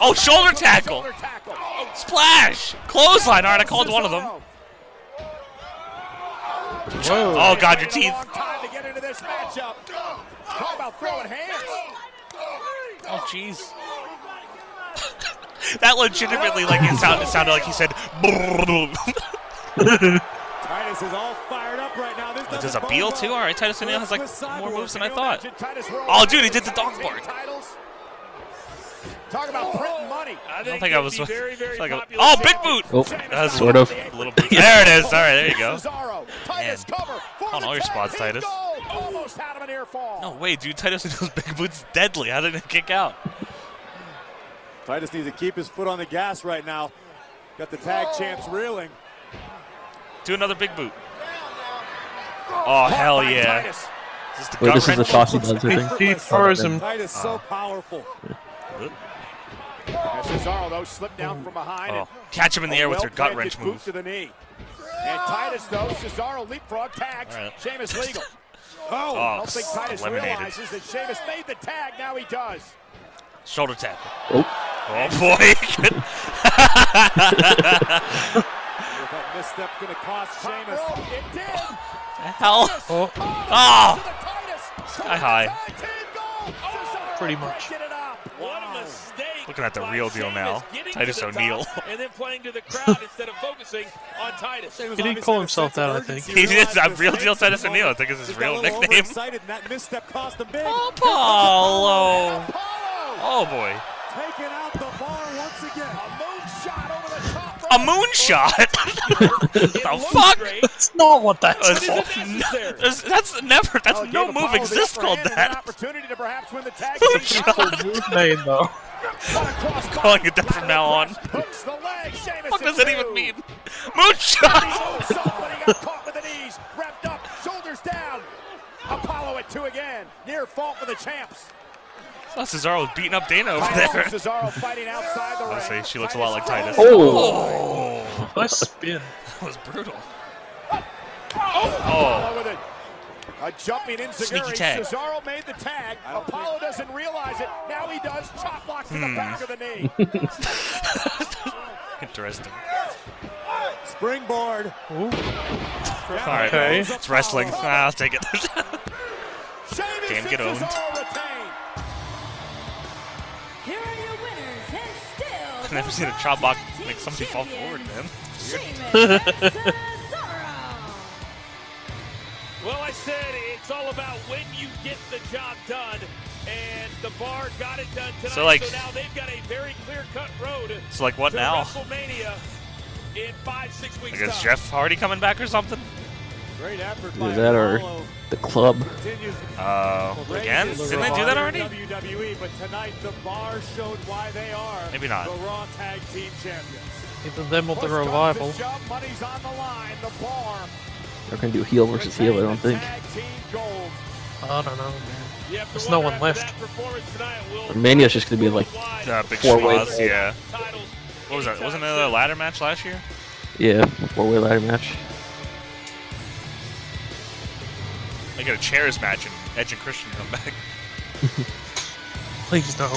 Oh, shoulder tackle!
shoulder tackle.
Splash! Clothesline. All right, I called one of them.
Cesaro.
Oh, God, your
Waited a
teeth.
long time to get into this matchup. Talk about throwing hands.
Oh, jeez. that legitimately, like, it, sound, it sounded like he said.
Titus is all fired up right now. This
Does a Beal too? All right, Titus O'Neil has like more moves than I thought.
imagine Titus rolling
Oh, dude, he did the dog bark.
Titles? Talk about printing money.
I
I don't
think
think I was.
very, very
like a- oh, big boot.
Oh,
That's
sort of.
A little boot. There it is. All right, there you go.
Cesaro, Titus
Man,
cover for
calling
the
all your spots, Titus.
Almost had him an ear fall.
No way, dude. Titus O'Neil's big boot's deadly. How did it kick out?
Titus needs to keep his foot on the gas right now. Got the tag champs reeling.
Do another big boot. Oh hell yeah!
Titus.
Is this the
Wait,
gut
this is the
wrench?
toss he does, I think.
He throws him.
Titus so ah. powerful.
And Cesaro, though, slipped down from behind.
Oh, catch him in the air with your gut
well-planted
wrench
boot
move.
to the knee. And Titus, though, Cesaro leapfrog tags.
All right.
Sheamus legal.
Oh, oh
I
Oh,
don't think Titus
eliminated.
realizes that Sheamus made the tag. Now he does.
Shoulder tackle.
Oh,
Oh boy!
that misstep going to cost Sheamus.
rope, It did.
hell!
Oh,
Oh!
To.
Sky high.
Tag team goal. Cesaro
Pretty much.
breaking it up.
What a mistake.
Looking at the
by
real deal now. Titus
to
O'Neil.
And then playing to the crowd instead of focusing on Titus.
Sheamus
He didn't call himself that, I think.
He
realized
is a real deal
stakes of the
Titus O'Neil. I think is his
Just got a
real
little
nickname.
overexcited, and that misstep cost him big.
Apollo.
Apollo
Oh boy!
Taking out the bar once again.
A moonshot over the top
A
rope.
moonshot? The fuck?
great.
that's not what that's
That's,
But is
that's, that's never. That's
Oh,
no move exists called
hand An
that.
opportunity to perhaps win the tag team
Moonshot.
title.
move made though.
Cut across
Calling it that from now on.
press, Hooks the leg. Sheamus
What
in
does it
two.
even mean? Moonshot.
Moonsault, but he got caught with the knees. Wrapped up, shoulders down. Apollo at two again. Near fault for the champs.
Oh, Cesaro beating up Dana over there.
and Cesaro fighting outside the
I
ring.
say she looks a lot like Titus.
Oh.
Oh,
Nice spin.
that was brutal.
Apollo
Oh,
with it. A jumping
Sneaky
enzuigiri.
tag.
Cesaro made the tag. Apollo doesn't realize it. Now he does. Chop block to
Hmm.
the back of the knee.
interesting.
Springboard.
All right,
Okay.
it's wrestling. Ah, I'll take it.
Sheamus
Damn,
and
get owned.
Here are your winners and still
I've never seen a chop block make somebody fall forward, man.
Sheamus and Cesaro.
Well, I said it's all about when you get the job done, and the bar got it done tonight.
So, like- so
now they've got a very clear-cut road
So like, what
to
now?
WrestleMania in five, six
I
weeks.
guess
time.
Jeff Hardy coming back or something?
Great effort
Either
by
that or
Apollo.
the club.
Continues
Uh, again? Didn't they do that already?
WWE, but tonight the bar showed why they are
Maybe not.
the Raw Tag Team Champions.
Either them with the
Push comes to
revival.
shove, Money's on the line. The bar.
They're gonna do heel versus heel. I don't think.
Tag team gold.
I don't know, man.
You have to
There's no one left.
that performance tonight,
Mania's just gonna be like
Uh, big
Four-way
schmoz,
tag.
yeah.
titles
What was that? Wasn't it a ladder match last year?
yeah, four way ladder match.
They got a chairs match and Edge and Christian come back.
Please no.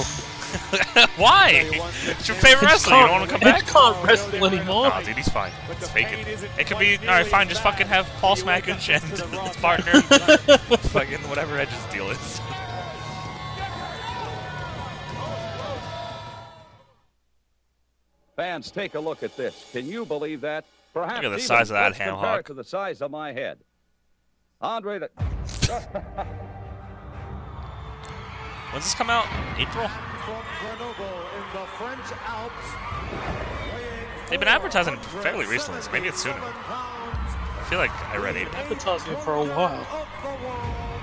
Why? It's your favorite wrestler. You don't want to come back?
Edge can't wrestle anymore.
Oh, dude, he's fine.
But
It's
the
faking. It could be all right. Fine, just fucking have Paul
when you
Smackage and
to the Raw
his partner. Fucking whatever Edge's deal is.
Fans, take a look at this. Can you believe that? Perhaps
Look at the size of that
let's
ham hock.
to the size of my head. Andre the
When's this come out? April?
From Grenoble in the French Alps.
They've been advertising fairly recently, so maybe it's sooner. I feel like I read it.
Advertising it for a while.
of the world,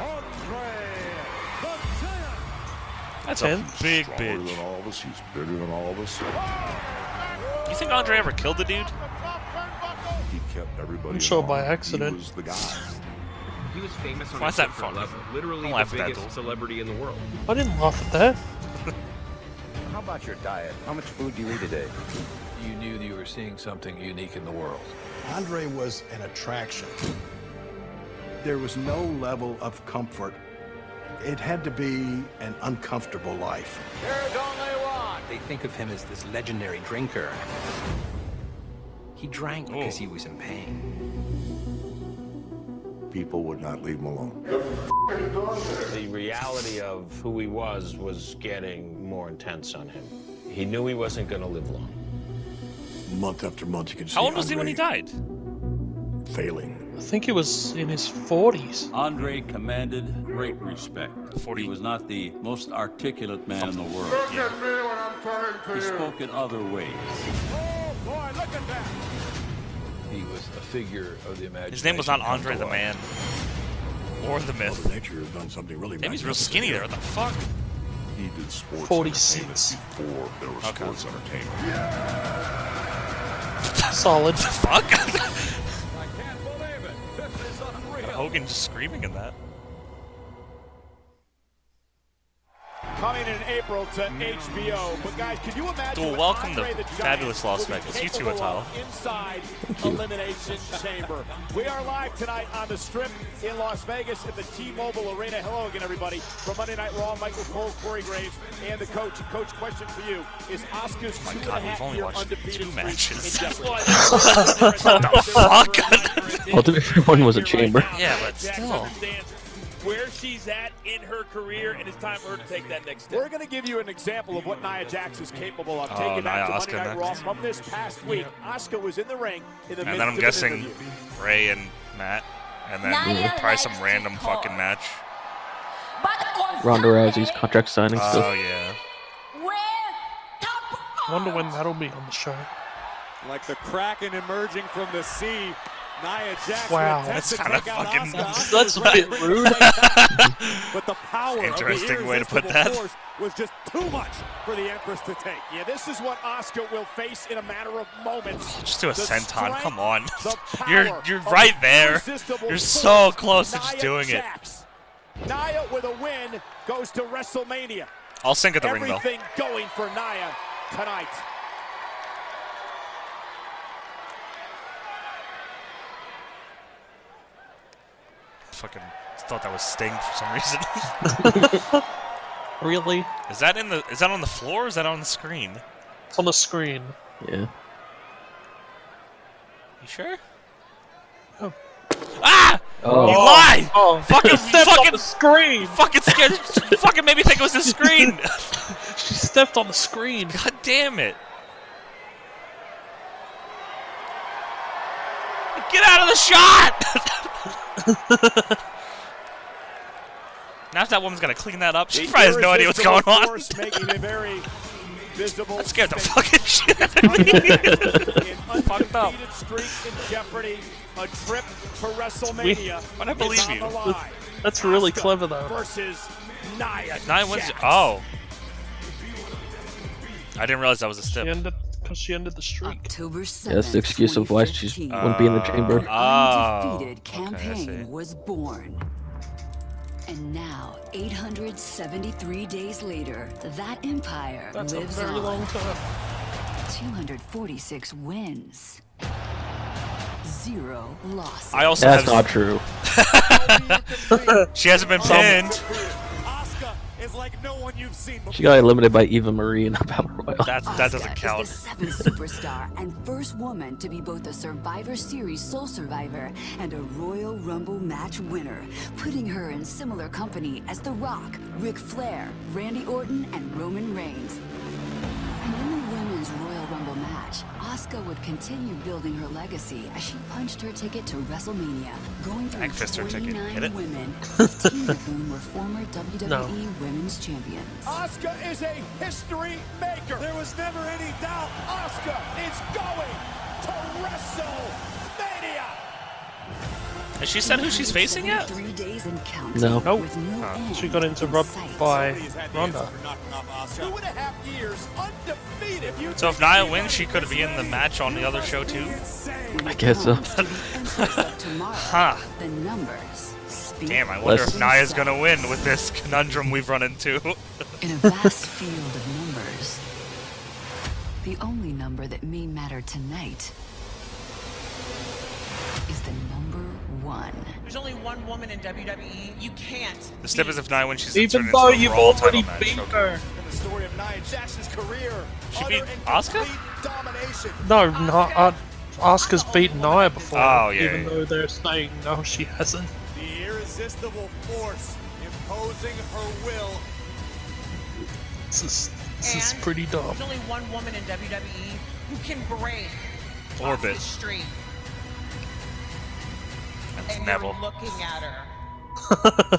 Andre the Giant.
That's
Ten.
a big
Stronger
bitch.
than all of us. He's bigger than all of us.
You think Andre ever killed the dude?
He kept everybody.
I'm sure by accident.
He was the guy.
He was famous on
Why
a
is that funny?
level. Literally
Don't
the
laugh at that,
biggest celebrity in the world.
I didn't laugh at that.
how about your diet? How much food do you eat a day?
You knew that you were seeing something unique in the world.
Andre was an attraction. There was no level of comfort. It had to be an uncomfortable life.
There's only one. They think of him as this legendary drinker. He drank oh. because he was in pain.
People would not leave him alone.
The reality of who he was was getting more intense on him. He knew he wasn't going to live long.
Month after month, you could see
How old was he when he died?
failing.
I think he was in his 40s.
Andre commanded great respect. 40. He was not the most articulate man in the world. Look at me when I'm talking to you. He spoke in other ways.
Oh, boy, look at that.
He was a figure of the imagination.
His name was not Andre the. Man. Or the myth.
Mother Nature has done something really
Maybe he's real skinny there. What the fuck?
He did sports
46.
before there was
Okay.
sports entertainment.
Solid.
Fuck. i can't believe Hogan just screaming in that.
Coming in April to HBO. But guys, can you imagine
Well,
what
welcome to
the
fabulous Las
will
Vegas. You too,
capable
Atala.
of Inside Elimination Chamber. We are live tonight on the Strip in Las Vegas at the T-Mobile Arena. Hello again, everybody. From Monday Night Raw, Michael Cole, Corey Graves, and the coach. Coach, question for you: Is Asuka's oh
My
two
God,
and a
we've
half
only
year
watched
undefeated
two matches. what the fuck?
Ultimate one was a chamber.
Yeah, but still.
Understands where she's at in her career, and it's time for her to take that next step.
We're going to give you an example of what Nia Jax is capable of.
Oh,
Taking back
Nia
to Monday
Asuka
Night Raw from this past week. Asuka was in the ring in the
And then I'm guessing
interview.
Ray and Matt. And then
Nia
probably some random
talk.
fucking match.
But
Ronda Rousey's contract signing stuff.
Oh,
stuff.
yeah.
Wonder when that'll be on the show.
Like the Kraken emerging from the sea. Nia Jax
Wow.
That's kinda fucking-
Asuka. Asuka
That's
was
a bit rude.
but the power
Interesting
of the
way to put that.
was just too much for the Empress to take.
Yeah, this is what Asuka will face in a matter of moments.
Oh, just do a
The
senton.
strength,
Come on. You're you're right there. You're so close to just
Nia
doing it.
Jax. Nia with a win goes to WrestleMania.
I'll sink at the ring bell.
Everything going for Nia tonight.
Fucking thought that was Sting for some reason.
Really?
is that in the is that on the floor or is that on the screen?
It's on the screen.
Yeah.
You sure?
Oh.
Ah!
Oh.
You lied!
Oh,
Fucking
stepped on
fucking
the screen.
fucking scared fucking made me think it was the screen.
She stepped on the screen.
God damn it. Get out of the shot! Now if that woman's gonna clean that up, she
The
probably has no idea what's going on.
Force very visible.
That scared the fucking shit out of me. Fucked up.
streak in jeopardy. A trip to WrestleMania.
But I believe you.
the.
That's really
Asuka
clever, though.
Versus Nia.
Nine wins. Oh. I didn't realize that was a
She
stip.
ended because she ended the streak.
October 7th,
Yeah, that's the excuse of why she
2015,
wouldn't be in the chamber.
An
Oh.
undefeated
Okay,
campaign was born. And now, 873 days later, that empire
That's a
lives
very
on.
long time.
246 wins. Zero losses.
I also
That's
have.
not true.
She hasn't been pinned.
Asuka is like no one you've seen before.
She got eliminated by Eva Marie in the Battle Royal.
That that
Asuka
doesn't
is
count.
the seventh superstar and first woman to be both a Survivor Series sole survivor and a Royal Rumble match winner, putting her in similar company as The Rock, Ric Flair, Randy Orton, and Roman Reigns. And Asuka would continue building her legacy as she punched her ticket to WrestleMania, going through
Backfist her ticket.
29 women, 15 of whom were former WWE
No.
Women's Champions.
Asuka is a history maker. There was never any doubt. Asuka is going to WrestleMania.
Has she said who she's facing yet?
Three days and counting,
No.
Nope.
with no
Huh.
She got
in
interrupted by
Somebody's had the
Ronda.
answer for knocking off Asuka.
Two and a half years undefeated. You
So if Nia wins, she could be in the match on the other show too.
I guess so.
comes the Empress of tomorrow,
Huh.
Numbers.
Damn, I wonder
Let's-
if Nia's gonna win with this conundrum we've run into.
In a vast field of numbers, The only number that may matter tonight is the number one.
There's only one woman in WWE. You can't.
The step is if Nia when she's
Even
turned
though
into a
you've
Raw title
already
match.
beat
Okay.
her.
The story of Nia Jax's career.
She beat
and
Asuka?
complete Domination.
No, not uh, Asuka's beaten Nia before.
Oh, yeah,
Even
yeah.
though they're saying no, she hasn't.
The irresistible force imposing her will.
This is this is pretty dumb.
There's only one woman in WWE who can break
Orbit.
Asuka's streak.
That's
and
Neville.
you're looking at her.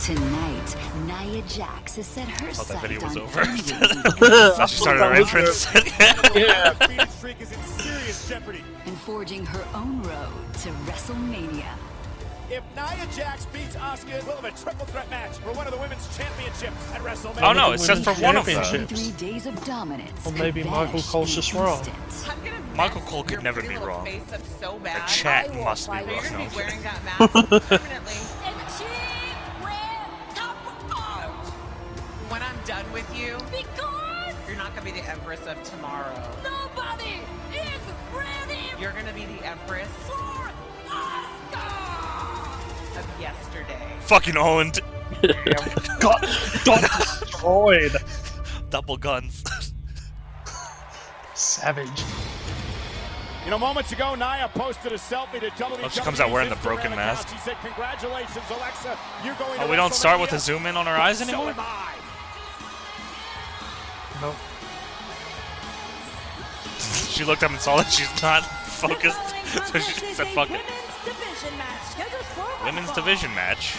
Tonight, Nia Jax has set her
Thought that video was
on
over.
ending
Thought she started her entrance.
yeah.
Undefeated streak is in serious jeopardy.
and forging her own road to WrestleMania.
If Nia Jax beats Asuka, we'll have a triple threat match for one of the women's championships at WrestleMania.
Oh no, it's just for one of them.
Three days of dominance.
Or maybe Michael Cole's just wrong.
instant.
I'm gonna
Michael Cole could never be wrong.
Face up so
The chat
I
must be
fight. You're
wrong.
gonna be wearing that mask permanently. When I'm done with you,
Because
you're not gonna be the Empress of tomorrow.
nobody is ready
You're gonna be the Empress
for
of yesterday.
Fucking owned.
got got destroyed.
Double guns.
Savage.
You know, moments ago, Nia posted a selfie to WWE.
Oh, she comes out wearing the broken mask.
She said, "Congratulations, Alexa. You're going."
Oh,
to
we don't start with a zoom in on her eyes anymore?
am I.
Nope.
she looked up and saw that she's not focused, so she said, "Fuck it."
Women's division match for
Women's
fall.
division match.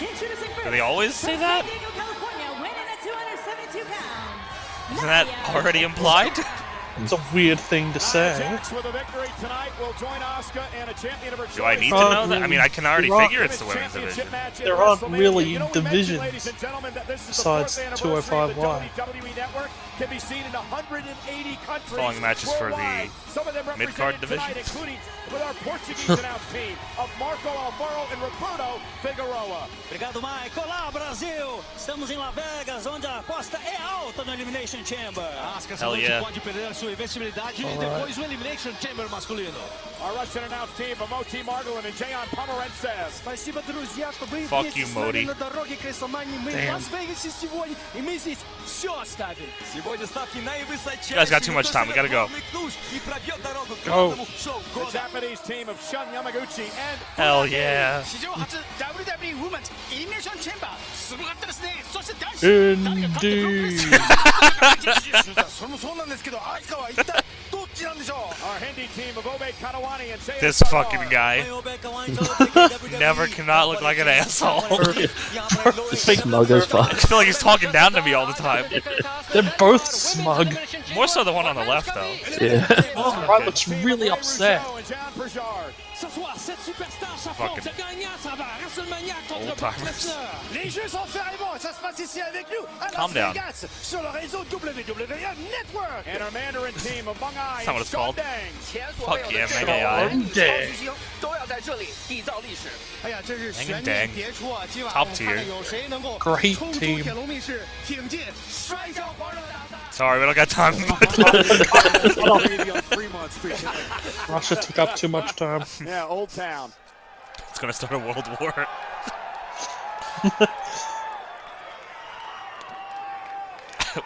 Do they always say
from
that?
San Diego, California, weighing in at 272 pounds.
Isn't that already implied?
It's a weird thing to say.
Jax with a victory tonight will join Asuka and a champion of her
Do I need to
Uh,
know that? I mean, I can already figure it's the women's division.
There aren't really
You know, we mentioned,
divisions
ladies and gentlemen, that this is the
besides
fourth anniversary of the
205Y.
WWE Network can be seen in 180 countries.
Following matches for the
worldwide. Some of them
mid-card division.
tonight, with our Portuguese announce team of Marco Alvaro and Roberto Figueroa.
Obrigado, Michael. Olá, Brasil! Estamos em Las Vegas, onde a aposta é alta no Elimination Chamber.
Asuka
Hell yeah
pode perder sua investibilidade
Alright. depois
o Elimination Chamber masculino.
Our Russian announce team of Moti Margolin and Jayon Pomerantsev.
Спасибо, друзья, что вы
Fuck
вместе
you,
с нами
Modi.
на дороге к WrestleMania. Мы
Damn.
в Лас-Вегасе сегодня, и мы здесь все оставим. Сегодня ставки наивысочайшие.
You guys got too much time. We gotta go.
И пробьет дорогу к
Go.
главному шоу
The
года.
Japanese team of Shun Yamaguchi and
Hell yeah.
史上初 WWE Women's Elimination Chamber すごかったですねそして男子誰が勝ってブロックレス
Indeed.
それもそうなんですけどアスカ
this fucking guy never cannot look like an asshole.
this as fuck.
I feel like he's talking down to me all the time.
They're both smug.
More so the one on the left, though.
Yeah.
Oh, looks really upset
fucking
à
Calm down.
Network.
And our Mandarin team among
That's what it's called. Fuck yeah, Mega AI.
Mega
Dang. Top tier.
Great team.
Sorry, we don't got time.
Russia took up too much time.
Yeah, Old Town
it's gonna start a world war.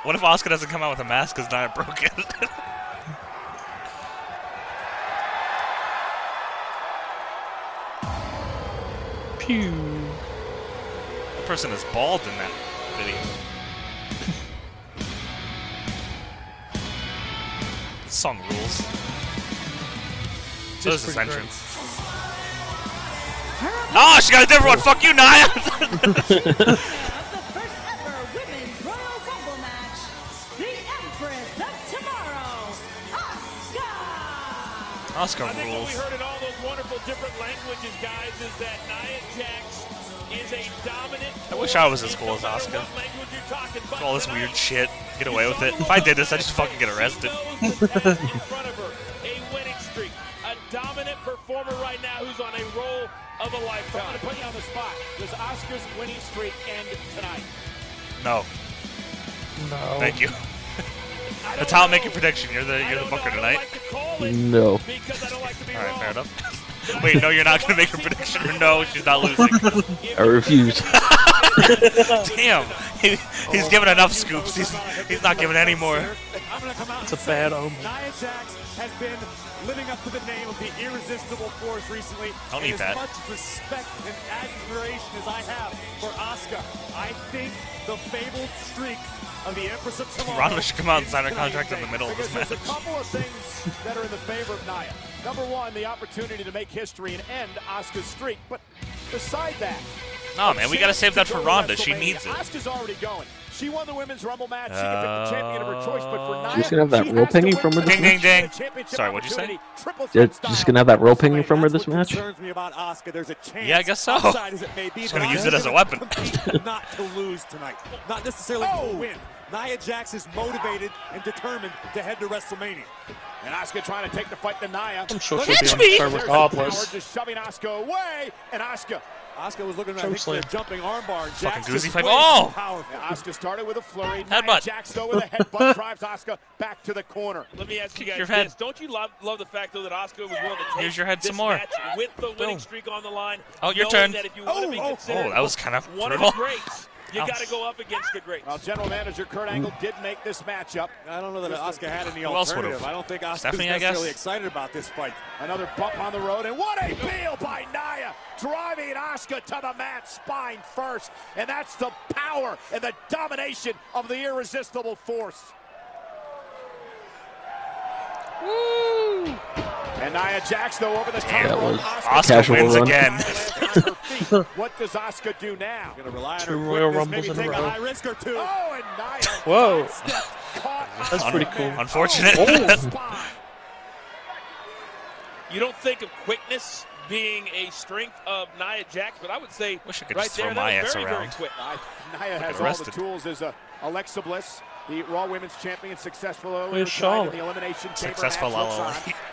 what if Asuka doesn't come out with a mask because Nia broke it?
Pew.
the person is bald in that video. Song rules. So this entrance. Oh, she got a different one. Fuck you, Nia.
of the first ever women's Royal Rumble match, the Empress of Tomorrow, Asuka!
Oscar
I think what we
rules.
heard in all those wonderful different languages, guys, is that Nia Jax is a dominant.
I wish I was as cool as
Asuka. matter
Asuka.
what language you're talking, but
All this weird shit. Get away with it. If I did this, I'd just fucking get arrested.
Of a
I'm going to put you on the spot. Does Asuka's winning streak end tonight?
No.
No.
Thank you. That's how I'm making prediction. You're the you're the booker tonight.
No.
All right, fair enough. Wait, no, you're not gonna make a prediction, or no, she's not losing.
I refuse.
Damn, he, he's given enough scoops. He's he's not giving any more.
It's a bad omen.
Nia Jax has been living up to the name of the irresistible force recently. And as
that.
much respect and admiration as I have for Asuka, I think the fabled streak of the Empress of Tomorrow.
Ronda should come out and sign
tonight
contract in the middle of this
there's a couple of things that are in the favor of Nia. Number one, the opportunity to make history and end Asuka's streak. But beside that,
No, man, we gotta save that for Ronda. She needs it.
Asuka's already going. She won the women's Rumble match. She can pick the champion of her choice. But for uh, Nia,
She's gonna have that
she
rope hanging from her
the
Ding, ding, ding. Sorry, what'd you say?
opportunity, triple
Yeah, just gonna have that rope hanging from her this match.
concerns me about Asuka, there's a chance.
Yeah, I guess so.
outside as it may be,
She's gonna use it as a weapon.
not to lose tonight, not necessarily to oh! win. Nia Jax is motivated and determined to head to WrestleMania.
And Asuka trying to take the fight to Nia.
I'm sure she'll
at
be on
me.
her
There's
regardless.
Howard just shoving Asuka away, and Asuka.
Asuka was looking, I
Choke
think, for a jumping armbar. and
Fucking
Jax
goosey
just
pipe. Oh!
too powerful.
Yeah, started with a flurry.
Headbutt.
Nia Jax though with a headbutt drives Asuka back to the corner.
Let me ask you guys
your head.
this: Don't you love, love the fact though that Asuka was willing to take
Here's your head
this
some more.
match with the winning
Boom.
streak on the line?
Oh, your turn.
That if you want to be
Oh, oh, oh
considered
oh, that was kind of
one of the greats, you
Ouch.
got to go up against the greats.
Well, General Manager Kurt Angle did make this matchup.
I don't know that Asuka had any
Who else would've?
alternative. I don't think Asuka's
Stephanie, I
necessarily
guess?
excited about this fight.
Another bump on the road, and what a peel by Nia, driving Asuka to the mat, spine first, and that's the power and the domination of the irresistible force. And Nia Jax, though, over the top.
That was
Asuka
Asuka
casual
wins
run.
again.
lands on her feet. what does Asuka do now?
Going to rely on
Two
her
Royal Rumbles
maybe
in a
take a
row.
high risk or two.
Oh, and Nia
Whoa. That's
Asuka
pretty cool.
man.
Unfortunate.
Oh.
You don't think of quickness being a strength of Nia Jax, but I would say
Wish I could
right
just
there
throw
that
my ass
very,
around.
very quick.
Nia has all the tools as a Alexa Bliss, the Raw Women's Champion, successful earlier tonight in the Elimination Chamber
Successful
match. Looks
LOL.
on.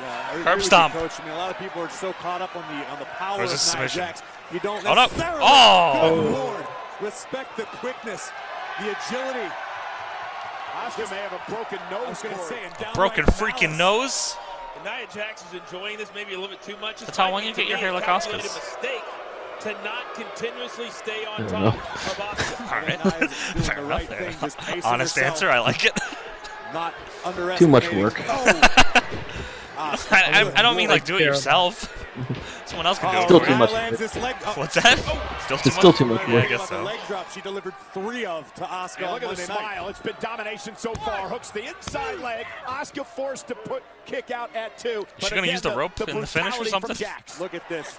Yeah, I agree
Curb
with you,
stomp.
Coach. I mean, a lot of people are so caught up on the on the power
There's
of Nia
submission.
Jax. You don't
Oh, no.
necessarily.
Oh.
Good oh. Lord. Respect the quickness, the agility.
Asuka may have a broken nose
going to say,
it.
and downright
Broken freaking
malice.
nose.
And Nia Jax is enjoying this maybe a little bit too much.
That's how
might
long
be
you
to
get your hair like
calculated
Asuka's.
mistake to not continuously stay on top
know.
of Asuka.
All right. Fair
the
enough
right
there.
thing, just
Honest
herself.
answer. I like it.
Not
Too much work.
Oh. Asuka.
I, I, I don't mean like do it yourself. Someone else can do it.
Still
for
too
you.
much.
lands this leg. Oh,
What's that? Still too
It's
much.
still too much
Yeah, I
work.
guess
about the
so.
leg drop she delivered three of to Asuka.
And look at the
Monday night.
smile. It's been domination so far. Hooks the inside leg. Asuka forced to put kick out at two.
she gonna use the rope in the finish or something?
From Jax.
Look at this.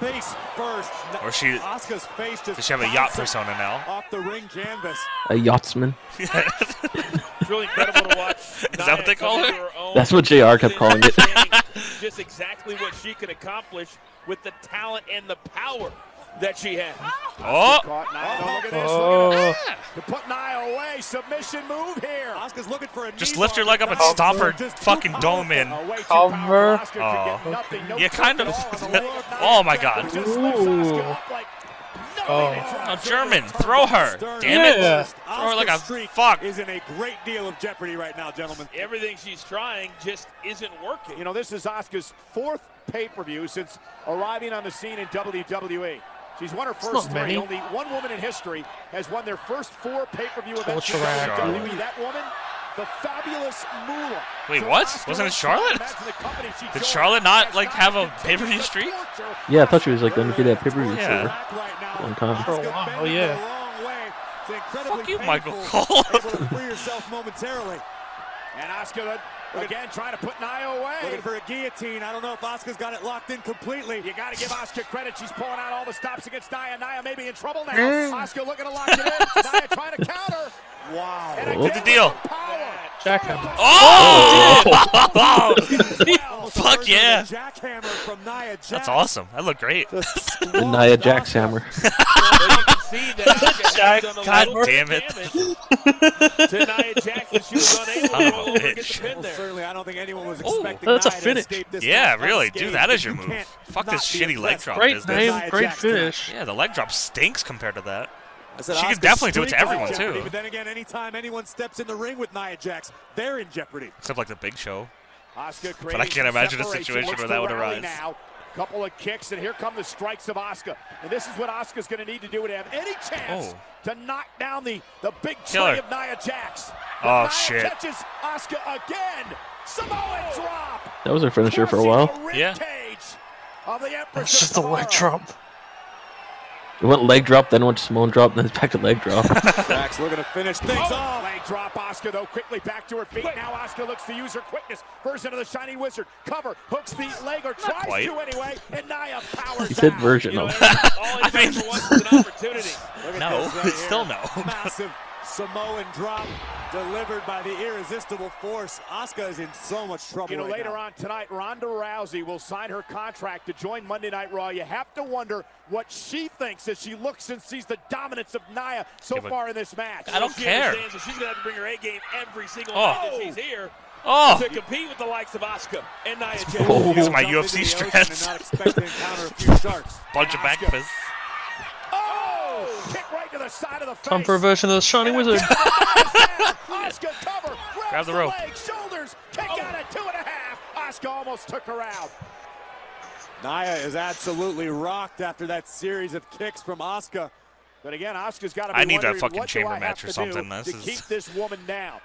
Face first.
Or she-
Asuka's face just
Does she have a yacht persona now?
Off the ring canvas.
A yachtsman.
It's really incredible to watch.
Is that what they call her?
That's what JR kept calling it.
Just exactly what she can accomplish with the talent and the power that she has.
Oh, oh.
Caught Nia. Don't look at this.
Oh.
Look at ah. that. To put Nia away. Submission move here.
Asuka's looking for a
just lift your leg up and
but
stomp her
just
fucking dome in.
Way too
Cover.
powerful. Asuka could get
Oh.
nothing. No
You kind of-
all on the low
Oh my God.
Jax just lifts Asuka
Ooh.
Up like
Oh.
nothing. It's right.
German, throw her.
Stern.
Damn it.
Yeah.
Throw her like a
Asuka's
fuck.
is in a great deal of jeopardy right now, gentlemen.
Everything she's trying just isn't working.
You know, this is Asuka's fourth pay-per-view since arriving on the scene in WWE. She's won her first three.
many.
Only one woman in history has won their first four pay-per-view events in
Torture rack.
WWE. That woman, the fabulous Moolah.
Wait, what? Wasn't it Charlotte?
imagine the company she
Did Charlotte not like have a
continued
pay-per-view streak?
Yeah, I thought she was like undefeated at pay-per-view.
Yeah.
Right now,
One time.
For a while,
bending oh,
yeah.
the wrong way. It's incredibly
Fuck you. Michael Cole.
Able to free yourself momentarily.
And Asuka again trying to put Nia away.
Looking for a guillotine. I don't know if Asuka's got it locked in completely.
You got to give Asuka credit. She's pulling out all the stops against Nia. Nia may be in trouble now.
Mm.
Asuka looking to lock it in. Nia trying to counter.
Wow.
And
What's the deal?
Power.
Jackhammer.
Oh!
Almost
Fuck
a version of
yeah.
Jackhammer from Nia Jax.
That's awesome. That looked great.
Just
The Nia Jax hammer.
Well, you see that Asuka has done a
God
little
damn
bit
it.
of damage to Nia and she was unable
Son
to
of a
roll over and get the
bitch.
pin
Well,
there.
certainly, I don't think anyone was
Ooh,
expecting
that's a
Nia to
finish.
this
Yeah,
match
really. Do
unscathed,
that as your
you
move.
can't
Fuck this shitty leg drop
with
Great
business.
name, great
Jax
finish.
Yeah, the leg drop stinks compared to that.
I said
She can
Asuka's
definitely do it to
streak is in
everyone,
jeopardy,
too.
But then again, anytime anyone steps in the ring with Nia Jax, they're in jeopardy.
Except like the Big Show.
Asuka
But I can't imagine a situation where that would arise.
Now. Couple of kicks, and here come the strikes of Asuka. And this is what Asuka's going to need to do to have any chance
Oh.
to knock down the, the big
Killer.
tray of Nia Jax. But
Oh,
Nia
shit.
catches Asuka again. Samoan drop.
That was her finisher for a while.
Yeah.
Cage of the
It's just a leg
Tomorrow.
drop.
It went leg drop, then went to Samoan drop, then it's back to leg drop.
Jax looking to finish things
Oh,
off.
leg drop. Asuka though quickly back to her feet. Now Asuka looks to use her quickness. Version of the Shining Wizard. Cover hooks the leg or tries
quite.
to anyway, and Nia powers
He said
out.
version of.
All he does for once is an opportunity.
Look at
No,
this right
still
here.
no.
Massive Samoan drop delivered by the irresistible force. Asuka is in so much trouble.
You know,
right
later
now.
on tonight, Ronda Rousey will sign her contract to join Monday Night Raw. You have to wonder what she thinks as she looks and sees the dominance of Nia so
Give a-
far in this match.
I don't
She
care.
understands that she's going to have to bring her A game every single
Oh.
night that she's here
Oh.
to compete with the likes of Asuka and Nia Jax.
Oh.
My UFC
into the ocean
strats.
and not expect to encounter a few sharks.
Bunch of back
Asuka.
fists.
Oh! Kick right to the side of the face.
Time for a version of the Shining Wizard.
Asuka cover.
Grab the rope.
Leg, shoulders. Kick oh. out at two and a half. Asuka almost took her out.
Nia is absolutely rocked after that series of kicks from Asuka.
But again, Asuka's got to be
I need that fucking chamber match or something.
do
This
to
is-
keep this woman down.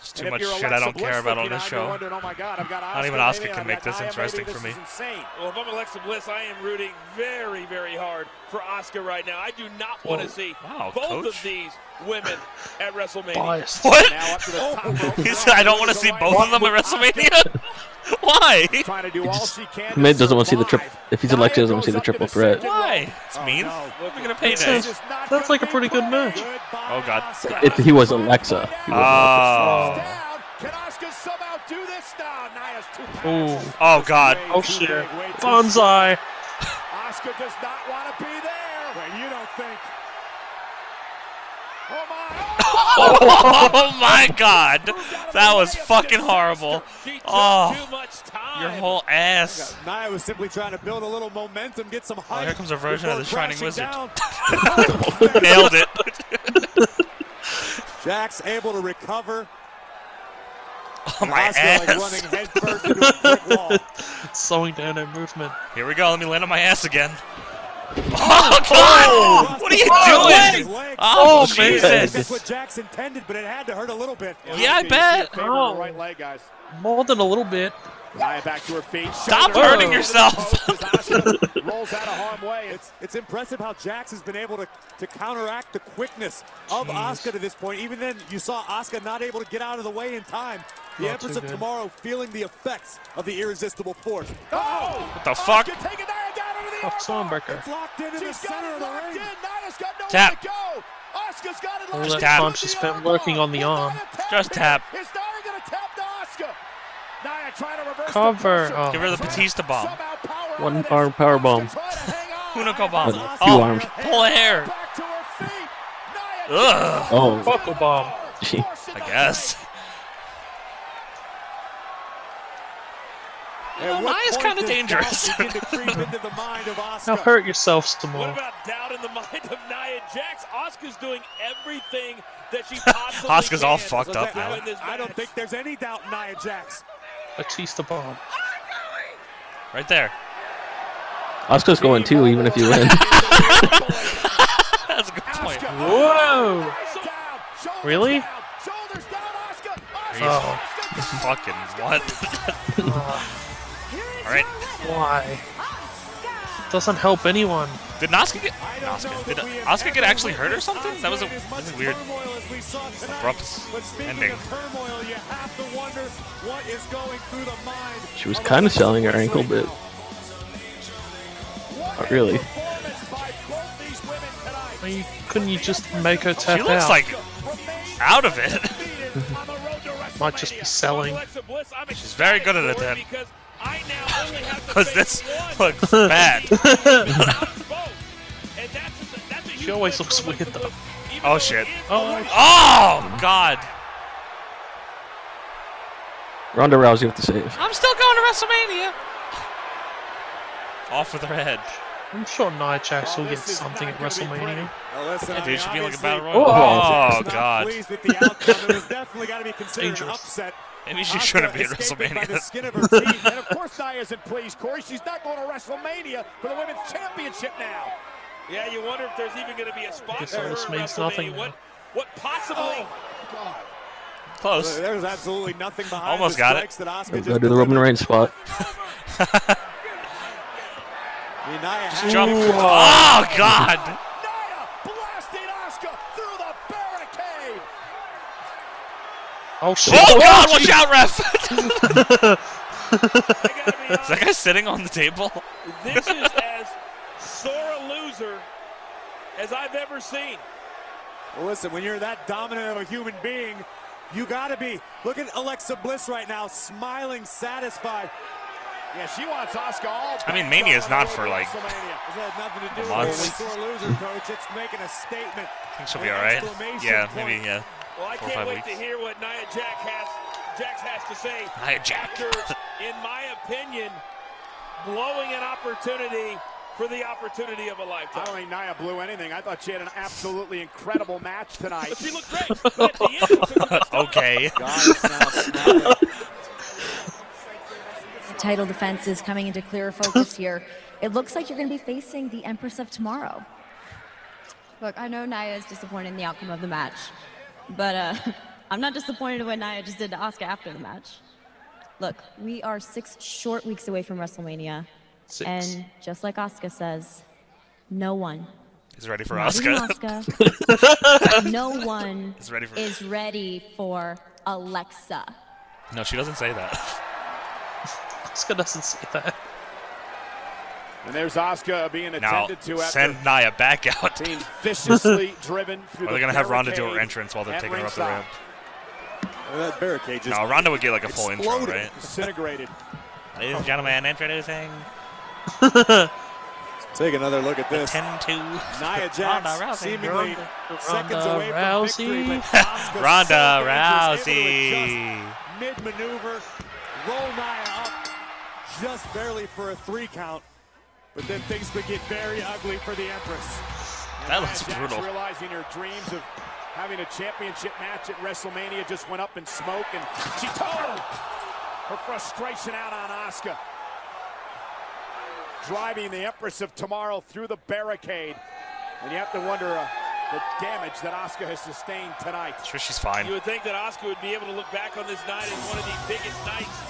It's too much shit I don't care about on this show.
wondering, oh my God, I've got
Not even
Asuka,
Asuka can make this interesting
maybe
for me.
is insane.
Well, if I'm Alexa Bliss, I am rooting very, very hard for Asuka right now. I do not want to see
Wow,
both
coach.
of these women at WrestleMania.
Biased.
What?
Now up to the oh. top rope.
I don't want to see both of them at WrestleMania. Why?
Trying to do all she can
He doesn't want to see the
survive.
triple. If he's Alexa, he doesn't want to see the triple threat.
Why? It's
Oh,
mean.
no.
We're gonna pay
That's,
that.
This
that's like a pretty good match.
Oh God.
If he was Alexa. He was
Oh.
Down. Can Asuka somehow do this now? Nia's too
Ooh.
Oh God.
Oh
too
shit.
big, way
Bonsai.
Asuka does not want to be there.
Well, you don't think.
Oh my!
Oh my God. That was fucking horrible. Oh.
too much time.
Your whole ass.
Nia was simply trying to build a little momentum, get some height.
Oh, here comes a version of the Shining Wizard.
down.
Nailed it.
Jax able to recover.
Oh my
Asuka like
ass.
running headfirst into a brick wall.
Slowing down her movement.
Here we go. Let me land on my ass again. Oh, oh God! Oh, what are you oh, doing?
Leg.
Oh,
Oh.
Jesus!
That's what Jax intended, but it had to hurt a little bit.
Yeah, I
Asuka, you see
bet.
Oh.
right leg, guys.
More than a little bit.
Nia back to her feet.
Stop
Shoulder
hurting yourself.
post as Asuka rolls out of harm way. It's
It's impressive how Jax has been able to, to counteract the quickness of Asuka to this point. Even then, you saw Asuka not able to get out of the way in time. The
Not
Empress of
good.
Tomorrow feeling the effects of the irresistible force.
oh! oh!
What the oh, fuck?
Asuka taking down into the
Oh. Stormbreaker.
It's locked into the
She's got
center of the ring.
in. Nia's got nowhere
Tap.
to go. Asuka's got it
All
locked
that
in.
Tap.
time she spent working on the arm.
Just tap.
Is Nia gonna tap to Asuka? Nia trying to reverse the
Cover. Oh.
Give her the Batista bomb.
Somehow power out
One arm power bomb.
Asuka trying to hang on.
Hunico bomb.
Two
Oh,
arms.
pull hair.
Back to her feet. Nia
Ugh.
Oh.
Buckle bomb.
I guess.
Creep into the mind of
Now hurt yourself some
What about doubt in the mind of Nia Jax? Asuka's doing everything that she possibly
Asuka's all fucked up now.
this
I don't think there's any doubt in Nia Jax.
Batista bomb.
Right there.
Asuka's going too, even if you win.
That's a good point.
Whoa! Really?
down, shoulders down, Asuka.
Are you
Asuka.
fucking what? Uh, All right.
Why? Doesn't help anyone.
Did Asuka get Asuka? Did Asuka get actually hurt or something? That was a, that was a weird abrupt ending.
turmoil, you have to wonder what is going through the mind.
She was kind of selling her ankle, but not really.
Why you- couldn't you just make her tap out?
She looks
out?
like out of it.
Might just be selling.
She's very good at it then. Because this looks bad.
She always looks weird though.
Oh shit.
Oh,
Oh god.
Ronda Rousey with the save.
I'm still going to WrestleMania. Off with her head.
I'm sure Nia Jax will get something at WrestleMania.
Now listen,
Yeah,
I
dude,
mean,
should be like a
obviously,
battle oh, royal.
Oh.
Oh,
not
God.
pleased with the outcome. It was definitely got to be considered
Dangerous.
Upset.
Maybe she
Asuka
shouldn't be at
escaping by the
WrestleMania.
skin of her teeth. and of course, Nia isn't pleased, Corey. She's not going to WrestleMania for the Women's Championship now.
Yeah, you wonder if there's even going to be a spot
Guess
for
all
her
this means nothing
What,
now.
what possibly?
Oh, God.
Close.
There's absolutely nothing behind
Almost got it.
strikes that Asuka
Go
just
do the Roman
delivered.
Reigns spot.
I mean, Nia
Jump. Oh, God.
Nia blasting Asuka through the barricade.
Oh shit!
Oh, God, oh, watch out, ref. Is that guy sitting on the table?
This is as sore a loser as I've ever seen.
Well, listen, when you're that dominant of a human being, you got to be. Look at Alexa Bliss right now, smiling, satisfied.
Yeah, she wants Asuka all
I mean,
back
Mania is not for, like,
WrestleMania.
This has nothing to do
Months.
with a sore loser, coach. It's making a statement.
I think she'll be all right. Yeah,
point.
maybe, yeah.
Well, I
Four
can't
five
wait
weeks.
to hear what Nia Jax has, Jax has to say.
Nia Jax.
After, in my opinion, blowing an opportunity for the opportunity of a lifetime.
I don't think Nia blew anything. I thought she had an absolutely incredible match tonight.
She looked great. But at the end, it took her to
okay.
Goddess now smiling.
The title defense is coming into clearer focus here. It looks like you're going to be facing the Empress of Tomorrow.
Look, I know Nia is disappointed in the outcome of the match, but uh, I'm not disappointed in what Nia just did to Asuka after the match. Look, we are six short weeks away from WrestleMania,
Six.
and just like Asuka says, no one,
is ready for
not even
Asuka.
Asuka, no one
Is ready for-
is ready for Alexa.
No, she doesn't say that.
Asuka doesn't say that.
And there's Asuka being
Now,
attended to after
send Nia back out.
being viciously driven through
Or they're going to have Ronda do her entrance while they're
at
taking her up the ramp.
Well, uh, that barricade just
No, Ronda would get like a full intro,
exploded.
right?
Disintegrated.
Ladies and gentlemen, introducing
Take another look at
the
this.
10 2.
Nia Jax
Ronda Rousey.
seemingly
Ronda-
seconds
Ronda
away from
Rousey.
victory, but
Ronda
so dangerous, able to
Rousey.
Mid-maneuver, roll Nia up just barely for a three count, but then things could get very ugly for the Empress.
That
Nia
looks
Jax
brutal.
realizing her dreams of having a championship match at WrestleMania just went up in smoke, and she told her frustration out on Asuka. Driving the Empress of Tomorrow through the barricade. And you have to wonder uh, the damage that Asuka has sustained tonight.
Sure, she's fine.
You would think that Asuka would be able to look back on this night as one of the biggest nights and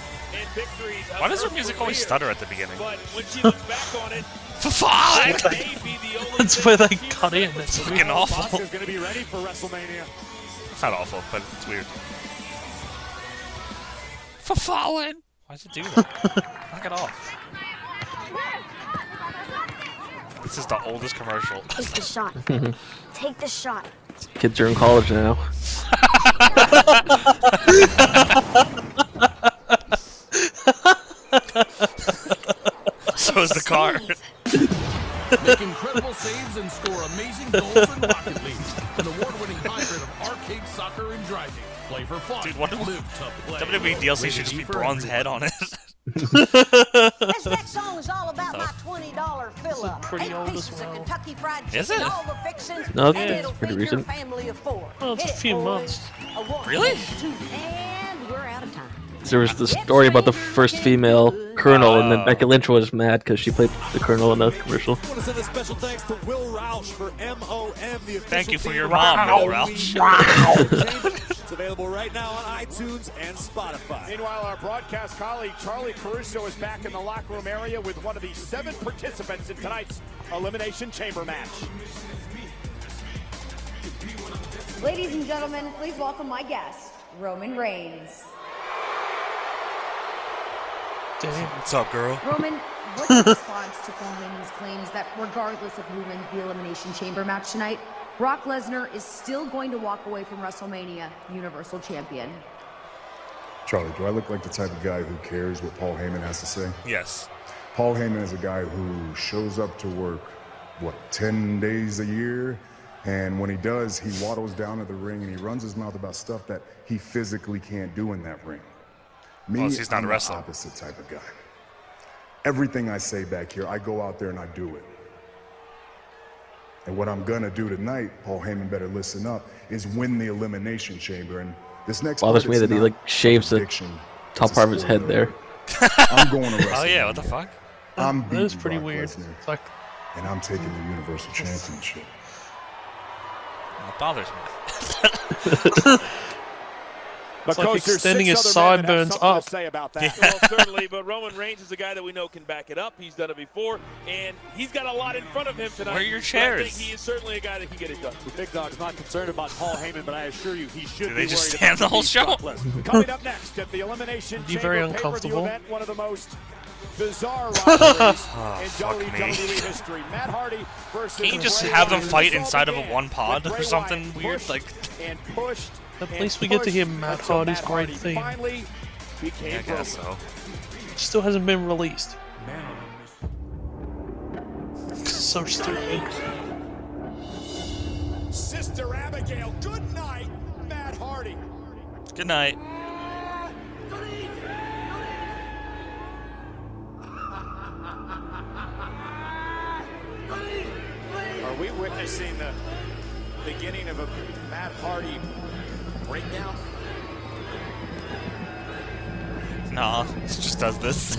victories. of
Why does her
her
music always stutter at the beginning?
But when she looks back on it,
Fine.
it may be the only
That's where they cut in.
remembers.
It's
Fucking awful.
Asuka's going to be ready for WrestleMania.
It's not awful, but it's weird. For falling. Why does it do that? Knock it off. This is the oldest commercial.
Take the shot. Take the shot.
Kids are in college now.
so is the car.
Make incredible saves and score amazing goals in Rocket League, an award-winning hybrid of arcade soccer and driving. Play for fun.
Dude, what
live to play.
WWE DLC should just be bronze head on it.
This next song is all about my twenty dollar fill up.
pretty
Eight
old as
pieces
well.
of Kentucky Fried Chicken,
Is it?
all the fixings,
No,
and
it's
it'll
pretty
feed your
recent.
family of four.
Well, it's a
Hit it,
few
boys.
months.
A one,
Really?
two, and we're out of time.
There was the story about the first female colonel, and then
Oh.
Becky Lynch was mad because she played the colonel in the commercial.
I want to send a special thanks to Will Roush for MOM, the
Thank you for your
of
mom, Will Roush.
It's available right now on iTunes and Spotify.
Meanwhile, our broadcast colleague Charlie Caruso is back in the locker room area with one of the seven participants in tonight's Elimination Chamber match.
Ladies and gentlemen, please welcome my guest, Roman Reigns.
Damn.
What's up, girl?
Roman, what's your response to Paul Heyman's claims that regardless of who wins the Elimination Chamber match tonight, Brock Lesnar is still going to walk away from WrestleMania Universal Champion?
Charlie, do I look like the type of guy who cares what Paul Heyman has to say?
Yes.
Paul Heyman is a guy who shows up to work, what, 10 days a year? And when he does, he waddles down to the ring and he runs his mouth about stuff that he physically can't do in that ring. Me,
Well, he's not
I'm
a wrestler.
the opposite type of guy. Everything I say back here, I go out there and I do it. And what I'm gonna do tonight, Paul Heyman better listen up, is win the Elimination Chamber. And this next
Bothers
part,
me that he like shaves the top
it's
part of his head there.
I'm going to wrestle.
Oh yeah, what the fuck?
I'm
That is pretty
Brock
weird.
Lesnar,
It's like
and I'm taking the Universal Championship.
It bothers me.
But
It's like
Coach,
extending his
other men that have
sideburns up.
Say about that.
well, certainly, but Roman Reigns is a guy that we know can back it up. He's done it before, and he's got a lot in front of him tonight.
Where are your
but I think
chairs?
he is certainly a guy that can get it done.
The Big Dog's not concerned about Paul Heyman, but I assure you he should
Do
be
they just stand the whole show?
Coming up next at the Elimination
Be
Chamber
very
pay-per-view
uncomfortable.
event, one of the most bizarre rivalries
Oh,
in
fuck me.
WWE history. Matt Hardy versus
Can you just
Bray
have them fight inside of a one pod or something weird? Like,
and pushed.
At
and
least we get to hear Matt Hardy's
Matt
great
Hardy
theme.
Finally became
I guess
broken.
so.
still hasn't been released. So stupid.
Sister Abigail, good night, Matt Hardy.
Good night.
Are we witnessing the beginning of a Matt Hardy breakdown?
Nah, it just does this.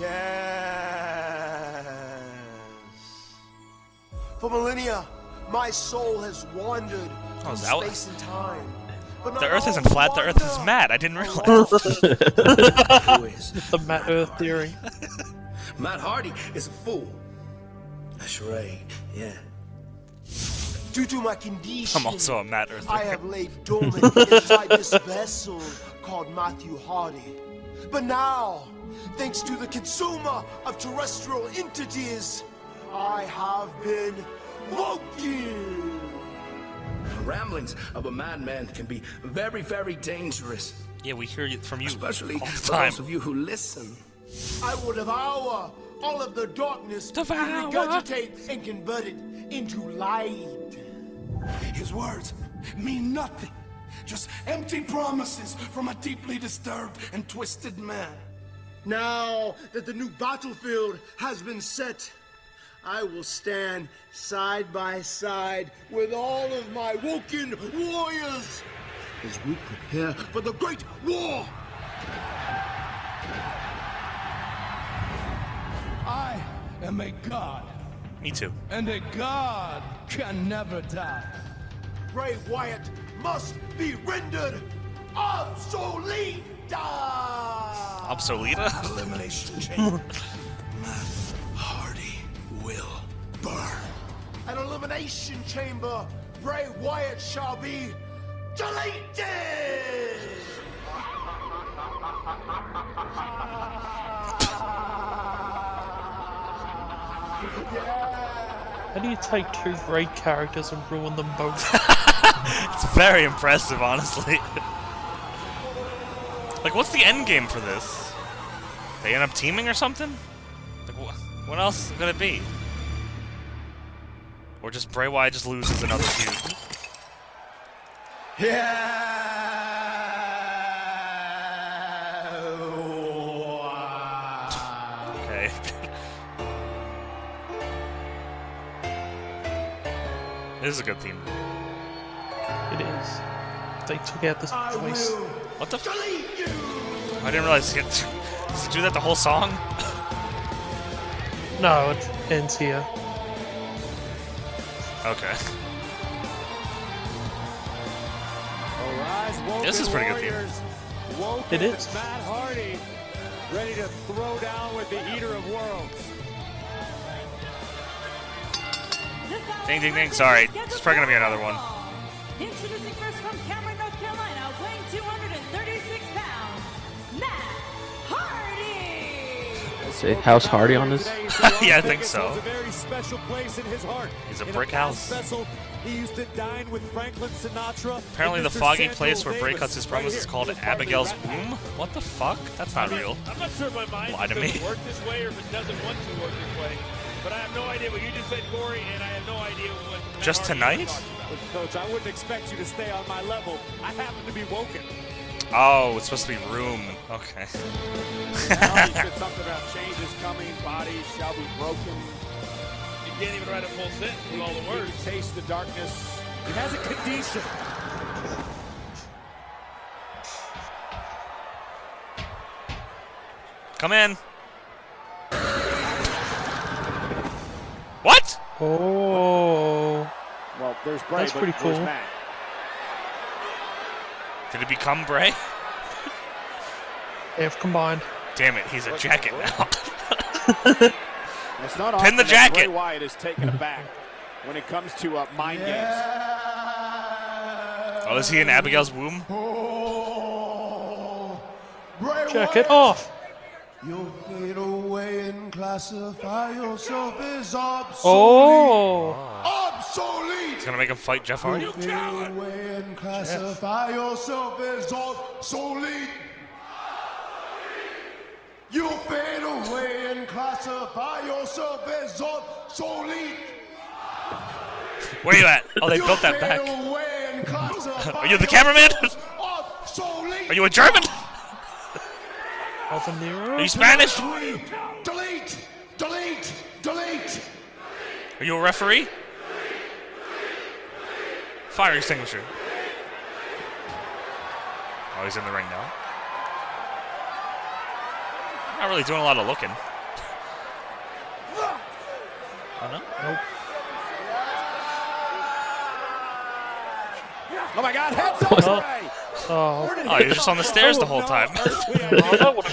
Yes. For millennia, my soul has wandered
Oh, is
through
that
space and time. But
The Earth isn't flat. The Earth is mad. I didn't realize.
the Matt Earth theory.
Matt Hardy is a fool. That's right, yeah. Due to my condition,
I'm also a Matt Earth.
I have laid dormant inside this vessel called Matthew Hardy. But now, thanks to the consumer of terrestrial entities, I have been woken.
The ramblings of a madman can be very, very dangerous.
Yeah, we hear it from you
Especially
all the
for
time.
those of you who listen.
I will devour all of the darkness
Devour.
regurgitate and convert it into light.
His words mean nothing. Just empty promises from a deeply disturbed and twisted man.
Now that the new battlefield has been set, I will stand side by side with all of my woken warriors as we prepare for the great war.
I am a god,
Me too.
and a god can never die.
Bray Wyatt must be rendered obsolete.
Obsoleta?
Elimination chamber. Matt Hardy will burn.
An elimination chamber, Bray Wyatt shall be deleted.
How do you take two great characters and ruin them both?
It's very impressive, honestly. like, what's the end game for this? They end up teaming or something? Like, wh- what else could it be? Or just Bray Wyatt just loses another feud? Okay. This is a good theme.
It is. They took out this voice.
What the? F- I didn't realize it. Does it do that the whole song?
No, it ends here.
Okay.
Arise,
This is pretty good theme.
warriors. Woken
It is.
Matt Hardy, ready to throw down with the Eater of Worlds.
Ding, ding, ding. Sorry. It's probably gonna be another one.
Introducing first from Cameron, North Carolina, weighing 236 pounds, Matt Hardy.
Say House Hardy on this?
yeah, I think so.
Holds a very special place in his heart.
He's a brick house.
He used to dine with Franklin Sinatra.
Apparently, the foggy
Samuel
place where Bray cuts his
Right
is called
he was part of the
Abigail's
Rat
Womb. What the fuck? That's not real.
I'm not sure if my mind
Lie to me.
work this way or if it doesn't want to work this way. But I have no idea what you just said, Corey, and I have no idea what. Matt
Just
Hardy
tonight?
about.
Coach, I wouldn't expect you to stay on my level. I happen to be woken.
Oh, it's supposed to be room. Okay.
Now he said something about changes coming, bodies shall be broken.
You can't even write a full sentence with all the words.
Taste the darkness.
He has a condition.
Come in. What?
Oh.
Well, there's Bray,
That's
but
pretty cool.
Matt?
Did it become Bray?
if combined.
Damn it, he's a jacket now.
It's not
Pin the
that
jacket.
Bray Wyatt is taken aback when it comes to uh, mind games.
Oh, is he in Abigail's womb?
Check it off.
You'll fade away and classify yourself as obsolete.
Oh.
Obsolete!
He's gonna make him fight Jeff Hardy?
You'll fade away and classify yourself as obsolete. You'll fade away and classify yourself as obsolete.
Where you at? Oh, they built that back.
away and classify
Are you the cameraman? Are you a German?
Alpha Nero?
Are you Spanish?
Delete, delete, delete, delete.
Are you a referee? Fire extinguisher. Oh, he's in the ring now. Not really doing a lot of looking. Oh, no?
Nope.
Oh my God, heads up
Oh.
Bray.
Oh.
Oh, he was just on the stairs the whole time.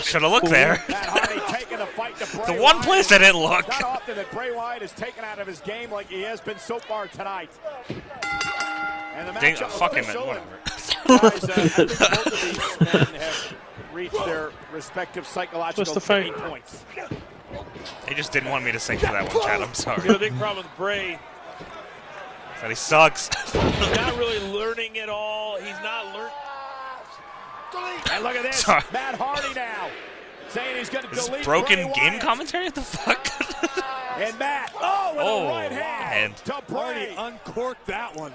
Should have looked there.
Matt Hardy taking the fight to Bray
The one place I didn't look.
Not often that Bray Wyatt is taken out of his game like he has been so far tonight. And the
Dang,
matchup
fucking
official,
whatever.
Guys, uh, I think both of these men have reached their respective psychological
Just the fight.
points.
He just didn't want me to sing for that one, Chad. I'm
You know, the big problem with Bray,
That he sucks.
he's not really learning it all. He's not learning.
And look at this,
Sorry.
Matt Hardy now saying he's going to delete
broken
Bray
game
Wyatt.
commentary? What the fuck?
And Matt, oh, with
Oh,
a right hand
hand.
to
Hardy
Bray.
uncorked that one.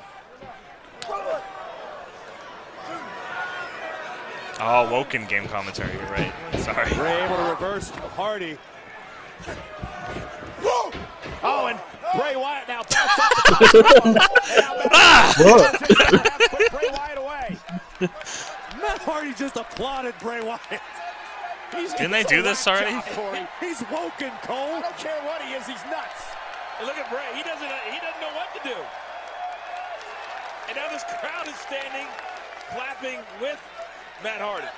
Oh, Woken game commentary. You're right. Sorry.
Bray able to reverse Hardy.
Oh, and Bray Wyatt now bounced off the top.
Ah!
Bray Wyatt away.
Matt Hardy just applauded Bray Wyatt.
He's
Didn't they do this already?
job,
He's woken, Cole.
I don't care what he is, he's nuts.
And look at Bray. He doesn't. Uh, he doesn't know what to do. And now this crowd is standing, clapping with Matt Hardy.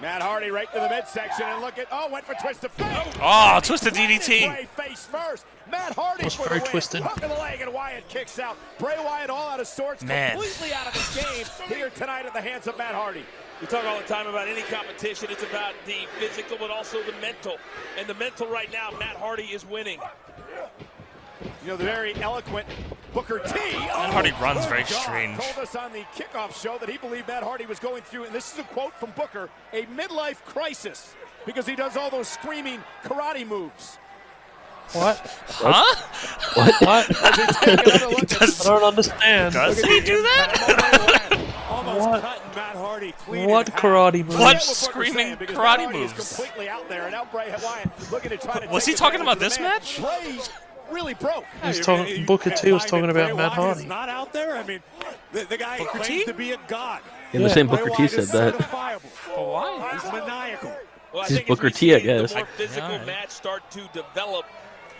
Matt Hardy right to the midsection, and look at oh, went for twist of fate.
Oh, ah, twisted
Bray
DDT.
face first. Matt Hardy
Was very twisted.
Hook of the leg, and Wyatt kicks out. Bray Wyatt all out of sorts,
Man.
completely out of his game here tonight at the hands of Matt Hardy.
We talk all the time about any competition. It's about the physical, but also the mental. And the mental right now, Matt Hardy is winning.
You know, the very eloquent Booker T.
Matt oh, Hardy runs oh, very
God,
strange.
Told us on the kickoff show that he believed Matt Hardy was going through, and this is a quote from Booker, a midlife crisis because he does all those screaming karate moves.
What?
Huh?
What?
What?
He take another look at
Does-
I don't understand.
Does he do that?
What?
Matt Hardy clean
What karate move?
What screaming karate
Matt Hardy is
moves?
completely out there, and Bray Wyatt looking to try to
Was he talking about
of the
this
man.
match?
Bray really broke.
He's
You-
talking-
you
Booker
can't
T was talking about
Bray
Matt
Wyatt
Hardy.
not out there. I mean, the, the guy
Booker
claims
T?
to be a god.
Yeah, the same Booker T said that.
certifiable.
Why?
He's maniacal.
Well, I
He's
as
Booker
we
T, I
see
guess.
The more physical
Yeah.
match start to develop,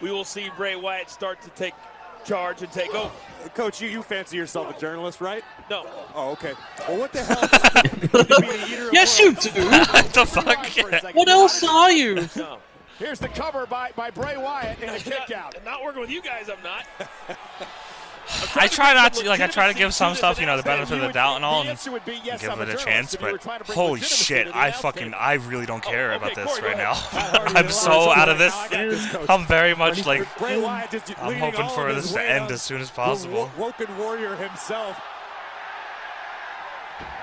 we will see Bray Wyatt start to take charge and take over.
Coach, you, you fancy yourself a journalist, right?
No.
Oh, okay. Well, what the hell? to be a
Yes, you do.
what the fuck?
What else are you?
No.
Here's the cover by, by Bray Wyatt and a kick out.
Not, not working with you guys, I'm not.
I try not to like. I try to give some stuff, you know, the benefit of the doubt and all,
the
and
answer would be, yes,
give it a chance.
if you were
But
trying to bring
holy shit, I fucking. I really don't care
okay,
about this
Corey,
right now. I'm so out of this.
I got this, Coach.
I'm very much like.
Bray Wyatt just
I'm hoping for this to end as soon as possible.
Woken warrior himself.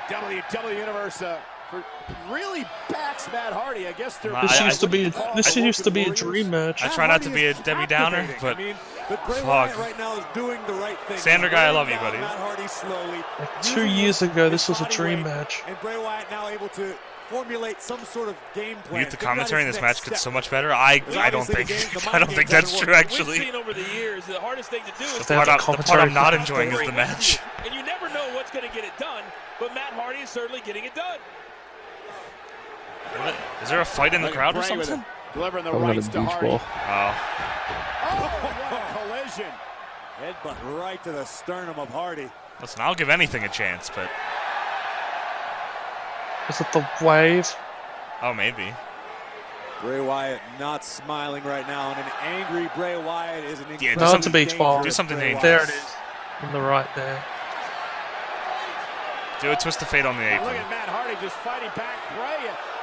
WW Universe uh, for really backs Matt Hardy. I guess they're.
This
I-
used to be this
I-
used to be a dream match.
I try not to be a Debbie Downer, but
I mean, but Bray
fuck.
Wyatt right now is doing the right thing.
Sander guy, I love you, buddy.
Matt Hardy slowly.
Two years ago, this was a dream match.
And Bray Wyatt now able to formulate some sort of game plan.
Mute the commentary in this match gets so much better. I
Because
I don't think
game-
I don't think that's true actually.
We've seen over the years the hardest thing to do is
The part, I'm,
the
the part I'm not
commentary.
enjoying is the match.
and you never know what's going to get it done. But Matt Hardy is certainly getting it done.
Is there a fight in the crowd or something?
it, Delivering the
right not a
rights to
beach
Hardy.
ball.
Oh,
What a collision.
Headbutt right to the sternum of Hardy.
listen, I'll give anything a chance, but
Is it the wave?
oh maybe.
Bray Wyatt not smiling right now, and an angry Bray Wyatt is an
Yeah, do
No,
something-
beach ball.
do something dangerous.
There it is. On the right there.
Do a twist of fate on the
Look at Matt Hardy just fighting back. Bray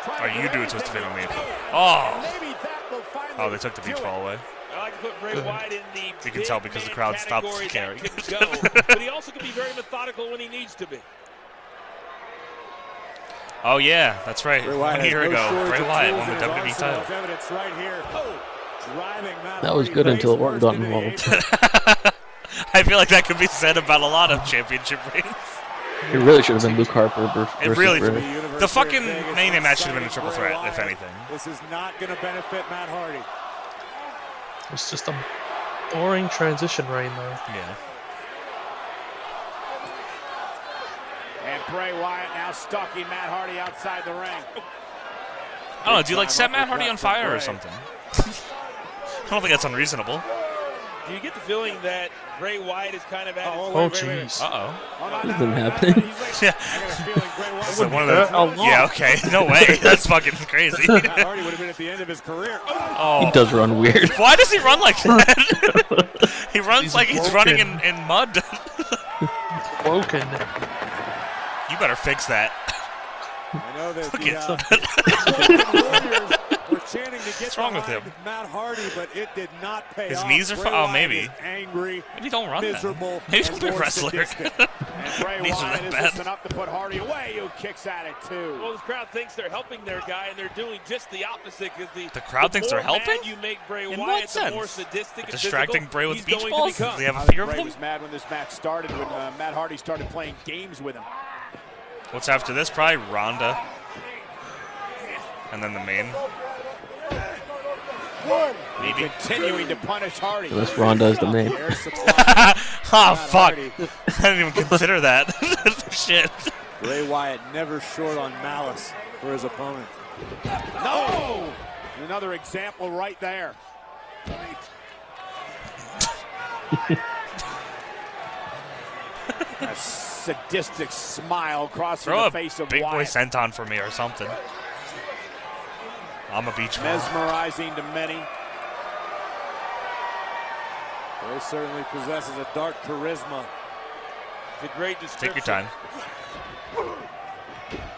trying
Or
to
you do a twist of fate on the
he
apron.
can.
Oh,
Maybe that will finally
oh, they took the
do
beach ball away.
I like to put Bray Wyatt in the
You can tell because the crowd stopped
category
caring.
go, but he also can be very methodical when he needs to be.
Oh yeah, that's right.
Bray
One
Wyatt
year
no
ago,
shortage
Bray Wyatt won the WWE title.
Right here. Oh. Driving
That was good until
face
Orton
first
got
into
involved.
I feel like that could be said about a lot of championship reigns.
It really should have been Luke Harper ver-
It
versus
really,
Bray.
Universe
the fucking main event match should have been a triple threat, if anything.
This is not going to benefit Matt Hardy.
It's just a boring transition reign though.
Yeah.
And Bray Wyatt now stalking Matt Hardy outside the ring.
I don't know. Do you like set Matt Hardy on fire or something? I don't think that's unreasonable.
Do you get the feeling that Bray Wyatt is kind of at his
Oh jeez.
Uh oh.
Oh,
This
no,
isn't happening.
Yeah.
I got a feeling Bray Wyatt
So one of those.
lot.
Yeah. Okay. No way. That's fucking crazy.
Hardy would have been at the end of his career.
Oh.
He does run weird.
Why does he run like that? he runs
He's
like he's running in, in mud.
Woken.
you better fix that.
I know that
Look
the,
at
uh, Warriors were chanting to get
What's wrong with him?
Matt Hardy, but it did not pay
His
off.
knees are
Bray
oh, maybe.
is angry,
Maybe don't run then.
miserable,
Maybe don't be a wrestler.
sadistic.
And Bray
Knees are
Wyatt
that
is
bad.
enough to put Hardy away, who kicks at it too.
Well, this crowd thinks they're helping their guy, and they're doing just the opposite. Because the
The crowd
the
thinks they're helping?
mad you make Bray
In
Wyatt,
what
the more
sense?
sadistic
Distracting
physical
Bray with
he's
beach
going
balls?
To.
Does he have
I
a
think
fear of
Bray
them?
was mad when this match started when uh, Matt Hardy started playing games with him.
What's after this? Probably Ronda. And then the main. Maybe.
Continuing to punish Hardy.
Unless this Ronda is the main.
Air
oh ah,
fuck!
I didn't even consider that. Shit.
Bray Wyatt never short on malice for his opponent.
No! Another example right there. a sadistic smile crossing
Throw
the face of
big boy senton for me or something. I'm a beach ball.
Mesmerizing to many.
Bray certainly possesses a dark charisma.
A great description.
Take your time.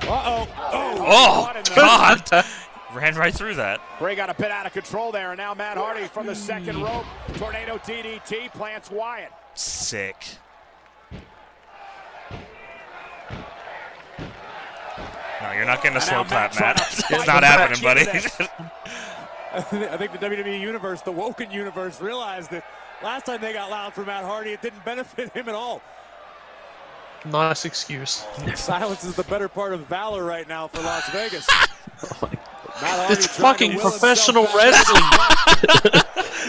Uh-oh. Oh,
Oh,
the-
God! Ran right through that.
Bray got a bit out of control there, and now Matt Hardy from the second rope. Tornado DDT plants Wyatt.
Sick. No, you're not getting a slow clap,
Matt
Matt.
trying to
it's not happening, buddy.
I think the WWE Universe, the Woken Universe, realized that last time they got loud for Matt Hardy, it didn't benefit him at all.
Nice excuse.
Silence is the better part of valor right now for Las Vegas. Oh Matt
It's fucking professional wrestling.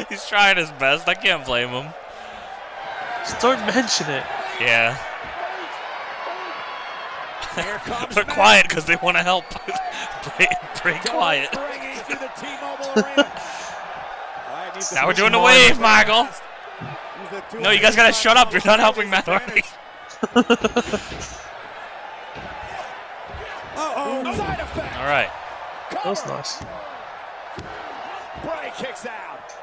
He's trying his best. I can't blame him.
Just don't mention it.
Yeah.
Here comes
They're
Matt.
quiet because they want to help. Bray, Bray quiet.
Bringing through the T-Mobile Arena.
Wyatt needs to
Now we're doing the wave, Michael. No, you guys gotta shut up. You're not helping Matt Hardy.
Uh-oh. Side effect.
All right.
That was nice.
Bray kicks out.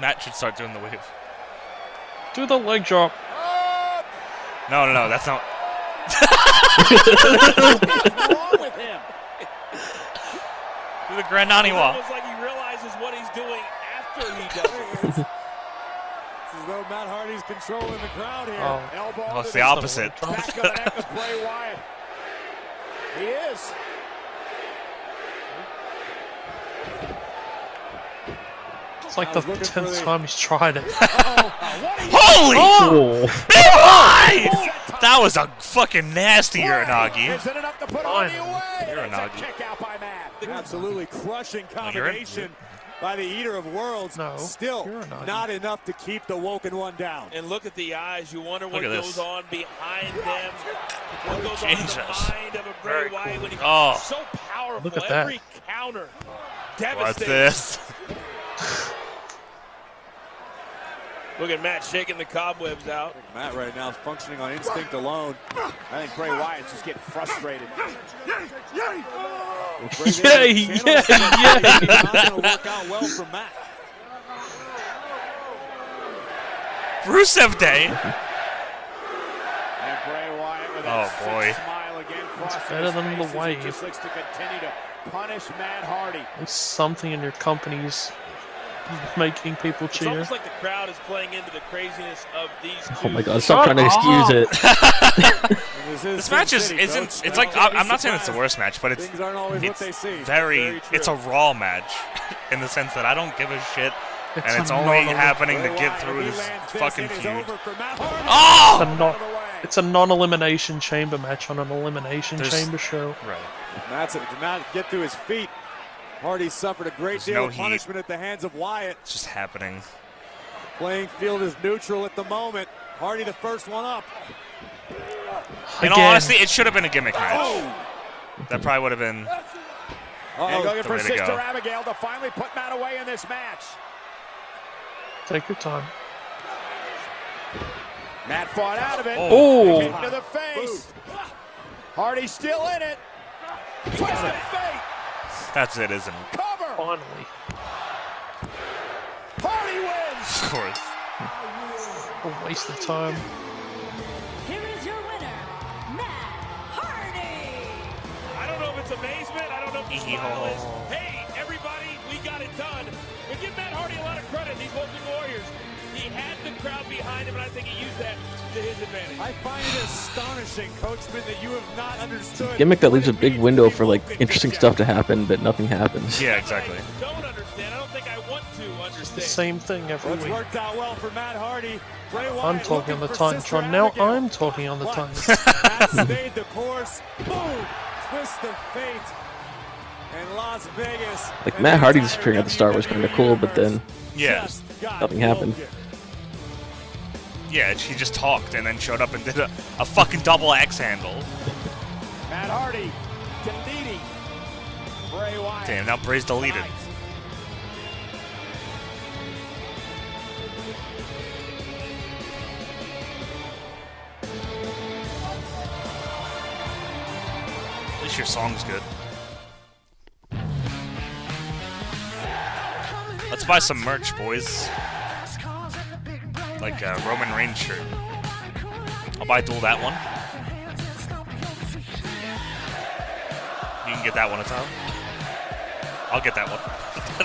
Matt should start doing the wave.
Do the leg drop.
No, no, no. That's not. The Grand Naniwa.
Almost like he realizes what he's doing after he does it.
It's as though Matt Hardy's controlling the crowd here.
Oh.
Elbow
Oh, it's the opposite.
back of the neck of Bray Wyatt. He is.
It's like the
was looking for
tenth
the-
time he's tried it.
Oh, oh, Holy!
Oh.
Big live! That was a fucking nasty Uranage.
Is it enough to put Hardy away?
Uranage.
Kick by Matt.
Absolutely crushing
No, you're in.
combination by the Eater of Worlds.
No,
Still
you're not.
not enough to keep the Woken one down.
And look at the eyes. You wonder what goes
this.
on behind them. What goes on in the mind of a Bray Wyatt
cool.
when he's
Oh.
so powerful.
Look at that.
Every counter.
What's this?
Look at Matt shaking the cobwebs out.
Matt right now is functioning on instinct alone.
I think Bray Wyatt's just getting frustrated.
Yay!
Yay, yay, yay.
Not going to work out well for Matt.
Rusev Day.
And Bray Wyatt with
Oh,
that sick
boy.
smile again crossing
better than the
as
wave.
just looks to continue to punish Matt Hardy.
There's something in your company's making people
It's
cheer.
almost like the crowd is playing into the craziness of these
Oh my god, stop trying to excuse oh. it.
This match is isn't. It's like I- I'm not saying it's the worst match, but it's
Things aren't always what
it's very,
very
it's a raw match in the sense that I don't give a shit,
It's
and it's
a
only happening to get through
if
this fucking feud.
over for Matt Hardy.
Oh!
It's a, non, it's a non-elimination chamber match on an elimination
There's-
chamber show.
Right.
Matt did not get to his feet. Hardy suffered a great
There's
deal
no
of
heat.
punishment at the hands of Wyatt.
It's just happening.
Playing field is neutral at the moment. Hardy the first one up.
In all honesty, it should have been a gimmick match. Oh! That probably would have been.
and looking for
way to
Sister
go.
Abigail to finally put Matt away in this match.
Take your time.
Matt fought out of it.
Oh.
Kick to the face. Hardy still in it. Twist of fate.
That's it, isn't it?
Cover.
Finally.
Hardy wins.
Of course.
A waste of time.
Here is your winner, Matt Hardy.
I don't know if it's amazement. I don't know if the smile is, hey, everybody, we got it done. But give Matt Hardy a lot of credit. He's Woken crowd behind him, and I think he used that to his advantage.
I find it astonishing, Coachman, that you have not understood.
Gimmick that leaves a big window for like interesting stuff to happen, but nothing happens.
Yeah, exactly.
I don't understand. I don't think I want to understand.
The same thing every
What's
week.
worked out well for Matt Hardy. Bray Wyatt
I'm talking on the
looking for
Titantron. Now
Abigail.
I'm talking on the
But
Titantron.
Matt stayed the course. Boom! Twist of fate. And Las Vegas.
Like Matt
the
Hardy disappearing at the start was kind of cool, but then
Yeah.
nothing happened.
Yeah, she just talked and then showed up and did a, a fucking double X handle.
Matt Hardy deleting Bray Wyatt.
Damn, now Bray's deleted. At least your song's good. Let's buy some merch, boys. Like a Roman Reigns shirt. I'll buy Duel that one. You can get that one, Tom. I'll get that one.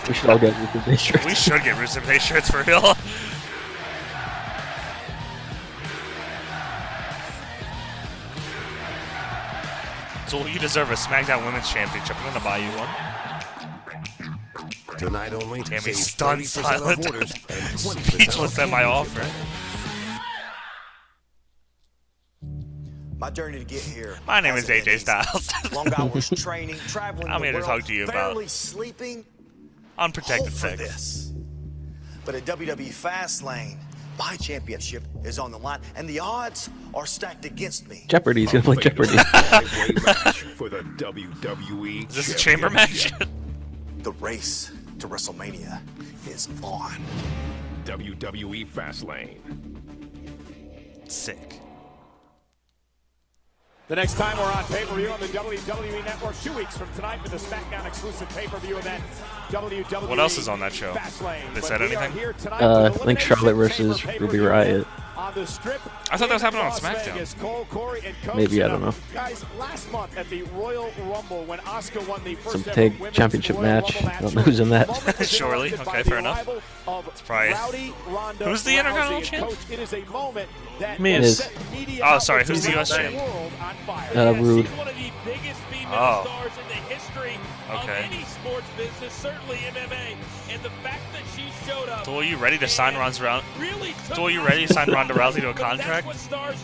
we should all get Rusev Day shirts.
We should get Rusev Day shirts for real. So you deserve a SmackDown Women's Championship. I'm gonna buy you one.
Tonight only.
Damn,
save
he's stunned
30%
silent.
orders and 20%
Speechless at my offer.
My journey to get here.
My name is AJ Styles.
easy. Long hours training, traveling.
I'm here to talk to you about
barely sleeping.
Unprotected
for
sex.
this. But at WWE Fastlane, my championship is on the line, and the odds are stacked against me.
Jeopardy. He's gonna play Jeopardy.
Match for the WWE.
Is this a chamber match?
The race to WrestleMania is on.
WWE Fastlane.
Sick.
The next time we're on pay-per-view on the WWE Network, two weeks from tonight with the SmackDown exclusive pay-per-view event, WWE.
What else is on that show?
Fastlane.
They said anything?
here tonight
Uh,
with
I think Charlotte versus Ruby
pay-per-view
Riott.
Event On the strip.
I thought that was
in
happening on SmackDown.
Vegas. Cole, Corey, and
Maybe, I don't know.
Guys, last month at the Royal Rumble, when Asuka won the first
Some
ever
tag
women's
championship
Royal
match.
Rumble
I don't know who's in that.
Surely. Okay, fair enough.
arrival of
It's probably-
Rowdy Ronda
Who's the
Rousey.
Intercontinental
And
champ?
It is a moment that
Miz.
set media
Oh, sorry, who's the
around
US champ?
world on fire.
Uh,
Roode. One of the biggest female
Oh.
stars in the history of
Okay.
Any sports business, certainly MMA. And the fact that she showed up.
So are you ready to sign Ronda Rousey?
Really took
So are you ready to sign Ronda Rousey to a contract?
what stars.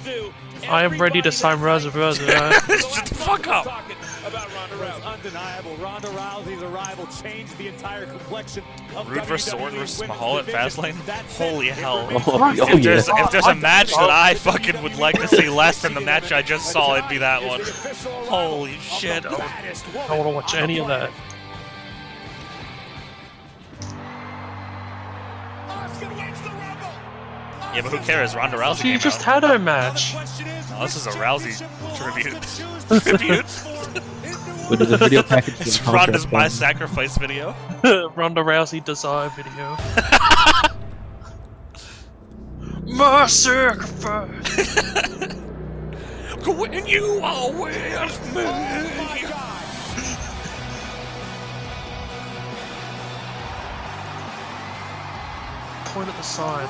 I am ready to sign Rosa Rosa.
Shut the fuck up.
About Ronda
It was undeniable. Ronda Rousey's arrival changed the entire complexion of
Roode versus
WWE
Orton versus
women's
Mahal at
division.
Fastlane? Holy
it. It
hell.
remains
Oh,
one
oh,
if, there's,
yeah.
if there's a oh, match that I oh. fucking would like to see less than the match I just saw, it'd be that one. Holy shit. Oh.
I don't want to watch any of that.
Yeah, but who cares? Ronda Rousey
She
came
just
out.
had her match.
Oh, this is a Rousey tribute. tribute.
But there's a video package.
It's
with
Ronda's My
on.
Um, sacrifice video.
Ronda Rousey desire video. My sacrifice.
When you are with me.
Point at the sign.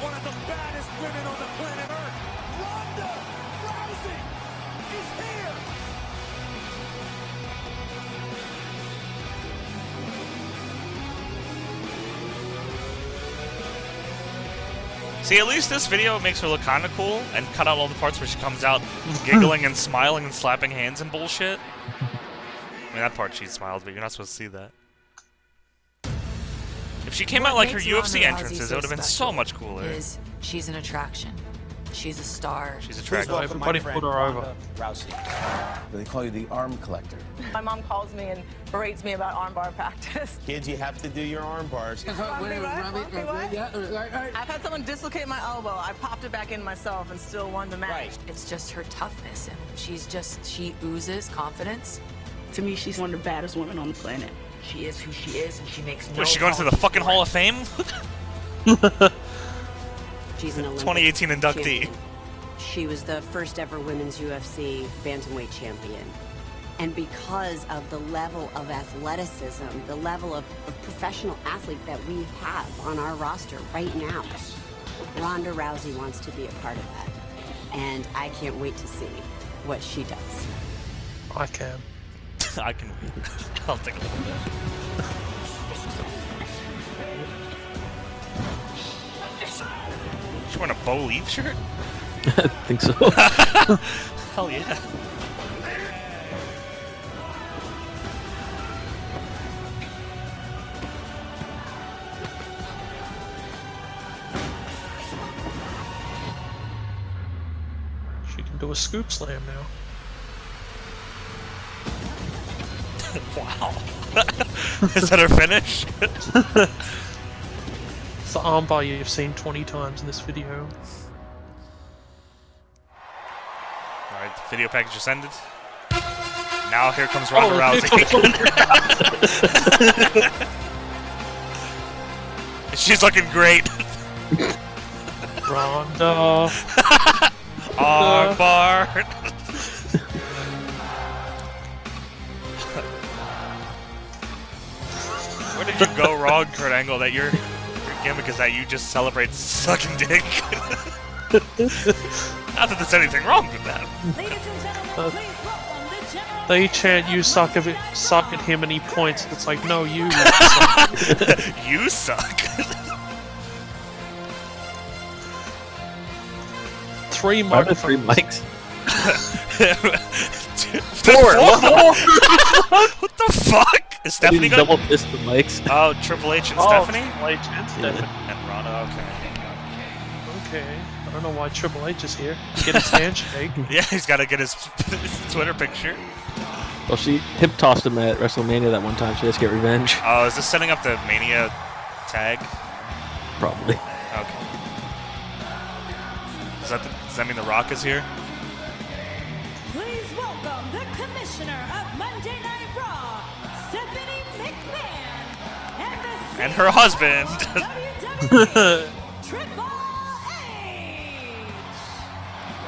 Rumors are true. One of the baddest women on the planet Earth, Ronda Rousey, is here.
See, at least this video makes her look kind of cool and cut out all the parts where she comes out giggling and smiling and slapping hands and bullshit. I mean, that part she smiles, but you're not supposed to see that. If she came
What
out like her UFC entrances,
so
it would have been so much cooler.
Is she's an attraction. She's a star.
She's
Please attractive. welcome my Everybody friend, put her over.
Ronda Rousey. They call you the arm collector.
My mom calls me and berates me about armbar practice.
Kids, you have to do your arm bars.
I've had someone dislocate my elbow. I popped it back in myself and still won the match. Right.
It's just her toughness, and she's just she oozes confidence.
To me, she's one of the baddest women on the planet.
She is who she is, and she makes no.
Was she going to the fucking Hall of Fame?
She's an Olympic
2018 inductee.
champion. She was the first ever women's UFC bantamweight champion. And because of the level of athleticism, the level of, of professional athlete that we have on our roster right now, Ronda Rousey wants to be a part of that. And I can't wait to see what she does.
I can.
I can. I'll take a little bit. She wearing a Bo Leaf shirt?
I think so.
Hell yeah.
She can do a scoop slam now.
wow. Is that her finish?
It's the armbar you've seen 20 times in this video.
Alright, the video package just ended. Now here comes oh, Ronda
Oh,
Rousey. She's looking great.
Ronda.
Armbar. Where did you go wrong, Kurt Angle? That your your gimmick is that you just celebrate sucking dick. Not that there's anything wrong with that.
Uh, they chant you suck if it suck at him and he points. It's like no you. suck.
you suck.
Three
Why three
microphones.
mics?
Four. what the fuck? Is Stephanie
Stephanie
gonna
double fist the mics.
Oh, Triple H and
Oh,
Stephanie?
Triple H and Stephanie.
And Ronda, okay.
Okay. I don't know why Triple H is here. Get his handshake.
Yeah, he's got to get his Twitter picture.
Well, she hip tossed him at WrestleMania that one time. She has to get revenge.
Oh, is this setting up the Mania tag?
Probably.
Okay. Does that, does that mean The Rock is here?
And
her husband.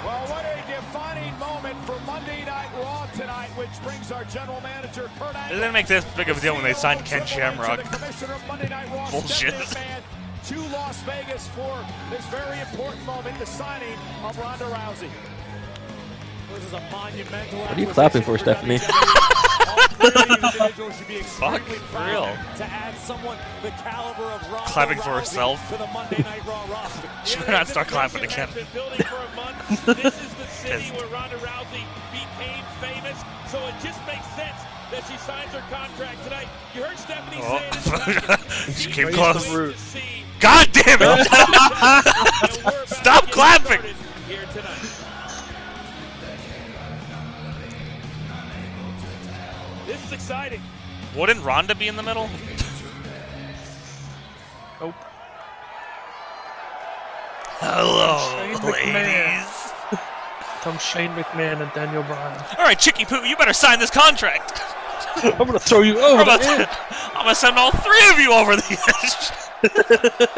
Well, what a defining moment for Monday Night Raw tonight, which brings our general manager, Kurt
They
Angle.
didn't make this big of a deal when they signed Ken Shamrock.
The commissioner of Monday Night
Bullshit.
To Las Vegas for this very important moment, the signing of Ronda Rousey.
Is a monumental
What are you clapping for, Stephanie?
Fuck, for real.
to add someone the caliber of Ronda
Clapping for herself.
to the Monday Night Raw roster.
She better not start clapping again.
building for a month. This is the city where Ronda Rousey became famous, so it just makes sense that she signs her contract tonight. You heard Stephanie
Oh.
say it.
she came close. God damn it! Stop clapping!
Is exciting.
Wouldn't Ronda be in the middle?
Nope.
Hello, ladies.
Come Shane McMahon and Daniel Bryan.
All right, Chicky Poo, you better sign this contract.
I'm gonna throw you
I'm
over
about to- I'm gonna send all three of you over the edge.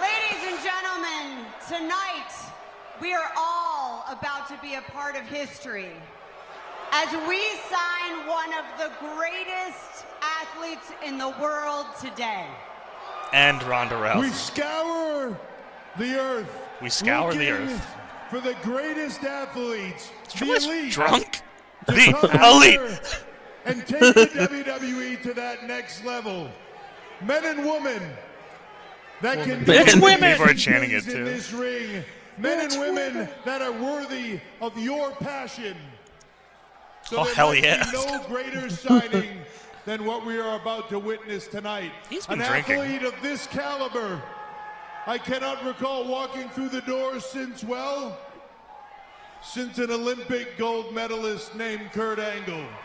Ladies and gentlemen, tonight we are all about to be a part of history as we sign one of the greatest athletes in the world today.
and Ronda Rousey.
We scour the earth.
We scour the earth.
For the greatest athletes, the
Triple
elite.
drunk? The elite.
And take the WWE to that next level. Men and women that can
Men
do
women. People are chanting it,
things
too.
In this ring. Men and women
women.
that are worthy of your passion. So
Oh, hell
might
yes.
no greater signing than what we are about to witness tonight.
He's been
An
drinking.
athlete of this caliber. I cannot recall walking through the doors since, well, since an Olympic gold medalist named Kurt Angle.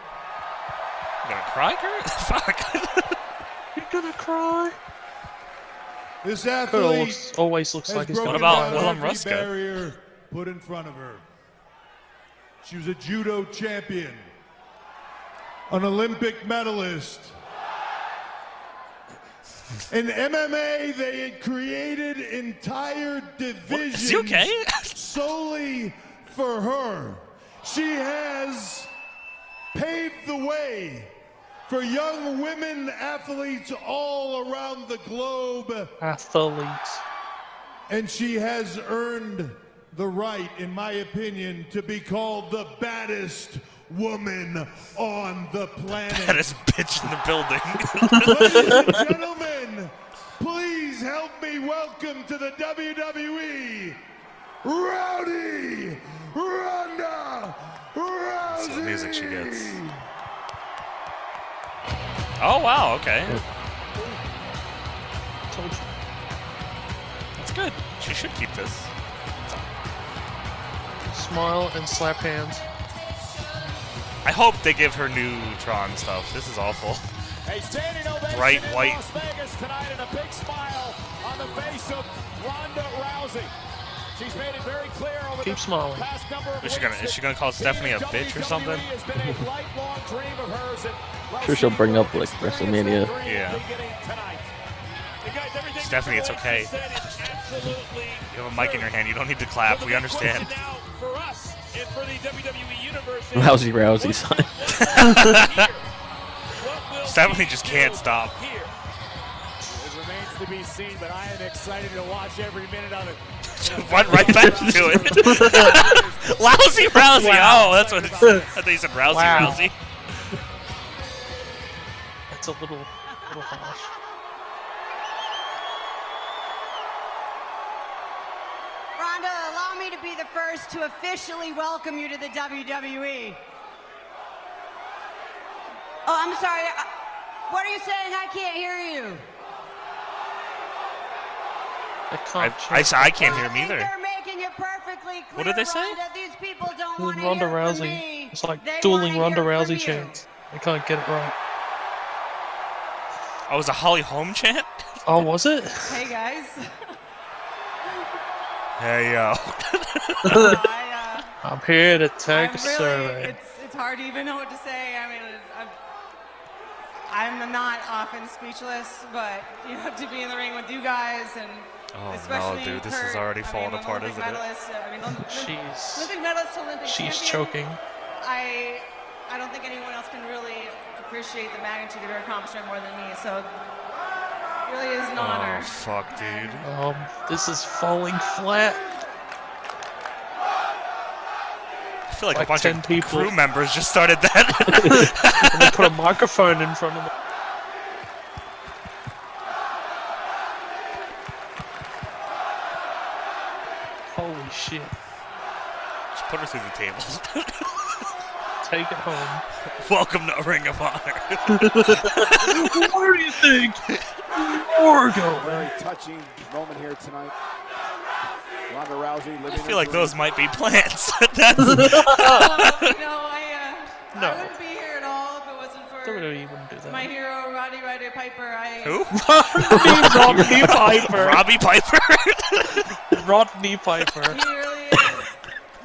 You gonna cry, Kurt? Fuck.
You're gonna cry.
This athlete
always, always looks like he's gonna
about. Willem Ruska?
barrier put in front of her. She was a judo champion, an Olympic medalist. In MMA, they had created entire divisions
okay?
solely for her. She has paved the way for young women athletes all around the globe
Athletes.
and she has earned the right, in my opinion, to be called the baddest woman on the planet.
Baddest bitch in the building.
Ladies and gentlemen, please help me welcome to the WWE, Rowdy Ronda Rousey.
That's the music she gets. Oh wow, okay.
Told you.
That's good. She should keep this.
Smile and slap hands.
I hope they give her new Tron stuff. This is awful.
A standing ovation
Bright
in
white.
Las Vegas tonight and a big smile on the face of Ronda Rousey. She's made it very clear over
Keep
the
smiling.
past number of
Is she gonna is she gonna call Stephanie a bitch or something?
WWE has been a lifelong dream of hers, and well,
Sure, she'll bring up like WrestleMania.
Yeah.
tonight.
And guys, everything
Stephanie, it's okay.
said is absolutely
You have a mic in your hand. You don't need to clap. We understand.
now for us and for the WWE universe. is
Rousey Rousey son.
Stephanie just can't stop.
It remains to be seen, but I am excited to watch every minute of it.
Went right back to it. Lousy Rousey. Oh, that's what it said. I thought you said Rousey
Wow.
Rousey.
That's a little, little harsh.
Ronda, allow me to be the first to officially welcome you to the WWE. Oh, I'm sorry. uh, What are you saying? I can't hear you.
I
I,
can't.
I, s- I can't hear him either.
They're making it perfectly clear,
What did they say?
Ronda, These people don't want
Ronda
to hear from
Rousey.
me.
It's like
They
dueling Ronda
hear from
Rousey chants. I can't get it right.
Oh, was a Holly Holm chant?
Oh, was it?
Hey guys.
Hey yo.
I, uh,
I'm here to take
I'm
a
really,
survey.
It's, it's hard to even know what to say. I mean, I'm, I'm not often speechless, but you know, to be in the ring with you guys and
Oh, no,
especially
dude, this is
Kurt,
already
I mean,
falling apart, isn't it?
I mean, Olymp-
She's-
Olympic medalist to Olympic
She's
champion.
choking.
I, I don't think anyone else can really appreciate the magnitude of your accomplishment more than me. So,
really is an honor.
Oh, fuck, dude.
Um, this is falling flat.
I feel like,
Like
a bunch
10
of
people.
crew members just started that.
and they put a microphone in front of them. Holy shit.
just put her through the tables.
Take it home.
Welcome to Ring of Honor.
Where do you think you're going?
Very touching moment here tonight. Ronda Rousey living
I feel like those might be plants. That's
you know, I, uh,
No.
I wouldn't be here at all if it wasn't for
WWE wouldn't do that.
my hero, Roddy Ryder Piper. I,
Who?
Rodney Piper.
Robbie Piper.
Rodney Piper.
He really is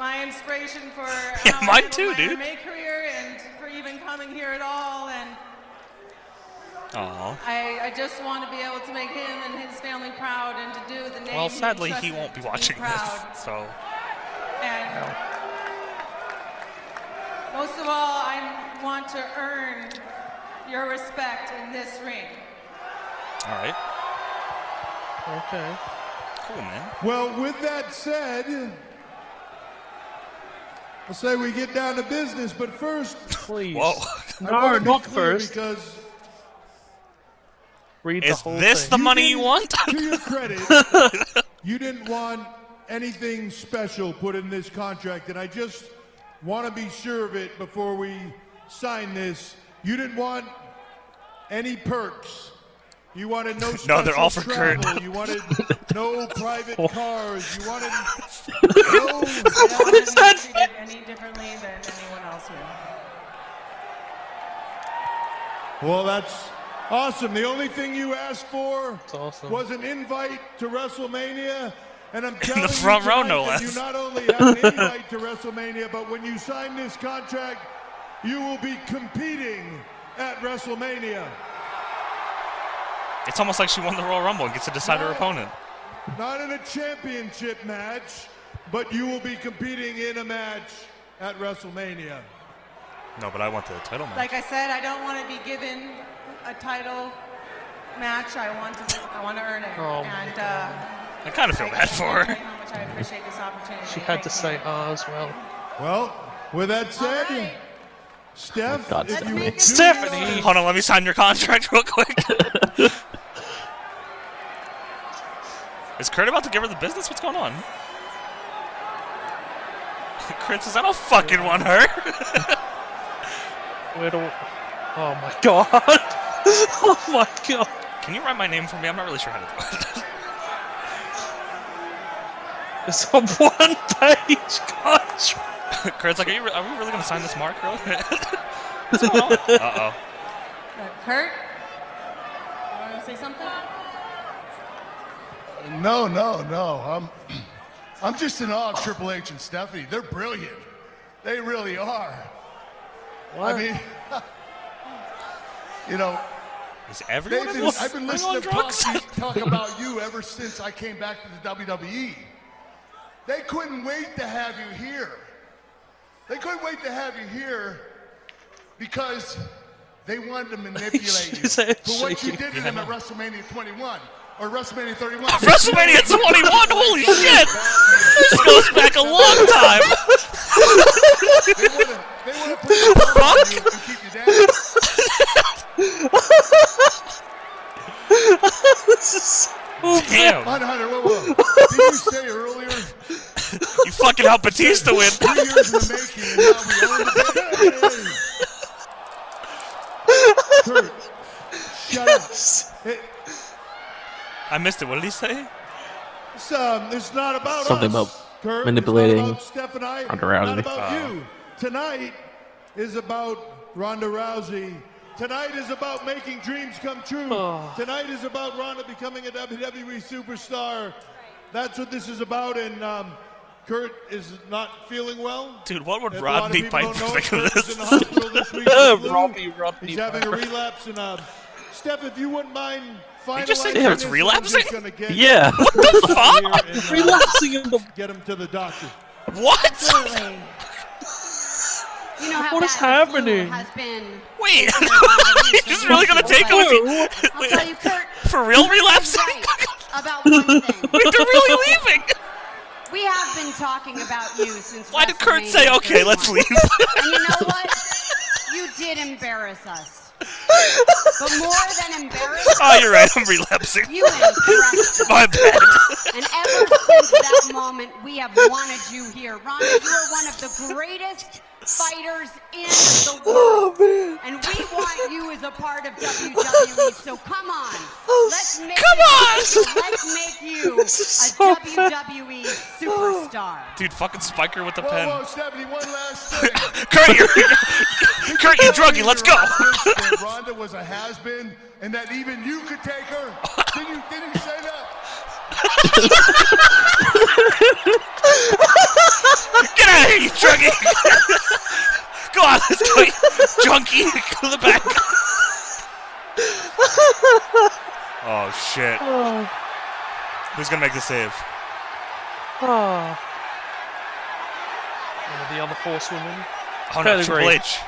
my inspiration for
Yeah,
how
mine too,
my
dude.
MMA career and for even coming here at all. And
Aw.
I, I just want to be able to make him and his family proud and to do the name
Well, sadly,
he,
he won't be watching
to proud.
this, so.
And most of all, I want to earn your respect in this ring.
All right.
Okay.
Cool, man.
Well, with that said, I'll say we get down to business, but first,
Please.
Whoa.
I
No,
wanna be
not
clear
first.
Because
Read
Is
the whole
this
thing.
the money you want?
to your credit, you didn't want anything special put in this contract, and I just want to be sure of it before we sign this. You didn't want any perks. You wanted no
No, they're all for Kurt.
travel. You wanted no private cars. You wanted no.
don't want to be treated any differently than anyone else here.
Well, that's awesome. The only thing you asked for
awesome.
was an invite to WrestleMania. And I'm telling
In
telling
the front
you
row, no
that
less.
you not only have an invite to WrestleMania, but when you sign this contract, you will be competing at WrestleMania.
It's almost like she won the Royal Rumble and gets to decide her opponent.
Not in a championship match, but you will be competing in a match at WrestleMania.
No, but I want the title match.
Like I said, I don't want to be given a title match. I want to, I want to earn it.
Oh.
and uh,
I kind of feel bad for her.
how much I appreciate this opportunity.
She had to say ah as well.
Well, with that said, Steph,
God,
if you
Stephanie.
Stephanie!
Hold on, let me sign your contract real quick. Is Kurt about to give her the business? What's going on? Kurt says, I don't fucking want her.
Where do? Oh my god! oh my god!
Can you write my name for me? I'm not really sure how to do it.
It's a one-page contract.
Kurt's like, are, you re- are we really going to sign this mark? Really? What's going on? Uh-oh.
Uh, Kurt, you want to say something?
No, no, no. I'm, I'm just in awe of Triple H and Stephanie. They're brilliant. They really are. I mean, you know,
Is everyone
been,
this
I've been listening to
drugs?
Talk about you ever since I came back to the WWE. They couldn't wait to have you here. They couldn't wait to have you here because they wanted to manipulate you for what you did to them at WrestleMania 21 or WrestleMania 31.
WrestleMania 21, holy shit! This goes back a long time.
they want to they want to put you on you and keep you down.
this is so
Damn.
Hunter, Hunter, whoa, whoa. Did you say earlier
You fucking helped Batista win.
three years in the making and now we own the
Kurt, shut up. It-
I missed it. What did he say?
It's, um, it's not about
Something
us,
about
Kurt.
manipulating
It's not about Steph and I.
Ronda
Not
Rousey.
about
Oh.
you. Tonight is about Ronda Rousey. Tonight is about making dreams come true.
Oh.
Tonight is about Ronda becoming a WWE superstar. That's what this is about. And um, Kurt is not feeling well.
Dude, what would
If a lot of
Rodney
people don't
Piper think of
Kurt was
this?
in the hospital this week with the flu.
Robbie, Rodney
He's having a relapse. And um, Steph, if you wouldn't mind finalizing
just say
this,
Kurt's
I'm
relapsing?
gonna get
Yeah.
What the fuck?
here and, uh,
Relapsing in the.
Get him to the doctor.
What?
Absolutely. You know how
What
bad
is happening?
has been.
Wait,
facing a
he's
these
really gonna take him?
I'll
If
tell you, Kurt.
for real relapsing?
about one thing.
Wait, they're really leaving.
We have been talking about you since.
Why did Kurt say, "Okay, let's leave"?
and you know what? You did embarrass us. But more than embarrass
Oh, you're right. I'm relapsing.
You impressed.
My bad.
And ever since that moment, we have wanted you here. Ronda, you are one of the greatest fighters in the world. And we want you as a part of WWE. So come on. Let's make
Come
you,
on!
Let's make you a
so bad.
WWE superstar.
Dude, fucking Spiker with the
Whoa,
pen.
whoa, Stephanie, one last thing.
Kurt, you're, Kurt, you druggy. Let's go.
that Ronda was a has-been, and that even you could take her. Didn't you? Didn't you say that?
Get out of here, you druggy. go on, let's go. Junkie, go to the back. Oh, shit.
Oh.
Who's gonna make the save?
Oh. One of the other horsewomen.
Oh, no, Triple. H.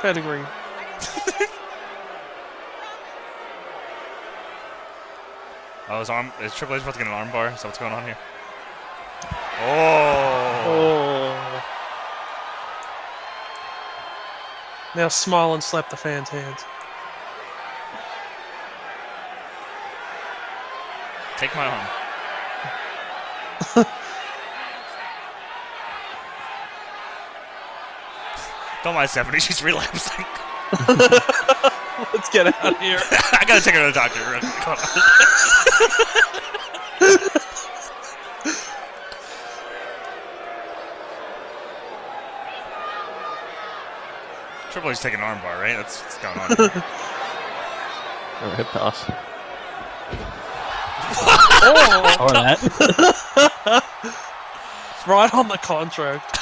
Pedigree.
Oh, is, arm, is Triple H about to get an armbar? That what's going on here? Oh.
Oh. Now smile and slap the fan's hands.
Take my arm. Don't mind Stephanie, she's relapsing.
Let's get out of here.
I gotta take her to the doctor. Hold on. Triple H taking an armbar, right? That's what's going on here.
Or a hip toss.
oh!
Or that.
right on the contract.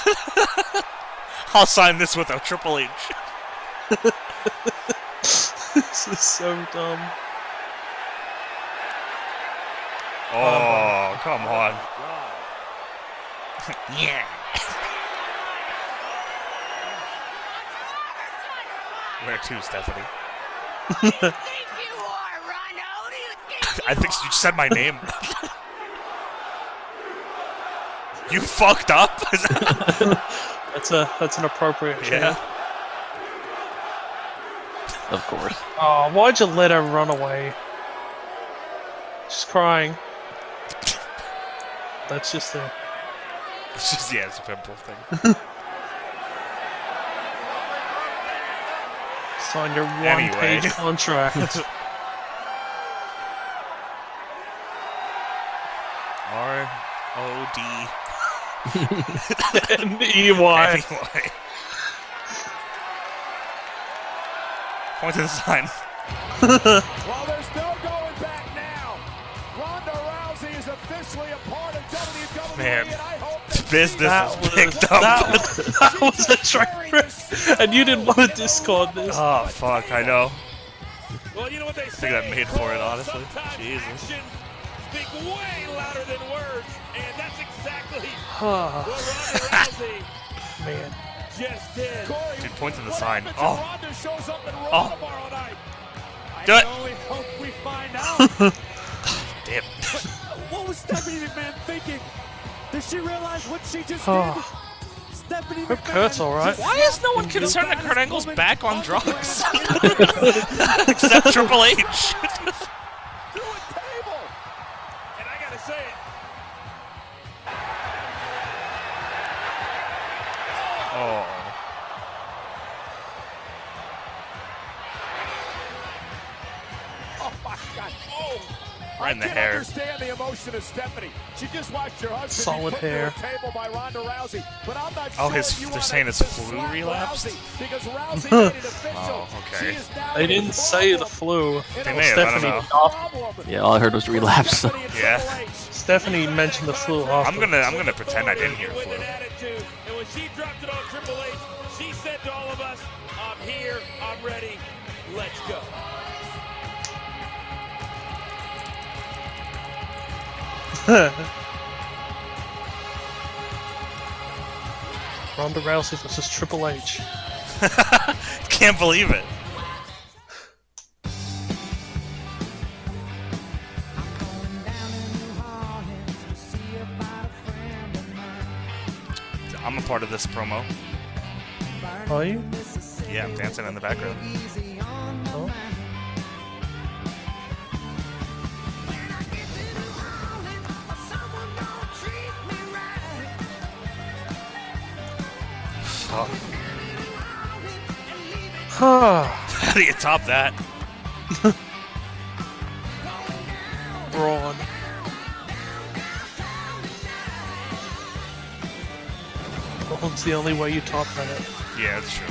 I'll sign this with a Triple H.
this is so dumb.
Oh, um, come on. yeah. Where to, Stephanie? I think you said my name. you fucked up?
That's a that's an appropriate
yeah.
Of course.
Oh, why'd you let her run away? She's crying. That's just a
It's just, yeah, it's a pimple thing.
sign your one-page contract.
R O D.
N-E-Y.
Anyway. Point to the sign.
Well, there's no going back now. Ronda Rousey is officially a part of WWE.
Man,
and I hope
business
That
is
was,
picked up.
that, was, that was a train and you didn't want to discard this.
Oh fuck, I know.
Well, you know what they
I
say.
think that made for it, honestly. Jesus.
speak way louder than words, and that's exactly what Ronda Rousey
Man.
Just did.
Dude, point to the sign. Oh,
shows up in
Oh.
tomorrow night?
Do it.
Only hope we find out.
damn.
What was Stephanie McMahon thinking? Did she realize what she just
Oh.
did? Stephanie
Hope
McMahon.
Kurt's alright.
Why is no one concerned that Kurt Angle's back on drugs? Except Triple H. oh.
Oh my God. Oh.
Right in the
I can
hair.
understand the emotion of Stephanie. She just watched her husband
Solid
be put
hair.
through table by Ronda Rousey. But I'm not
Oh,
sure
his-
if you
they're
wanna
saying it's
to
flu
slap
relapsed?
Rousey because Rousey made it official.
Oh, okay.
She is now
They didn't say the flu.
They may have, I don't know.
Yeah, all I heard was relapse.
Yeah.
Stephanie mentioned the flu
I'm gonna I'm gonna pretend I didn't hear
with
flu.
Ronda Rousey versus Triple H.
Can't believe it. I'm a part of this promo.
Are you?
Yeah, I'm dancing in the background.
Oh.
Oh, how do you top that?
Braun. Braun's the only way you top that.
Yeah, it's true.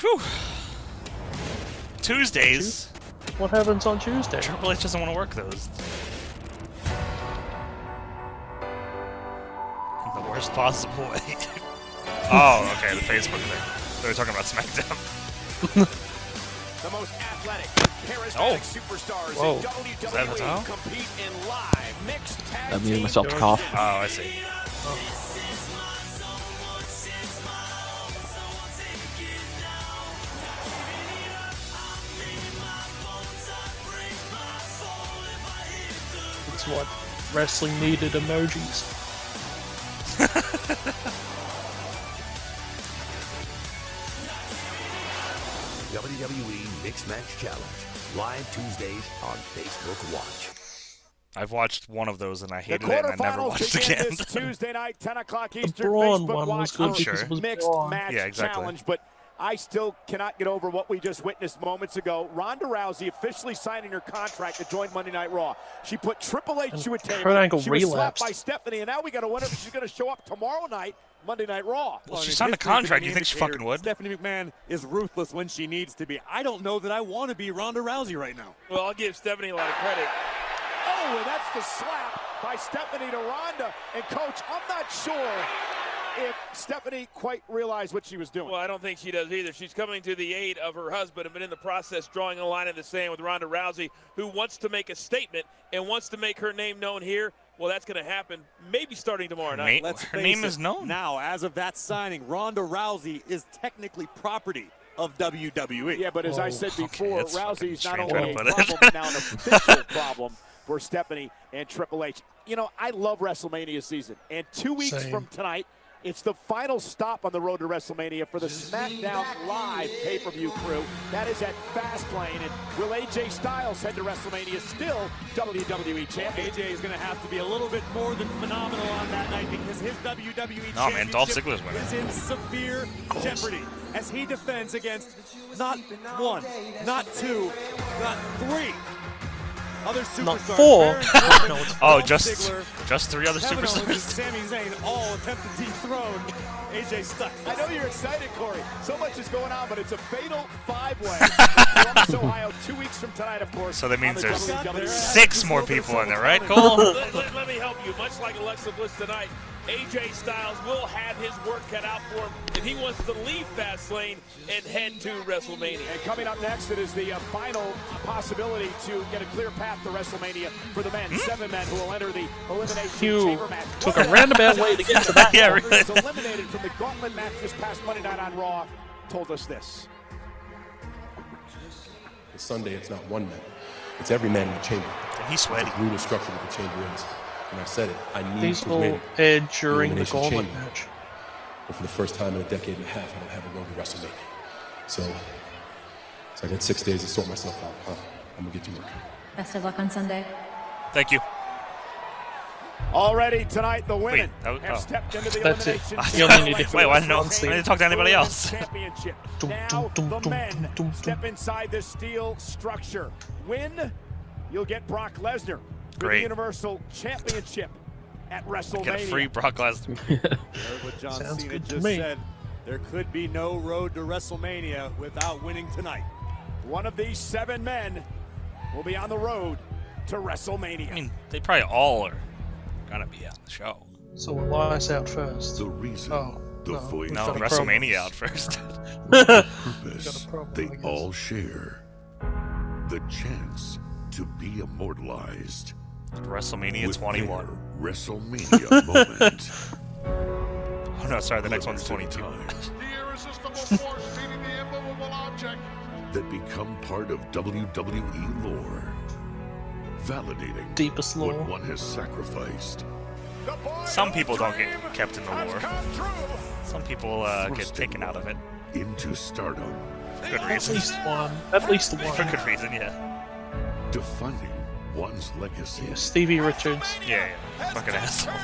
Whew. Tuesdays.
What happens on Tuesday?
Triple H doesn't want to work those. The worst possible way. oh, okay, the Facebook thing. They were talking about SmackDown.
The most athletic, charismatic
Oh.
superstars
Whoa.
in WWE compete in live mixed tag
I muted
team
myself to cough.
Oh, I see.
It's what wrestling needed emojis.
WWE Mixed Match Challenge. Live Tuesdays on Facebook Watch.
I've watched one of those and I
The
hated it and I never
quarterfinals
watched again.
this Tuesday night, 10 o'clock Eastern.
Braun
Facebook
one was good
for
because it
mixed
Braun.
match
Yeah, exactly.
challenge, but I still cannot get over what we just witnessed moments ago. Ronda Rousey officially signing her contract to join Monday Night Raw. She put Triple H to a table.
Kurt Angle
she was slapped by Stephanie, and now we got to wonder if she's going to show up tomorrow night, Monday Night Raw.
Well, she signed a contract. You think she fucking would?
Stephanie McMahon is ruthless when she needs to be. I don't know that I want to be Ronda Rousey right now.
Well, I'll give Stephanie a lot of credit.
Oh, and that's the slap by Stephanie to Ronda. And coach, I'm not sure if Stephanie quite realized what she was doing.
Well, I don't think she does either. She's coming to the aid of her husband, but in the process, drawing a line in the sand with Ronda Rousey, who wants to make a statement and wants to make her name known here. Well, that's going to happen maybe starting tomorrow night.
Let's
her name
it,
is known.
Now, as of that signing, Ronda Rousey is technically property of WWE.
Yeah, but as I oh, said before,
that's fucking
Rousey's not only a
to put
problem, but now an official problem for Stephanie and Triple H. You know, I love WrestleMania season. And two weeks
Same.
from tonight, it's the final stop on the road to WrestleMania for the SmackDown Live pay-per-view crew. That is at Fastlane. And will AJ Styles head to WrestleMania still WWE champion?
AJ is going to have to be a little bit more than phenomenal on that night because his WWE
No, man, Dolph Ziggler's winning.
is in severe jeopardy as he defends against not one, not two, not three.
Not four.
Baron Corbin,
No, it's
Oh, just just three other
Kevin
superstars.
Sami Zayn all attempt to dethrone AJ Styles.
I know you're excited, Corey. So much is going on, but it's a fatal five-way Columbus, Ohio, two weeks from tonight, of course.
So that means
the
there's
WWE
six more people in there, right, Cole?
let, let- let me help you. Much like Alexa Bliss tonight, AJ Styles will have his work cut out for him if he wants to leave Fastlane and head to WrestleMania.
And coming up next, it is the uh, final possibility to get a clear path to WrestleMania for the men. Seven men who will enter the Elimination
You
Chamber match.
took a roundabout way to get to that.
Yeah,
Who
really.
was eliminated from the Gauntlet match this past Monday night on Raw told us this.
Sunday, it's not one man. It's every man in the chamber.
And he's sweaty.
It's a brutal structure that the chamber is. And I said it. I need
These
to
all
win.
aired during the
Elimination
Gauntlet match.
But for the first time in a decade and a half, I don't have a road to WrestleMania. So, so I got six days to sort myself out. Huh? I'm gonna get to work.
Best of luck on Sunday.
Thank you.
Already tonight, the women
Wait, that was-
have
oh.
stepped into the
That's it.
elimination
You only need to-
Wait, why didn't I-
Honestly.
I didn't talk to anybody else?
Championship. Now
dum, dum,
the men
dum, dum,
step inside the steel structure. Win, you'll get Brock Lesnar for the
Great.
Universal Championship at WrestleMania.
Get a free Brock Lesnar.
You heard what John
Sounds
Cena
good to
just
me.
said. There could be no road to WrestleMania without winning tonight.
One of these seven men will be on the road to WrestleMania.
I mean, they probably all are gonna be on the show.
So it lies out first.
The reason,
Oh,
the
no,
voice,
No, WrestleMania
promo.
out first.
purpose
problem,
they all share. The chance to be immortalized.
WrestleMania
with
21.
their WrestleMania moment.
Oh no, sorry, the next one's 22.
The irresistible force the object.
that become part of WWE lore. Validating
Deepest
what
lore.
one has sacrificed.
Some people don't get kept in the lore. Some people uh, get taken out of it.
Into stardom.
For good reason.
At
reason.
least one. At least one.
For good reason, yeah.
Defining one's legacy.
Stevie Richards.
Yeah, yeah. Fucking asshole.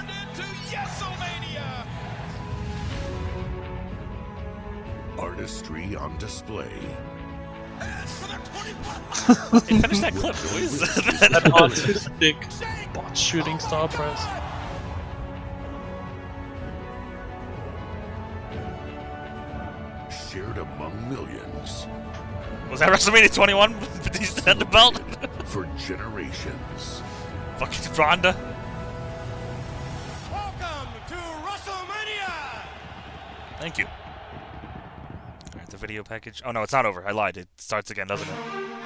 Artistry on display.
Hey, finish that clip. What is that?
That autistic bot shooting star press.
Shared among millions.
Was that WrestleMania 21? Batista had the belt?
For generations.
Fucking Ronda.
Welcome to WrestleMania!
Thank you. Alright, the video package. Oh no, it's not over. I lied. It starts again, doesn't it?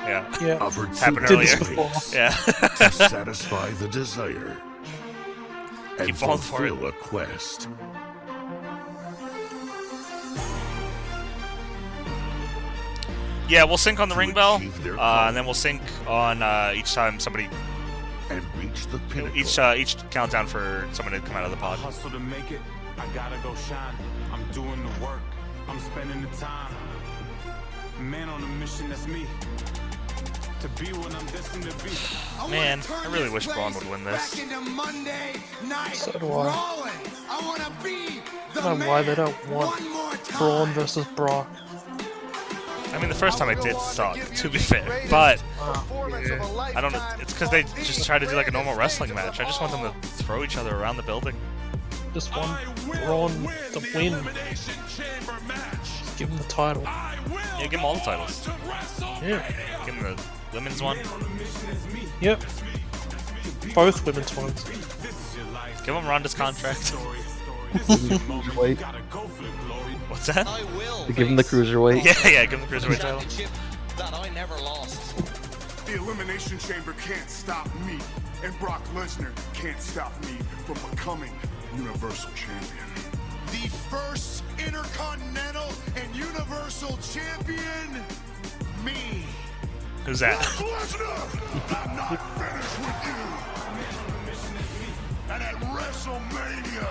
Yeah.
Yeah.
Opportunity
Happened
Did
earlier. Yeah.
to satisfy the desire. And
Keep falling for it.
fulfill a quest.
Yeah, we'll sync on the ring bell, uh, and then we'll sync on uh, each time somebody,
And reach the pinnacle.
each uh, each countdown for someone to come out of the pod.
Hustle to make it. I gotta go shine. I'm doing the work. I'm spending the time. Man on a mission, that's me. To be what I'm destined to be.
Man, I really wish Braun would win this.
Back into Monday night
So do I.
I want to be the
I don't know why they don't want
one.
Braun versus Brock.
I mean, the first time it did suck, to be fair, but I don't know. It's because they just try to do like a normal wrestling match. I just want them to throw each other around the building.
Just want Braun to win. Just give him the title.
Yeah, give them all the titles.
Yeah.
Give them the women's one.
Yep. Both women's ones.
Give them Ronda's contract.
Cruiserweight.
What's that?
To give him the cruiserweight.
Yeah, yeah, give him the cruiserweight title.
that I never lost.
The Elimination Chamber can't stop me, and Brock Lesnar can't stop me from becoming Universal Champion. The first Intercontinental and Universal Champion, me.
Who's that?
Lesnar, I'm not finished with you. And at WrestleMania,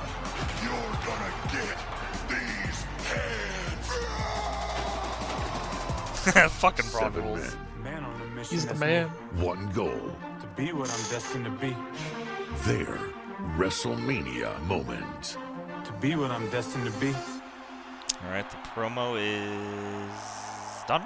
you're gonna get these heads.
Fucking Braun
Seven
rules.
men.
Man on a mission,
He's the man.
One goal.
me. To be what I'm destined to be.
Their WrestleMania moment.
To be what I'm destined to be.
All right, the promo is done.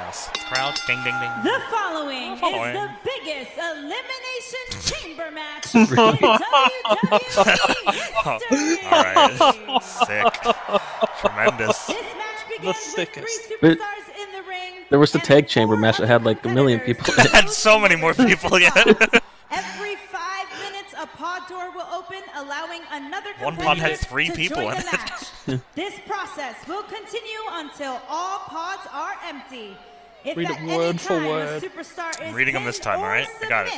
Now s- crowd, ding, ding, ding.
The following
Following.
is the biggest elimination chamber match in WWE history.
All right, sick, tremendous.
This match begins with three
But-
superstars in the ring.
There was the tag chamber match that had like a million people in it.
Had so many more people yet.
Every five minutes, a pod door will open, allowing another
One pod had three people in
the match. this process will continue until all pods are empty. If
Read it word for word.
superstar is
I'm reading them this time,
or
alright? I got it.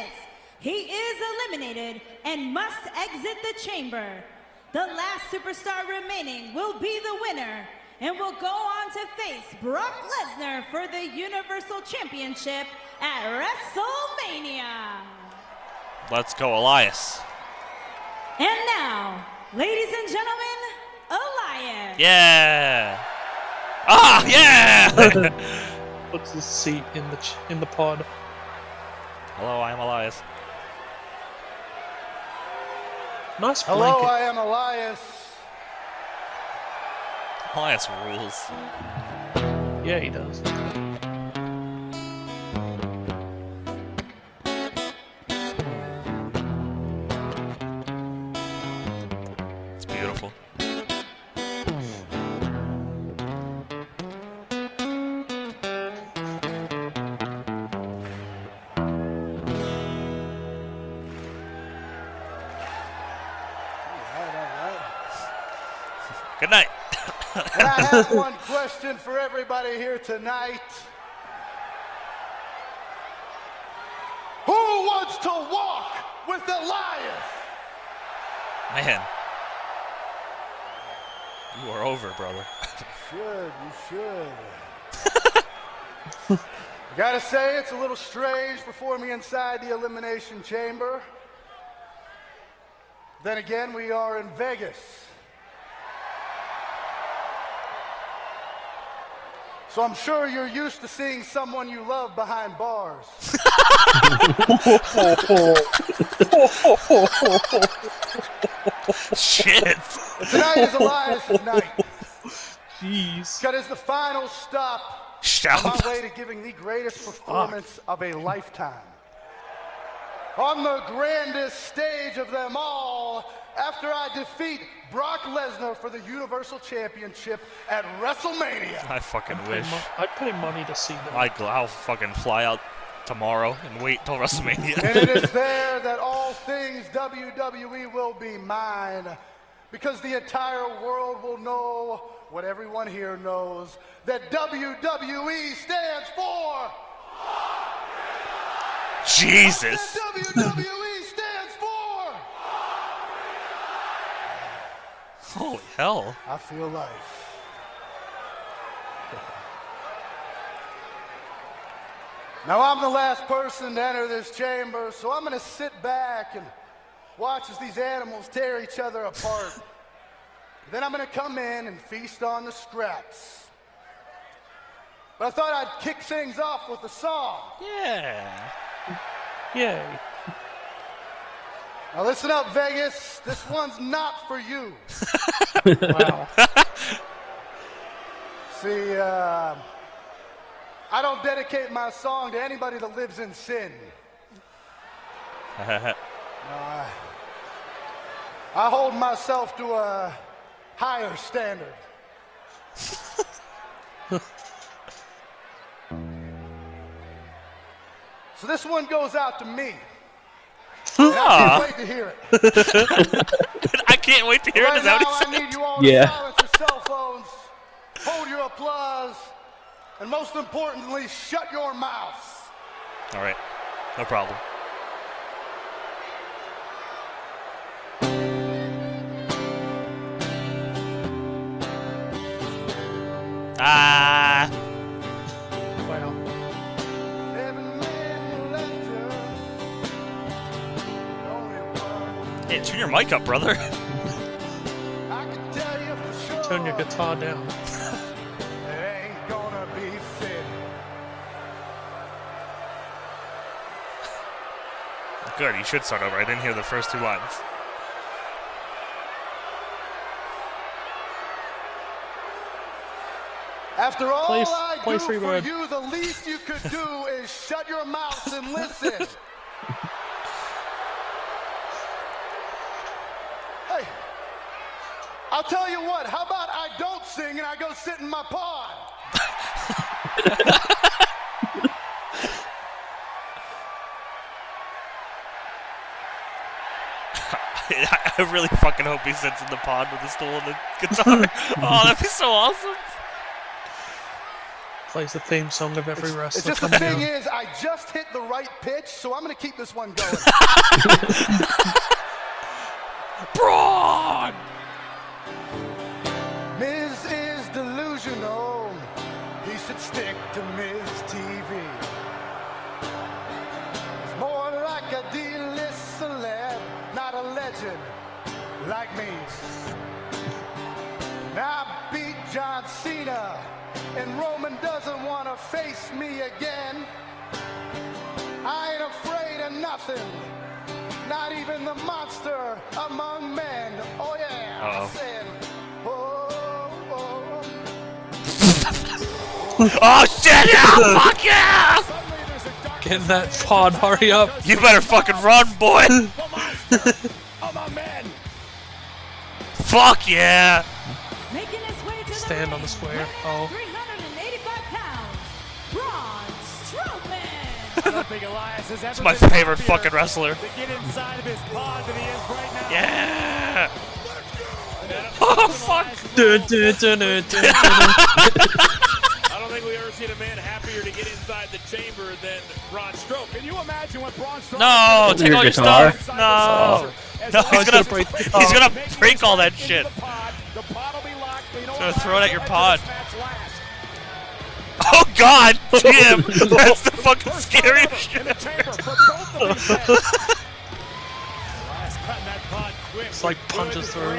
He is eliminated and must exit the chamber. The last superstar remaining will be the winner and will go on to face Brock Lesnar for the Universal Championship at WrestleMania.
Let's go, Elias.
And now, ladies and gentlemen, Elias.
Yeah. Ah, yeah.
Puts his seat in the ch- in the pod.
Hello, I am Elias.
Nice
Hello. I am Elias.
Elias rules.
Yeah, he does.
Have one question for everybody here tonight. Who wants to walk with Elias?
Man. You are over, brother.
you Should, you should. I gotta say, it's a little strange performing inside the Elimination Chamber. Then again, we are in Vegas. So I'm sure you're used to seeing someone you love behind bars.
Shit.
Tonight is Elias's night.
Jeez.
Cut is the final stop
Stop.
on my way to giving the greatest performance of a lifetime. On the grandest stage of them all, after I defeat Brock Lesnar for the Universal Championship at WrestleMania.
I fucking wish.
I'd pay money to see them.
I, I'll fucking fly out tomorrow and wait till WrestleMania.
and it is there that all things WWE will be mine. Because the entire world will know what everyone here knows that WWE stands for.
Jesus.
WWE stands for.
Holy hell.
I feel life. Now I'm the last person to enter this chamber, so I'm going to sit back and watch as these animals tear each other apart. then I'm going to come in and feast on the scraps. But I thought I'd kick things off with a song.
Yeah.
Yay.
Now listen up, Vegas. This one's not for you.
wow.
See, uh, I don't dedicate my song to anybody that lives in sin. I, I hold myself to a higher standard. so this one goes out to me. And I can't wait to hear it.
I can't wait to hear
right
it. Is that
now,
what he
I
said?
need you all
Yeah.
to silence your cell phones, hold your applause, and most importantly, shut your mouths.
All right. No problem. Ah. Hey, turn your mic up, brother.
Turn your guitar down.
It ain't gonna be fit.
Good, you should start over. I didn't hear the first two lines.
After all
Play-
I
play
do for
word.
you, the least you could do is shut your mouths and listen. I'll tell you what. How about I don't sing and I go sit in my pod?
I really fucking hope he sits in the pod with a stool and a guitar. oh, that'd be so awesome.
Plays the theme song of every
It's
wrestler
just the thing
out.
is, I just hit the right pitch, so I'm gonna keep this one going.
Braun!
Stick to TV. He's more like a D-list celeb, not a legend like me. Now I beat John Cena, and Roman doesn't want to face me again. I ain't afraid of nothing, not even the monster among men. Oh yeah,
Uh-oh.
said, Oh
shit! Yeah! Fuck yeah!
Get in that pod, hurry up.
You better fucking run, boy! Fuck yeah!
Making his way to the
Stand on
ring,
the square.
weighing
Oh.
385 pounds, Braun Strowman.
I don't think Elias has ever
It's my
been
favorite
happier
fucking wrestler.
To get inside of his pod than he is right now.
Yeah! Oh fuck!
think we've ever seen a man happier to get inside the chamber than Braun Strowman.
Can you imagine what Braun Strowman
No! Take all your
guitar?
stuff! No! No, he's gonna
break
he's gonna break all that shit.
The pod will be locked, but you know
Gonna throw it at your pod.
let's match last.
Oh god damn! That's the fucking scariest shit.
Elias cutting that.
It's like punches through.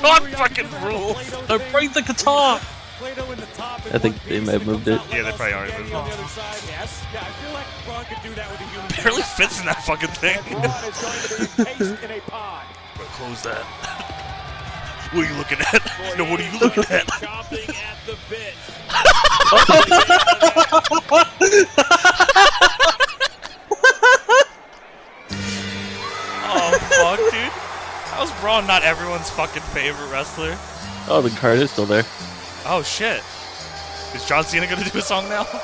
Braun fucking rules.
No, break the guitar.
Plato in the top.
I think they may have moved it.
Yeah, they probably already moved
on the
it.
other side. I feel like Braun could do that with a human.
Barely fits in that fucking thing.
Braun is going to be encased in a pod.
Bro, close that. What are you looking at? No, what are you looking at?
Chomping at the bit.
Oh fuck, dude. How's Braun not everyone's fucking favorite wrestler?
Oh, the card is still there.
Oh shit. Is John Cena gonna do a song now?
From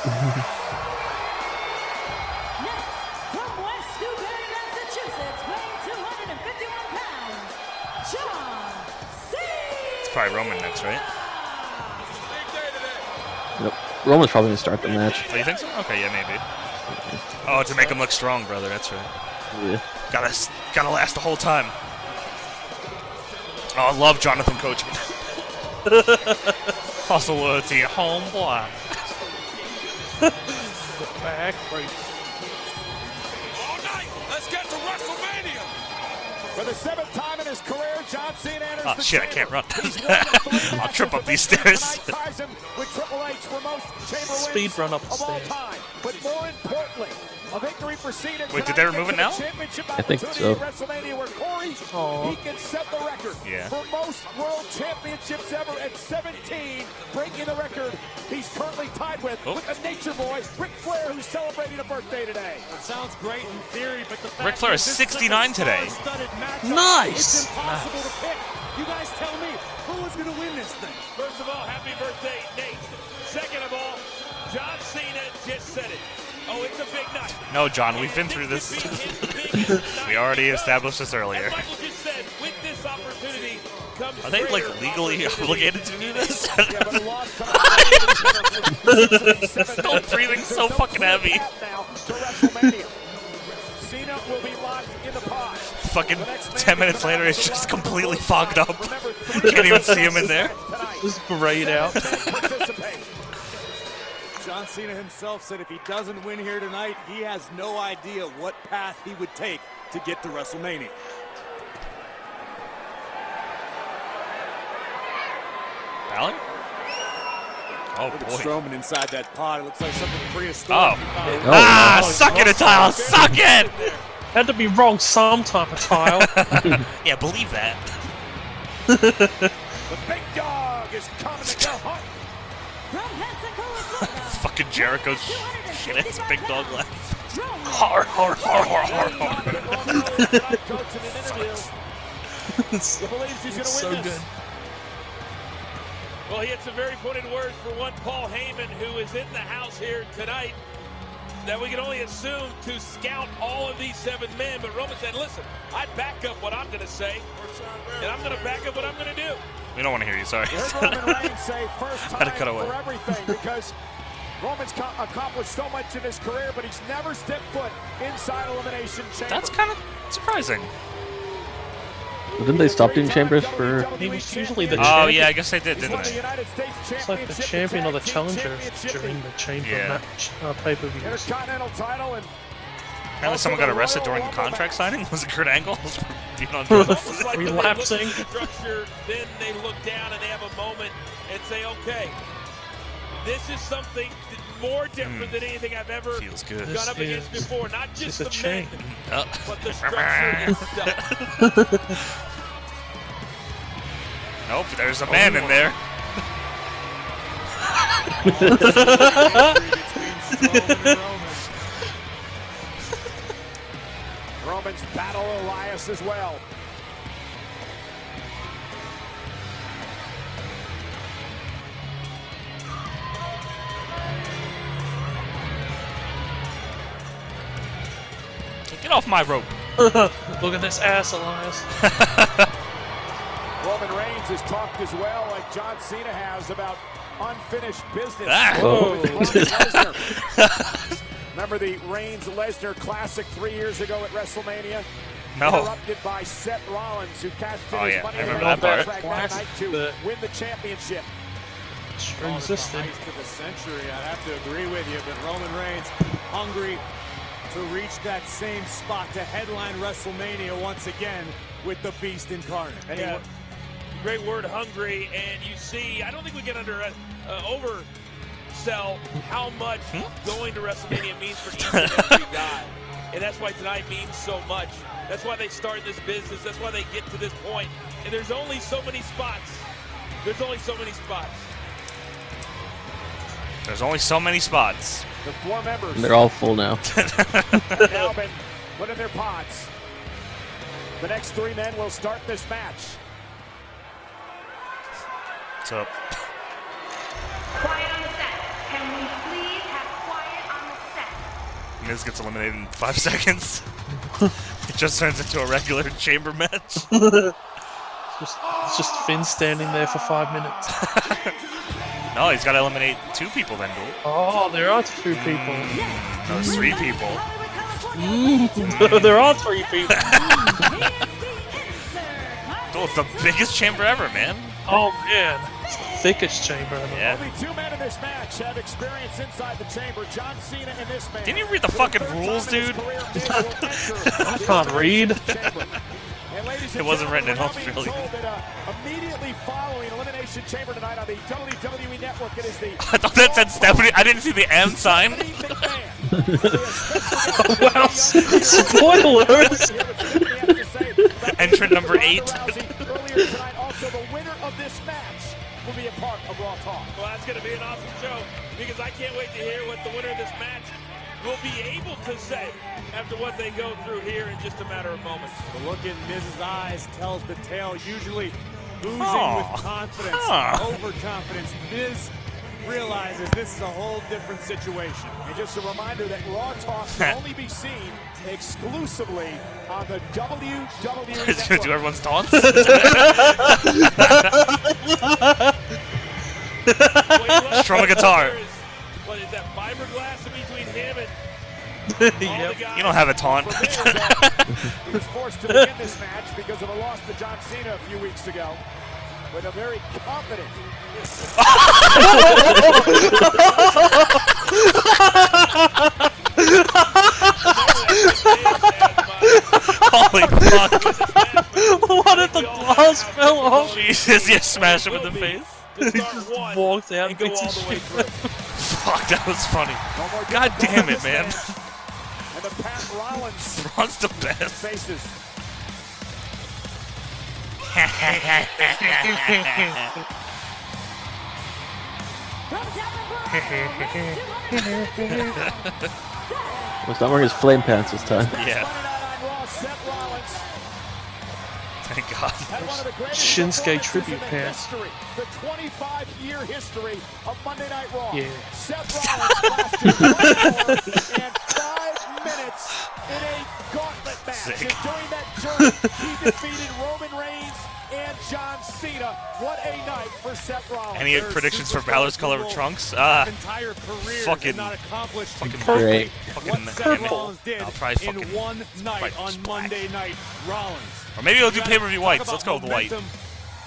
West Newbury, Massachusetts, weighing 251 pounds, John Cena.
It's probably Roman next, right?
Nope. Roman's probably gonna start the match.
Oh, you think so? Okay, yeah, maybe. Oh, to make him look strong, brother. That's right.
Yeah.
Gotta, gotta last the whole time. Oh, I love Jonathan Coachman. Hustle loyalty, homeboy.
Back break.
Let's get to WrestleMania.
For the seventh time in his career, John Cena enters
Oh
the
shit, I
chamber.
can't run.
He's won the three
I'll trip up these stairs.
Tonight ties him with Triple H for most chamber
Speed
wins
run up the
of all
stairs.
time. But more importantly, a victory for Cena
Wait, did they remove it now?
championship
I think so.
WrestleMania where Corey,
Aw.
he can set the record
Yeah.
for most world championships ever at 17, breaking the record he's currently tied with
Oh.
with the Nature Boy, Ric Flair, who's celebrating a birthday today. It sounds great in theory, but the fact
Ric Flair is
this such a
69 today.
matchup,
Nice.
It's impossible to pick. You guys tell me who is going to win this thing.
First of all, happy birthday, Nate. Second of all, John Cena just said it. Oh, it's a big night.
No, John, we've been through this. we already established this earlier.
As Michael just said, this
Are they like legally obligated to do this?
Yeah, but a loss tonight.
Still breathing so fucking heavy.
To WrestleMania. Cena will in the pod.
Fucking 10 minutes later, it's just completely fogged up. Can't even see him in there.
Just grayed out.
John Cena himself said if he doesn't win here tonight, he has no idea what path he would take to get to WrestleMania.
Balor? Oh
Look
boy.
Strowman inside that pod. It looks like something prehistoric.
Oh.
Oh.
Ah,
Oh,
suck it, Atile, suck it!
Had to be wrong sometime, Tile.
yeah, believe that.
The big dog is coming to go home.
From Pensacola, Florida,
Fucking Jericho's shit ass big dog left.
Har, har, har, har, har, har.
Coach in.
It's
He believes he's going to win
so good.
Well, he had some very pointed words for one Paul Heyman, who is in the house here tonight, that we can only assume to scout all of these seven men. But Roman said, listen, I back up what I'm going to say, and I'm going to back up what I'm going to do.
We don't want to hear you, sorry.
You heard Roman Reigns say first
Had to
time
cut away.
for everything because Roman's co- accomplished so much in his career, but he's never stepped foot inside Elimination Chamber.
That's kind of surprising.
Well, didn't they stop doing chambers for?
He was usually the
Oh,
champion.
yeah, I guess they did, didn't they?
It's like the champion or the challenger during the chamber
Yeah.
match uh, pay-per-views.
Intercontinental title, and
Apparently someone got arrested during the contract signing. Was it Kurt Angle? Being on drugs?
Almost like when they look at
Relapsing.
structure, then they look down and they have a moment and say, okay, this is something th- more different than anything I've ever
Hmm. Feels good.
gone up
This
against
is
before. Not just
just a
the men,
chain.
Uh,
but the structure itself.
nope, there's a man in there.
Roman's battle Elias as well.
Get off my rope.
Look at this ass, Elias.
Roman Reigns has talked as well, like John Cena has, about unfinished business.
Ah.
Whoa.
with Lesnar. Remember the Reigns Lesnar Classic three years ago at WrestleMania?
No.
Interrupted by Seth Rollins, who cashed in
Oh,
his
yeah,
money
I
in
remember
the
that part.
contract that night to
The-
win the championship.
Sure
Oh,
existed.
it's the heist of the century. I have to agree with you, but Roman Reigns hungry to reach that same spot to headline WrestleMania once again with the Beast incarnate.
Yeah. Great word, hungry, and you see, I don't think we can under uh, oversell how much going to WrestleMania means for each and every guy, and that's why tonight means so much. That's why they start this business. That's why they get to this point. And there's only so many spots. There's only so many spots.
There's only so many spots.
The four members
And they're all full now.
have now been put in their pods. The next three men will start this match.
What's up?
Quiet on the set. Can we please have quiet on the set?
Miz gets eliminated in five seconds. it just turns into a regular chamber match.
Just, it's just Finn standing there for five minutes.
No, he's got to eliminate two people then, dude.
Oh, there are two people.
No, it's three people.
Mm, there are three people.
Dude, it's the biggest chamber ever, man.
Oh man, it's the thickest chamber. ever.
Yeah.
Only two men in this match have experience inside the chamber. John Cena and this man.
Didn't you read the fucking rules, dude?
I can't read.
And ladies
It wasn't written in
we're now being
Australia.
told that, uh, immediately following Elimination Chamber tonight on the WWE Network, it is the
I thought that said Stephanie. I didn't see the M sign.
wow, spoilers.
Entrant number eight.
earlier tonight. Also, the winner of this match will be a part of Raw Talk.
Well, that's going to be an awesome show because I can't wait to hear what the winner of this match will be able to say after what they go through here in just a matter of moments.
The look in Miz's eyes tells the tale, usually oozing
Aw.
with confidence,
Aw.
overconfidence. Miz realizes this is a whole different situation.
And just a reminder that Raw Talk can only be seen exclusively on the WWE Network.
do everyone's taunts. Strum a guitar.
What is that
You don't have a taunt.
He was forced to begin this match because of a loss to John Cena a few weeks ago. With a very confident.
Holy fuck!
what if the glass fell off?
Jesus, you smash him in the face.
he just walked out and
go
beats
all
his
the way
shit.
through.
Fuck, that was funny. God damn it, man.
And the Pat Rollins
Ron's the best.
faces.
Well, not wearing his flame pants this time.
Yeah.
Raw, Seth Rollins
Thank God.
had one of the greatest
Shinsuke tribute pants.
the 25-year history of Monday Night Raw.
Yeah.
in a gauntlet match.
Sick.
And during that journey, he defeated Roman Reigns and John Cena. What a night for Seth Rollins.
Any
There's
predictions for
superstars
Balor's color of trunks? Ah,
entire careers
fucking,
have not accomplished
fucking
Great.
fucking
what Seth. Rollins did
I'll try
in
fucking.
one night on
black.
Monday Night Rollins.
Or maybe he'll do pay-per-view whites. Let's go with the white.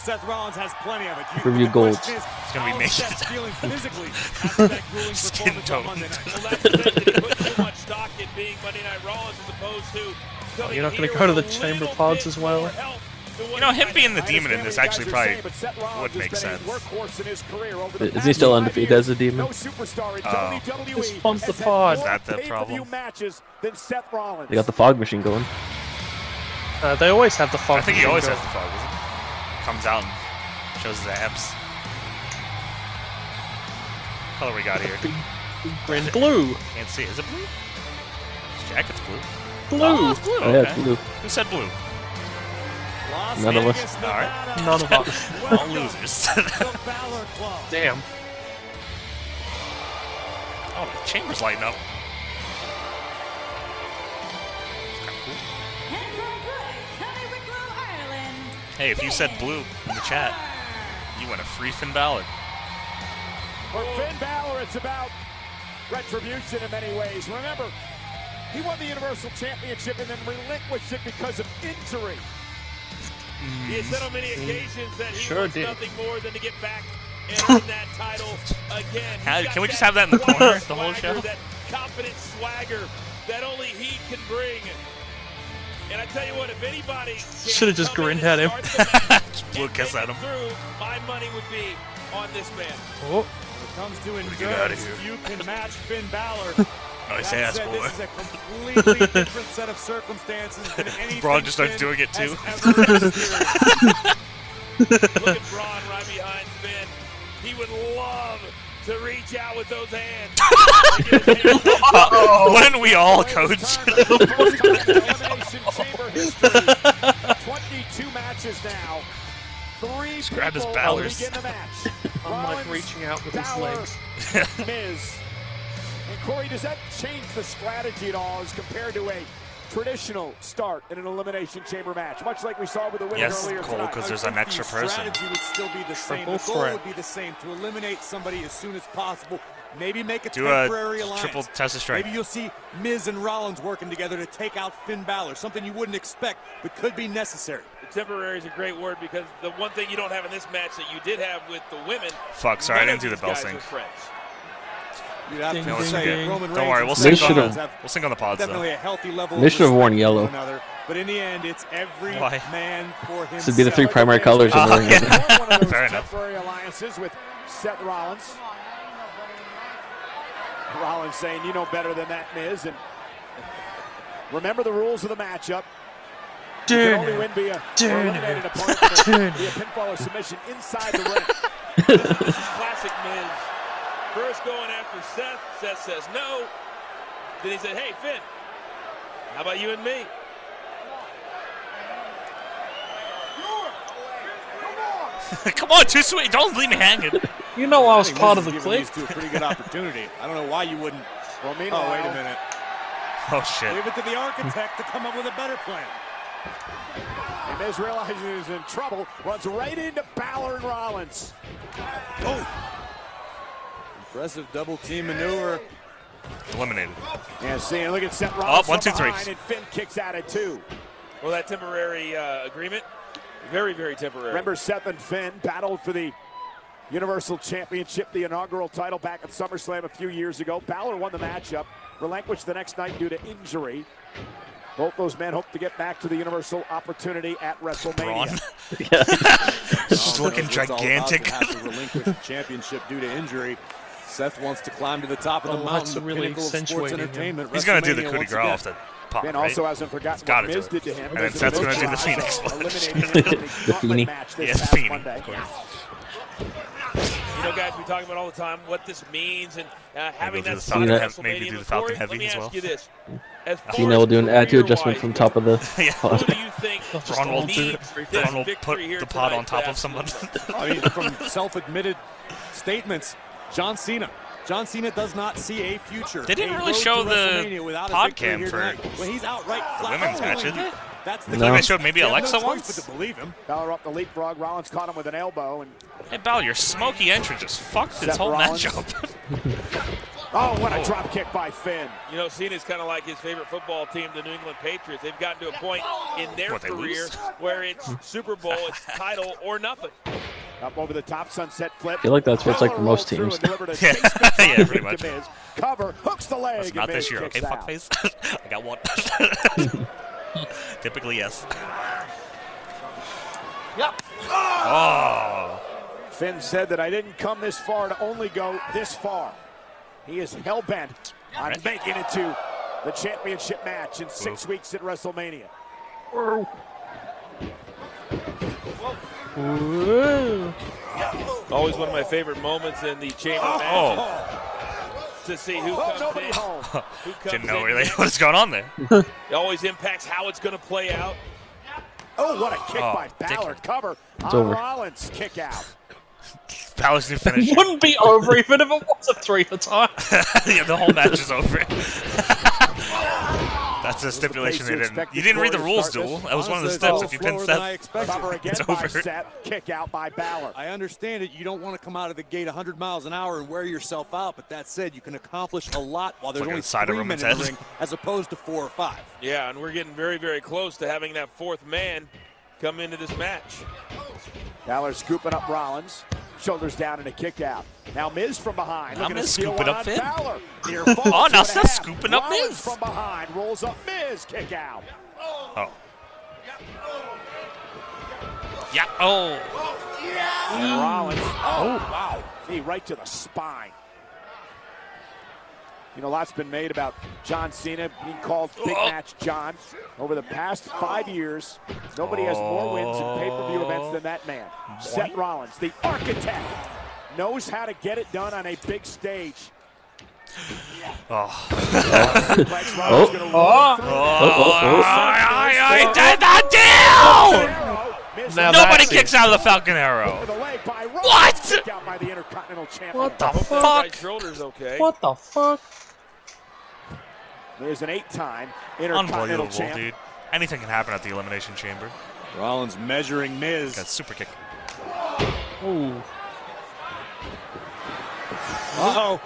Momentum. Seth Rollins has plenty of it. You-
Pay-per-view
the question
golds.
is,
It's gonna be
how
made.
Feeling physically after that grueling
Skin tone.
Monday night.
Well, that's the thing. That put too much stock in being Monday Night Rollins as opposed to
Oh, you're not gonna go to the chamber pods as well.
more help than what
You know, him being the demon in this actually probably would make sense.
Is he still undefeated as a demon?
No superstar in
Oh.
Just pump the pod.
more
Is that the problem?
matches than Seth Rollins.
They got the fog machine going.
Uh, they always have the fog.
I think he
machine
always
going.
has the fog. Doesn't he? Comes out and shows his abs. What color we got here?
Green blue.
Can't see. Is it blue? His jacket's blue.
Blue.
Oh, it's blue.
Oh, yeah, it's blue.
Who said blue?
Las
None of us.
Vegas,
All right.
None of us.
All losers.
to the Balor Club.
Damn.
oh, the chamber's lighting up. Hey, if you said blue in the chat, you went a free Finn Balor.
For Finn Balor, it's about retribution in many ways. Remember, he won the Universal Championship and then relinquished it because of injury.
He has said on many mm-hmm. occasions that he
Sure
wants
did.
nothing more than to get back and win that title again.
How- can we just have that in the corner the whole show?
That confident swagger that only he can bring. And I tell you what, if anybody
Should have just grinned at him.
Blew a kiss at him.
through, my money would be on this man.
Oh.
When it comes to
get
endurance, you can match Finn Balor.
Nice
That
ass,
said,
boy.
This is a completely different set of circumstances than anything
Braun just starts
Finn
doing it too.
has ever experienced.
Look at Braun right behind Finn. He would love to reach out with those hands.
Wouldn't we all, Coach?
Elimination Chamber history. 22 matches now. Three
Just grab his ballers.
begin the match.
I'm like reaching out with his legs.
Miz. And Corey, does that change the strategy at all as compared to a traditional start in an Elimination Chamber match? Much like we saw with the winner
Yes,
earlier
Cole,
tonight.
'cause there's an extra person.
strategy would still be the same.
Triple
the goal
threat.
would be the same to eliminate somebody as soon as possible. Maybe make a
Do a
temporary alliance.
triple test of strength.
Maybe you'll see Miz and Rollins working together to take out Finn Balor. Something you wouldn't expect, but could be necessary.
The Temporary is a great word because the one thing you don't have in this match that you did have with the women.
Fuck, sorry, I didn't do the bell
guys
sync.
Are friends.
You'd have
Ding,
to
No, it's
ding,
say
ding.
Roman
Don't worry, we'll
Seth
sync on the, we'll sync on the pods
definitely
though.
a healthy level.
They should have worn yellow.
another. But in the end, it's every
Why?
man for himself.
This would be the three primary colors in oh, the
Oh,
ring.
yeah.
One of those
Fair enough.
temporary alliances with Seth Rollins. Rollins saying, "You know better than that, Miz." And remember the rules of the matchup. You can only win via or
Turn
eliminate an
it.
opponent with a-
Turn
via pinfall or submission inside the ring.
This is classic Miz. First going after Seth. Seth says no. Then he said, "Hey Finn, how about you and me?"
Come on, too sweet. Don't leave me hanging.
You know I was
think
part
Miz
of
is
the
giving
clique.
these two a pretty good opportunity. I don't know why you wouldn't.
Well,
Oh, wait a minute.
Oh shit.
Leave it to the architect to come up with a better plan.
And Miz realizes he's in trouble, runs right into Balor and Rollins. Oh.
Impressive double team maneuver.
Eliminated.
Yeah, see, look at Seth Rollins
Oh, one,
from
two,
and Finn kicks out at two.
Well, that temporary uh, agreement, very, very temporary.
Remember, Seth and Finn battled for the Universal Championship, the inaugural title back at SummerSlam a few years ago. Balor won the matchup, relinquished the next night due to injury. Both those men hope to get back to the Universal opportunity at
Braun.
WrestleMania.
Just
Who
looking
knows what it's all about
gigantic.
to have to relinquish the championship due to injury. Seth wants to climb to the top of the
Oh,
mountain,
that's
the
really
pinnacle of sports
accentuating him.
entertainment.
He's gonna do the
WrestleMania
coup de grace off the pop,
Finn
right?
also hasn't forgotten
gotta
what Miz did to him.
And then Seth's gonna do the Phoenix
also
Splash.
eliminating the
The
gauntlet
Feeny.
Yes, Feeny.
Monday.
Of course.
You know, guys, we talk about all the time what this means and uh, having
do
that
the
side of
Falcon
Heavy- maybe do the Falcon Heavy as well.
you this: as far
Cena will do an attitude adjustment
career-wise
from top of the
Yeah.
pod.
Who do you think
Braun will,
needs
Braun will put the pod on top of someone.
I mean, from self-admitted statements, John Cena. John Cena does not see a future.
They didn't really show the
WrestleMania
pod cam for
tonight. Well, he's outright
the
flat
women's
out
match,
telling
isn't it?
That's the
No.
case.
They showed maybe
Alexa have no
Alexa
choice
once?
but to believe him.
Balor up the leapfrog. Rollins caught him with an elbow. And
Hey, Bal, your smoky entrance just fucked this whole
Rollins.
matchup.
oh, what a oh. drop kick by Finn.
You know, Cena's kind of like his favorite football team, the New England Patriots. They've gotten to a point in their
What,
career
lose?
where it's Super Bowl, it's title or nothing.
Up over the top, sunset flip.
I feel like that's what it's like for most teams.
and delivered a
Yeah. Yeah, pretty much.
Cover, hooks the leg.
That's not this year, okay, fuckface? I got one. Typically, yes.
Yep.
Oh.
Finn said that I didn't come this far to only go this far. He is hell bent on
Right.
making it to the championship match in six weeks at WrestleMania.
Whoa.
Always one of my favorite moments in the chamber match
Oh.
to see who comes
nobody
in.
home.
Who comes
Didn't know
in.
really what's going on there.
It always impacts how it's going to play out.
Oh, what a kick
Oh,
by Balor.
dick.
Cover
It's
on
over.
Rollins. Kick out.
Balor's new finish.
Wouldn't be over even if it was a three at a time.
yeah, the whole match is over. That's a stipulation they
you
didn't. You didn't read the rules,
start
duel. That was one of the steps. If you
a little
pin
I
Seth,
expected.
Cover again
it's over.
Seth. Kick out by Balor.
I understand it. You don't want to come out of the gate 100 miles an hour and wear yourself out, but that said, you can accomplish a lot while there's
Like a
only
side of
three
Roman's
men in the
head.
ring as opposed to four or five.
Yeah, and we're getting very, very close to having that fourth man come into this match.
Balor scooping up Rollins. Shoulders down and a kick out. Now Miz from behind.
Now
Looking to
Miz
steal
scooping up
on
Finn.
Balor. Near
Oh, now
two and a
Seth's scooping up
Rollins
Miz.
from behind. Rolls up Miz. Kick out.
Oh. Yeah. Oh.
And Rollins. Oh, wow. Knee right to the spine. You know, a lot's been made about John Cena being called Big
Oh.
Match John. Over the past five years, nobody has more wins in pay-per-view events than that man. Seth Rollins, the architect, knows how to get it done on a big stage.
Oh.
Oh.
Rollins gonna oh. roll
oh.
Oh,
oh. oh, oh, I, I, I did the deal!
Now
Nobody kicks out of the Falcon Arrow.
to the leg by Rollins.
What?
Kick out by the Intercontinental Champion.
What the fuck?
right shoulder's okay.
What the fuck?
There's an eight-time Intercontinental
Unbelievable,
Champ.
dude. Anything can happen at the Elimination Chamber.
Rollins measuring Miz.
Got super kick.
Ooh.
Uh-oh.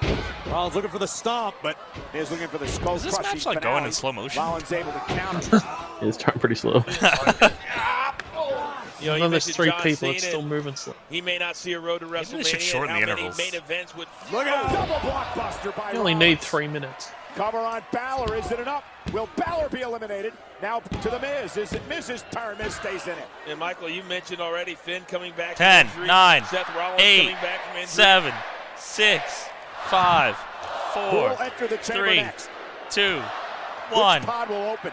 Rollins looking for the stomp, but
Miz looking for the skull
Is this
crushing
match like
finale.
going in slow motion?
Rollins able to counter.
It's turning pretty slow.
You know, you
there's three
John
people, it's still moving slow.
He may not see a road to
Maybe
WrestleMania.
they should shorten the intervals.
main events would
Look out! Oh. Double blockbuster by
You only need three minutes.
Cover on Balor. Is it enough? Will Balor be eliminated? Now to the Miz. Is it Miz's turn? Miz stays in it.
And Michael, you mentioned already Finn coming back. from
10,
injury,
9,
Seth Rollins
8,
coming back from injury.
7, 6, 5,
Who
4,
will enter the
3,
next?
2,
Which
1.
pod will open?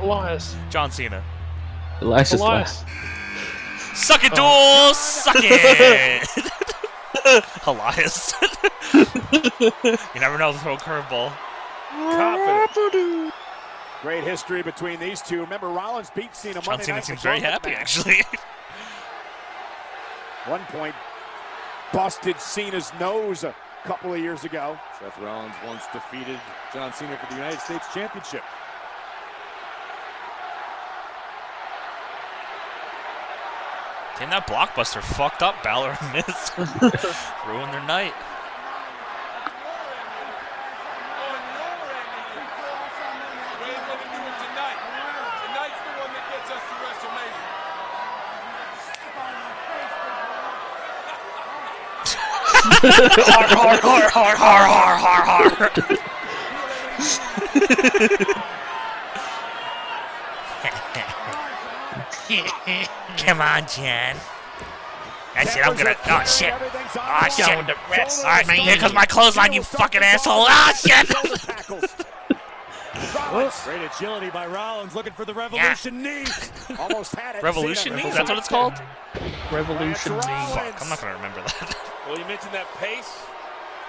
Elias.
John Cena.
Elias is
Elias.
Suck it,
Oh.
duel! Suck it! Elias. you never know, throw a curveball.
Confident. Great history between these two. Remember, Rollins beat Cena
John
Monday
Cena
night in
seems very happy,
match.
actually.
One point, busted Cena's nose a couple of years ago.
Seth Rollins once defeated John Cena for the United States Championship.
Damn, that blockbuster fucked up Balor and Miz. Ruined their night. har, har, har, har, har, har, har, har. Come on, Jen. That's it, I'm gonna. Oh, shit. Oh, shit. Alright, here comes my clothesline, you fucking asshole. Oh shit.
Great agility by Rollins, looking for the Revolution knee.
Almost had it.
Revolution
Cena
knee? That's what it's called?
Revolution knee.
Fuck, I'm not gonna remember that.
Well, you mentioned that pace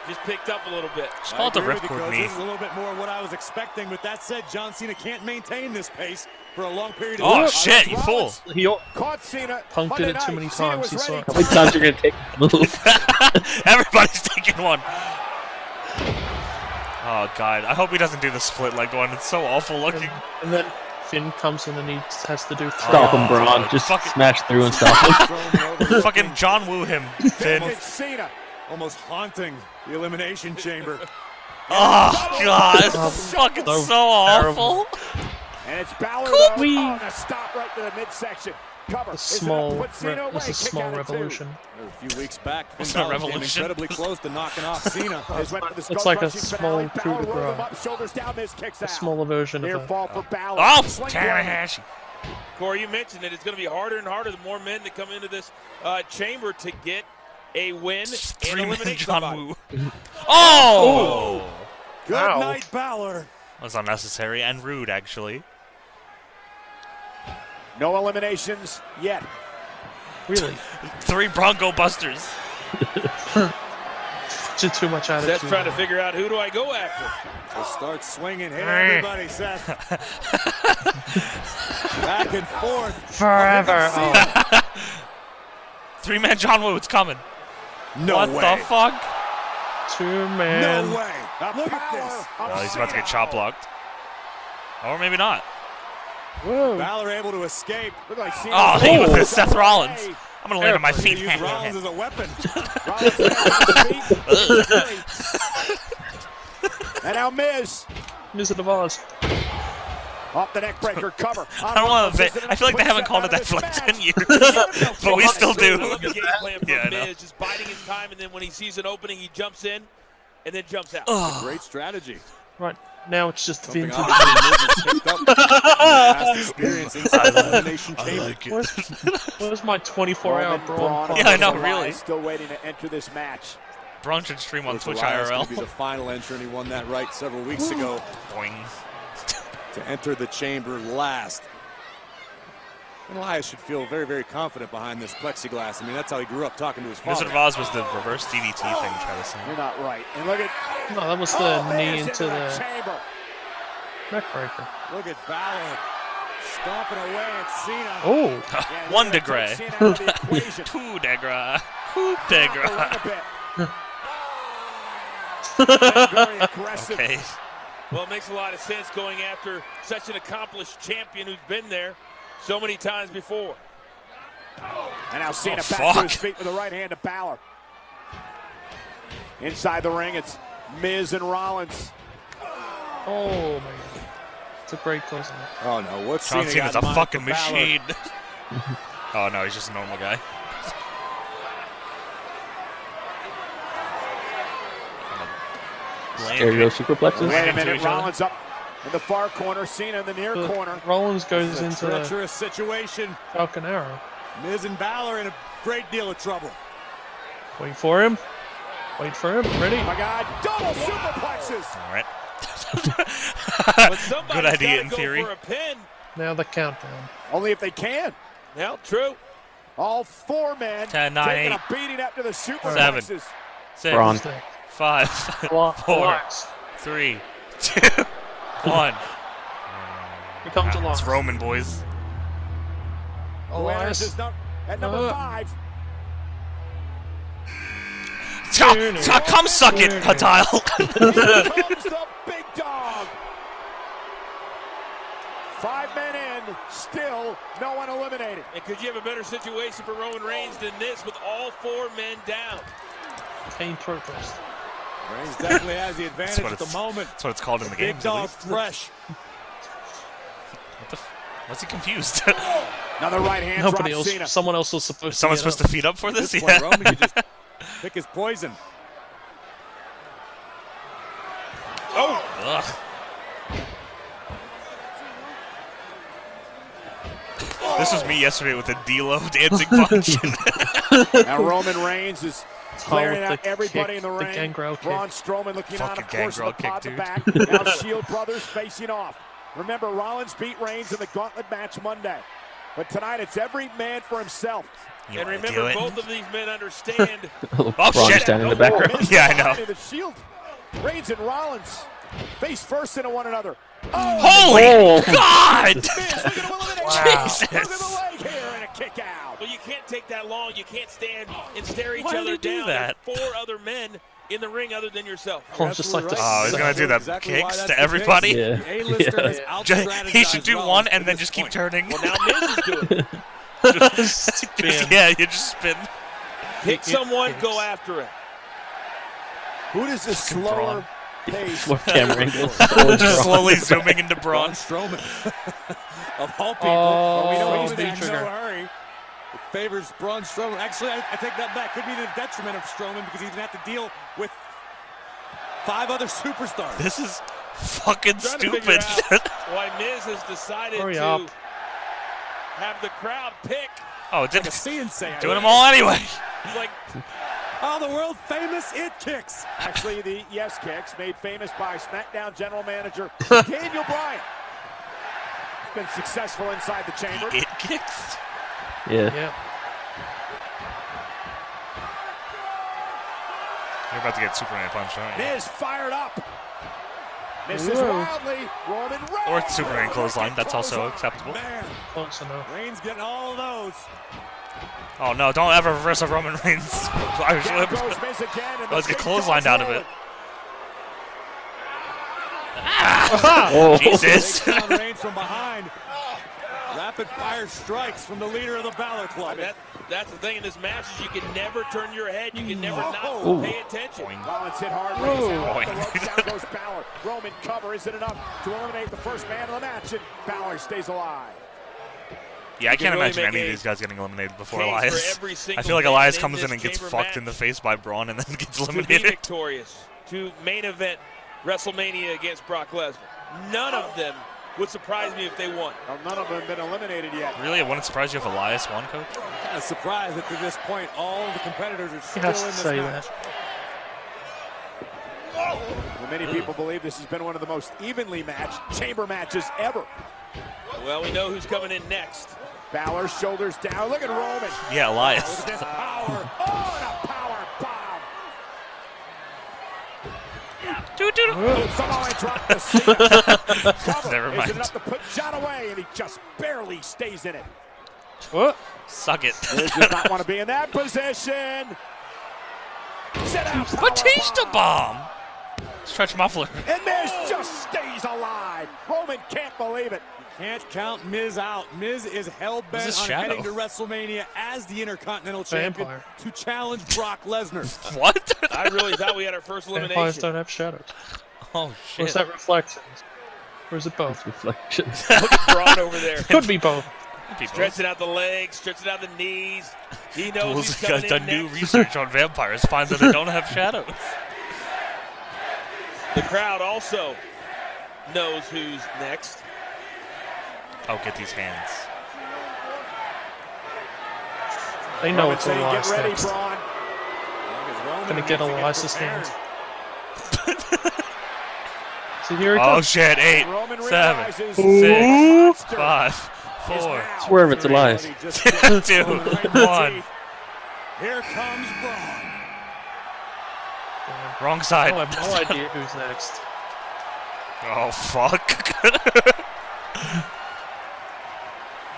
just picked up a little bit.
Just call it the
I agree with you,
ripcord knee.
This is a little bit more what I was expecting. With that said, John Cena can't maintain this pace for a long period of
Oh,
time.
shit, you fool.
He
Caught Cena.
punked
Monday
it too many times.
was
He saw it.
How many times you're gonna take the move?
Everybody's taking one. Oh, God. I hope he doesn't do the split leg one. It's so awful looking.
And then Finn comes in and he has to do three.
Stop him, Braun. Just
Fucking-
smash through and stop him.
Fucking John Woo him, Finn.
Vintage Cena.
Almost haunting the Elimination Chamber.
Oh, God. It's fucking
So
so awful.
And it's Balor.
Cool.
though.
Wee.
Oh, and a stop right to the midsection. Cover.
A small,
enough?
Re- this is a small
out at two.
revolution.
A few weeks back,
It's not Revolution.
incredibly close to knocking off Cena.
Miz went for the
It's like a small
finale.
coup de grace.
up, shoulders down. Miz kicks
A
out.
smaller version
Near
of a.
for Balor.
Oh,
Sling
Tanahashi.
Corey, you mentioned it. It's going to be harder and harder the more men that come into this uh, chamber to get a win and
Three man
eliminate
John
somebody.
Woo. Oh!
Good
Ow.
night, Balor.
That was unnecessary and rude, actually.
No eliminations yet.
Really?
Three Bronco Busters.
Too, too much attitude.
Seth's trying to figure out who do I go after.
So start swinging. Hit everybody, Seth. Back and forth.
Forever.
Three Man John Woo, it's coming.
No
what
way.
the fuck?
two man.
No way. Look at this.
Oh, he's about to get chop blocked. Or maybe not.
Whoa.
Balor able to escape.
Look like Cena.
Oh, he was with Seth Rollins. I'm gonna land on my feet.
gonna use Rollins as a weapon.
Rollins lands on his feet. and now Miz.
Wizard of Oz.
Off the neck breaker cover.
I don't want to. I feel like they haven't called it that for like ten years, but we still do.
The game plan from
Yeah, I know.
Miz, just biding his time, and then when he sees an opening, he jumps in, and then jumps out.
Great strategy.
Right now, it's just
Something
vintage.
obviously Miz has picked up from his past experience inside the Elimination
I
Chamber.
like it.
Where's, where's my 24-hour
Roman
brawn?
Braun
Yeah, I know,
Strowman
really.
Still waiting to enter this match.
Braun should stream on
Coach
Twitch
Elias
IRL.
be the final entrant. He won that right several weeks ago
Boing.
to enter the chamber last. And Elias should feel very, very confident behind this plexiglass. I mean, that's how he grew up talking to his father.
Wizard of Oz was the reverse DDT thing, Travis.
You're not right. And look at
No, that was the
oh,
knee into
the
the
chamber.
neckbreaker.
Look at Balor stomping away at Cena.
Oh,
Yeah,
One
they're gonna
degree.
take Cena out of.
Two degra. Coup degra.
Very aggressive.
Okay.
Well, it makes a lot of sense going after such an accomplished champion who's been there so many times before.
And now Cena
Oh,
back
fuck.
to his feet with the right hand to Balor. Inside the ring, it's Miz and Rollins.
oh my god. It's a great close.
Oh no, what's
John
Cena
Cena's a fucking machine. oh no, he's just a normal guy. Land
Stereo superplexes.
Wait a minute. Rollins up in the far corner, Cena in the near
But
corner.
Rollins goes
It's a
into the
treacherous situation.
Falcon Arrow.
Miz and Balor in a great deal of trouble.
Wait for him. Wait for him. Ready?
Oh my God, double superplexes.
All right.
But somebody's
Good idea in
go
theory.
For a pin.
Now the countdown.
Only if they can.
Well, true.
All four men
Ten, nine,
taking
eight,
a beating after the
seven.
superplexes.
Six,
Braun.
five, four, three, two, one.
Here comes
Ah,
Elias.
It's Roman, boys.
Winners
Elias.
is num- at number
Uh.
five.
Come, come suck it, Hatile.
Here comes the big dog. Five men in, still no one eliminated.
And could you have a better situation for Roman Reigns than this with all four men down?
Pain purpose.
Reigns definitely has the advantage at the moment.
That's what it's called in the game.
Big dog fresh.
What the? F- what's he confused?
Another right hand
Nobody
drop
else.
Cena.
Someone else was supposed
Someone's
to.
supposed to feed up for this?
this
Yeah.
point, Roman could just pick his poison.
Oh,
Ugh. This was me yesterday with a D-Lo dancing punch.
Now Roman Reigns is clearing out everybody
kick,
in the
the
ring.
Gangrel kick.
Braun Strowman looking on, of course,
Gangrel
the pod
kick,
the back. Now Shield Brothers facing off. Remember, Rollins beat Reigns in the gauntlet match Monday. But tonight, it's every man for himself.
You
and
wanna do
remember,
it?
both of these men understand
oh, oh,
Braun
shit.
standing in the
Oh,
background.
Miz
Yeah, I know.
behind The Shield. Reigns and Rollins face first into one another. Oh,
Holy
Oh.
God!
Miz, look at
Wow.
Reigns. Look at the
Jesus.
leg here and a kick out.
Well, you can't take that long. You can't stand and stare each
Why
other
do
down.
that?
There's four other men in the ring other than yourself.
Oh, just like
Absolutely
this.
Oh, he's gonna do that
Exactly
kicks to everybody.
case.
Yeah.
The A-lister has
Yeah.
Ju- he should do
Rollins
one and then
this
just keep
point.
turning.
Well, now Miz is doing it.
Spin.
yeah, you just spin.
Pick someone,
kicks.
go after it.
Who does this
Fucking
slower
Braun.
Pace?
More camera angles.
just slowly zooming into
Braun
Braun.
Strowman. of all people.
Oh,
but we know he's in
knee
no hurry. It favors Braun Strowman. Actually, I, I take that back. Could be the detriment of Strowman because he's going to have to deal with five other superstars.
This is fucking
Trying to figure
stupid.
why Miz has decided
Hurry
to
up.
have the crowd pick.
oh, it did
like a CNC.
doing them all anyway.
He's like,
Oh, the world famous it kicks.
Actually, the yes kicks made famous by SmackDown General Manager Daniel Bryan. He's been successful inside the chamber.
It kicks.
Yeah.
Yeah.
You're about to get Superman punched, aren't you?
Miz fired up. Misses
Whoa.
wildly. Roman Reigns.
Or Superman clothesline. That's also acceptable.
Man,
Close enough.
Reigns getting all of those.
Oh no! Don't ever reverse a Roman Reigns. Irish whip.
goes Miz again. and the
Let's get clotheslined out of it.
rolling. Ah!
Oh.
Jesus.
Takes Reigns from behind. Rapid fire strikes from the leader of the Balor Club.
That, that's the thing in this match is you can never turn your head. You can never not
Ooh.
pay attention.
Rollins hit hard.
Whoa.
Rings out off the ropes. Down goes Balor. Roman cover. Is it enough to eliminate the first man of the match? And Balor stays alive.
Yeah, I
You can
can't
really
imagine any of these guys getting eliminated before Elias. I feel like Elias comes in
this
and gets fucked
match.
in the face by Braun and then gets
to be
eliminated.
victorious to main event WrestleMania against Brock Lesnar. None of them would surprise me if they won.
Well, none of them have been eliminated yet.
Really, it wouldn't surprise you if Elias won, coach?
Kind of surprised that to this point, all the competitors are still
has
in
to
this
say
match.
that.
Well, many people believe this has been one of the most evenly matched chamber matches ever.
Well, we know who's coming in next.
Balor shoulders down. Look at Roman.
Yeah, Elias.
Look at this power. Oh, and a power bomb. Oh, Samoa dropped the seat. Cover.
Never
Is
mind.
it enough to put John away? And he just barely stays in it.
What?
Suck it.
Miz does not want to be in that position. Sit out. power
Batista bomb. Stretch muffler.
And Miz just stays alive. Roman can't believe it.
Can't count Miz out. Miz is hell bent
this
on
Shadow?
heading to WrestleMania as the Intercontinental Champion
Vampire.
to challenge Brock Lesnar.
What?
I really thought we had our first
Vampires
elimination.
don't have shadows.
Oh
Or
shit.
is that reflections? Or is it both?
Reflections.
Look at Braun over there.
Could be both.
Stretching out the legs, stretching out the knees. He knows
Bulls
he's
has
coming
done new research on vampires, finds that they don't have shadows.
The crowd also knows who's next.
Oh, get these hands.
They know
Roman
it's
saying,
Elias
Get ready,
next.
Braun.
Gonna get Elias's hands. See, here he
Oh
comes.
shit! Eight,
Roman
seven,
realizes
Ooh.
six, five, four,
Swerve, it's Elias.
two, one.
Here comes Braun.
Wrong side.
Oh, I have no idea who's next.
Oh fuck!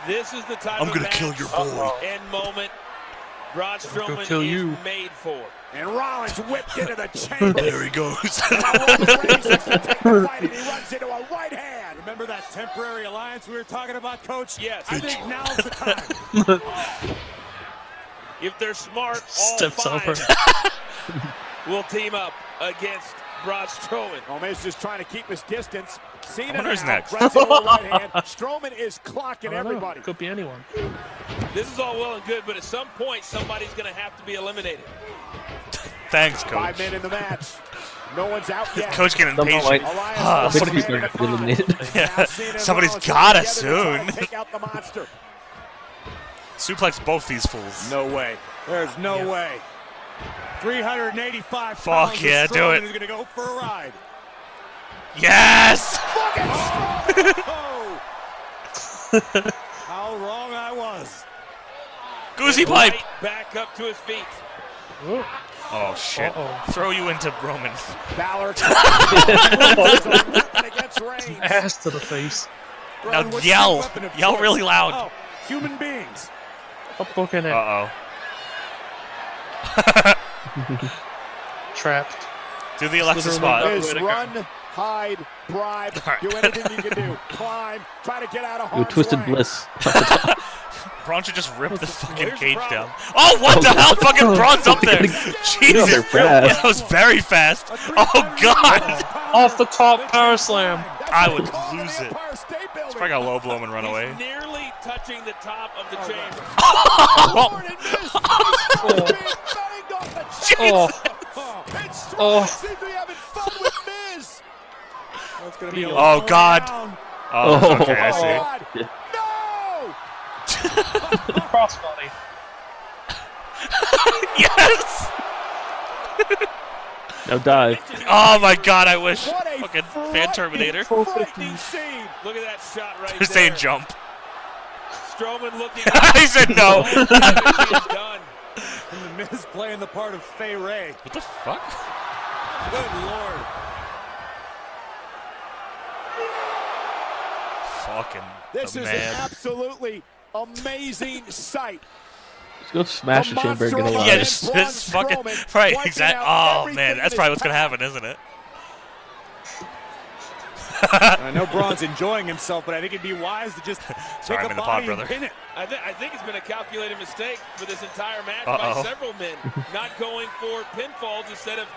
This is the type
I'm
of
gonna
match
kill your boy.
and moment Braun Strowman
kill
is
you.
made for.
And Rollins whipped into the chamber.
There he goes.
Now Roman Reigns looks to take the fight, and he runs into a right hand.
Remember that temporary alliance we were talking about, Coach?
Yes.
I think now's the time.
If they're smart, all
Steps
five
over.
will team up against Braun Strowman.
Oh, Miz just trying to keep his distance. Cena
wonder who's next.
runs right. Strowman is clocking
don't know.
everybody.
Could be anyone.
This is all well and good, but at some point, somebody's going to have to be eliminated.
Thanks, coach.
Five men in the match. No one's out yet.
Coach getting
Somehow,
impatient.
like,
Elias
Ah,
was
Somebody's
the man
not
in
gonna be eliminated.
pod.
Yeah,
Now Cena and
somebody's
Rollins
gotta
working together to try
soon.
Take out the monster.
Suplex both these fools.
No way. There's no way. 385
Fuck
pounds of
yeah, do
Strowman
it.
is going to go for a ride.
Yes!
Oh! How wrong I was.
Goosey pipe.
Back up to his feet.
Ooh.
Oh shit!
Uh-oh.
Throw you into Roman.
Balor against Reigns.
Ass to the face.
Now
Braun,
yell.
your weapon of
Yell
choice?
really loud.
Oh, human beings.
I'm booking it.
Uh
Trapped.
oh. Do the Alexa
Literally
spot.
not-
Is run, hide, bribe, do anything you can do. Climb, try to get out of
Do
harm's
twisted
way.
bliss.
Braun should just rip the fucking
Where's
cage
Braun?
down. Oh, what the hell? Fucking Braun's up there. Jesus.
They're fast.
Yeah, that was very fast. Oh, God.
Off the top power slam.
I would
Call to the
lose it.
Empire State Building.
Probably got low blow him and run away.
Nearly touching the top of the oh, chamber.
Lord, and Miz is being banged off the chain.
Oh,
And Strowman
Oh.
seems to be having fun with Miz.
That's going to be
Oh, God.
round.
Oh,
Oh.
okay, I oh, see.
God.
Oh,
no!
crossbody.
Yes!
Now dive.
Oh, my God, I wish. Fucking Fan Terminator.
Look at that shot right
They're
there.
saying jump.
Strowman looking.
I said no.
He's done.
And playing the part of Fay Wray.
What the fuck?
Good lord.
Fucking
This is
man.
an absolutely amazing sight.
Let's go smash the
The
chamber and get
monster
alive.
Yeah,
And
just, just fucking right, exactly. Oh man, that's probably what's gonna happen, isn't it?
I know Braun's enjoying himself, but I think it'd be wise to just
Sorry,
take
I'm
a
in the pod, brother.
and pin it.
I, th- I think it's been a calculated mistake for this entire match by
Uh-oh.
several men, not going for pinfalls instead of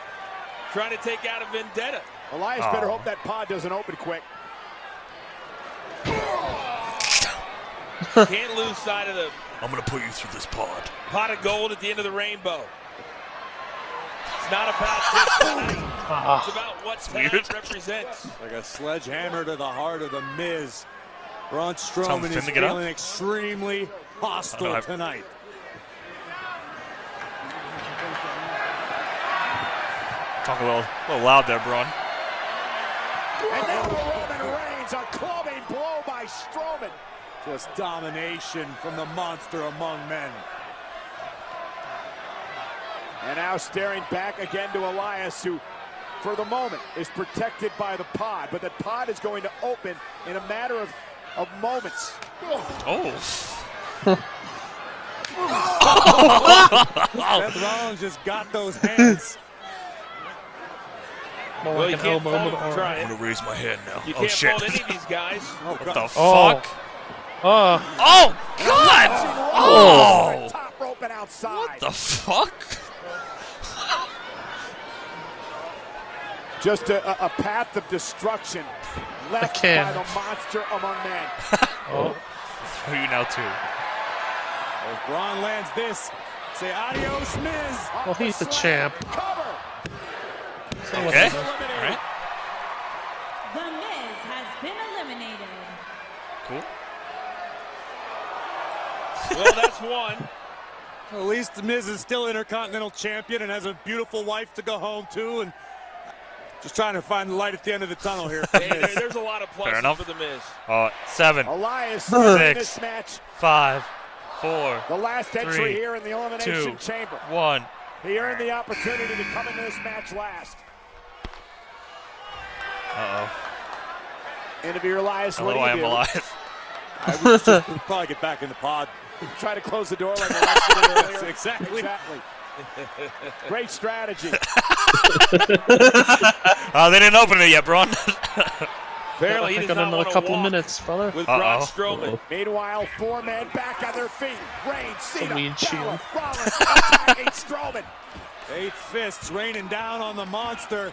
trying to take out a vendetta.
Elias better
Oh.
hope that pod doesn't open quick.
Can't lose sight of the
I'm gonna put you through this pod.
pot of gold at the end of the rainbow. It's not about just tonight. It's about what tonight
weird.
represents.
Like a sledgehammer to the heart of the Miz. Braun Strowman is
to get up.
feeling extremely hostile
I-
tonight.
Talk a little, a little loud there, Braun.
And now Roman Reigns, a clubbing blow by Strowman.
Just domination from the monster among men.
And now staring back again to Elias, who, for the moment, is protected by the pod. But that pod is going to open in a matter of, of moments.
Oh. oh.
Seth Rollins just got those hands.
More
Well,
like
you
an
can't
elbow
fault
into the arm.
I'm gonna raise my hand now.
You
oh
can't
shit.
fault any of these guys.
Oh,
what
God.
the
Oh.
fuck?
Oh,
Oh God! Oh!
Top rope and outside.
What the fuck?
Just a, a, a path of destruction left by the monster among men.
oh.
Who you now too?
If Braun lands this, say adios, Miz.
Well, he's the champ.
Cover.
Say what
Okay. All right.
The Miz has been eliminated.
Cool.
Well, that's one.
At least the Miz is still Intercontinental Champion and has a beautiful wife to go home to, and just trying to find the light at the end of the tunnel here. for
Hey, there- there's a lot of
Fair
pluses
enough.
for the Miz.
Uh, seven,
Elias
Six.
match.
five, four,
The last entry
Three,
here in the Elimination
two,
Chamber.
one.
He earned the opportunity to come into this match last.
Uh
Interview Elias,
oh.
what
Hello,
do
I
you
am
do?
alive.
I would just would probably get back in the pod.
Try to close the door like the rest of earlier.
Exactly.
Exactly. Great strategy.
Uh, they didn't open it yet, Braun.
Apparently,
I
he
think
does
in another couple
of
minutes, brother.
with
Uh-oh.
Braun Strowman.
Meanwhile, four men back on their feet. Reigns, Cena,
weed
Balor,
shield.
Rollins attacking Strowman.
Eight fists raining down on the monster.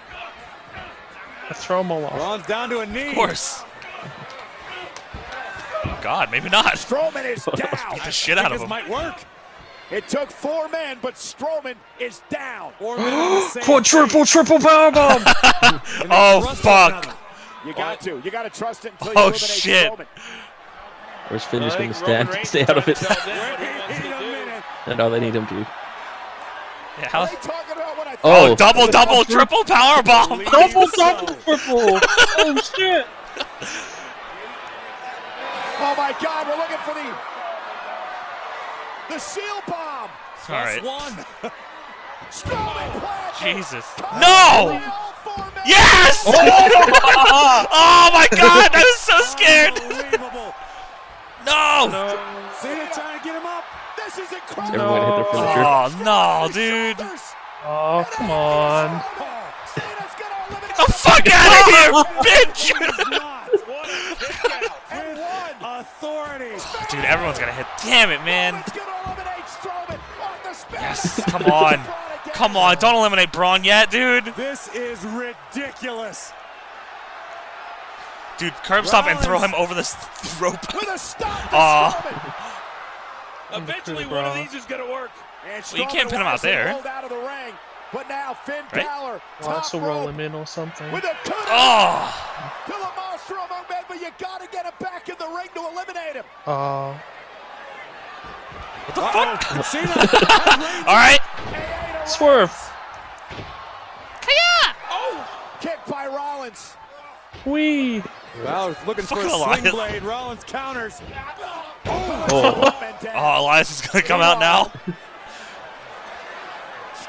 I throw him all off.
Braun's down to a knee.
of course. God, maybe not.
Strowman is down.
Beat the shit out of
This
him.
might work.
It took four men, but Strowman is down.
Four men on the same
Quadruple, triple powerbomb!
Oh fuck!
You got to. You got to trust it until you
Oh,
eliminate
shit.
Strowman.
Where's Finn just going to stand, stay out of it?
to tell them what he wants
Wait
to
a
do.
minute.
That's all they need him to.
Yeah,
What
how-
are you talking about when I
Oh,
Oh,
double, double, triple power bomb.
Double, double, triple! Oh shit!
Oh my God, we're looking for the the Shield bomb.
All right.
One.
Strowman planted.
Jesus. No!
by all four men.
Yes! oh my God! Oh, I was so scared.
Unbelievable.
No!
Cena trying to get him up.
This is
Is
incredible.
everyone hit their finisher?
Oh no, dude!
Shoulders.
Oh, come on.
Cena's
The fuck out of here, bitch!
Not.
What a kick out.
and one.
Authority.
Dude, everyone's gonna hit. Damn it, man!
He's gonna eliminate Strowman off the spin.
Yes, come on, come on! Don't eliminate Braun yet, dude.
This is ridiculous.
Dude, curb stomp and throw him over this rope.
With a stop to
Aw.
Strowman.
Eventually, one of these is going to work.
And
Well, you can't pin him out there.
out of the ring. But now Finn
Right?
Balor,
I'll
top
also roll him in or something.
with a coup
Oh!
to the monster among men, but you gotta get him back in the ring to eliminate him.
Uh,
What the fuck?
Cena.
All right.
AA to
swerve!
Oh! Kick by Rollins.
Wee!
Balor's looking for a
Fucking
sling blade. Rollins counters.
Oh,
Men down.
Oh, Elias is gonna come out now.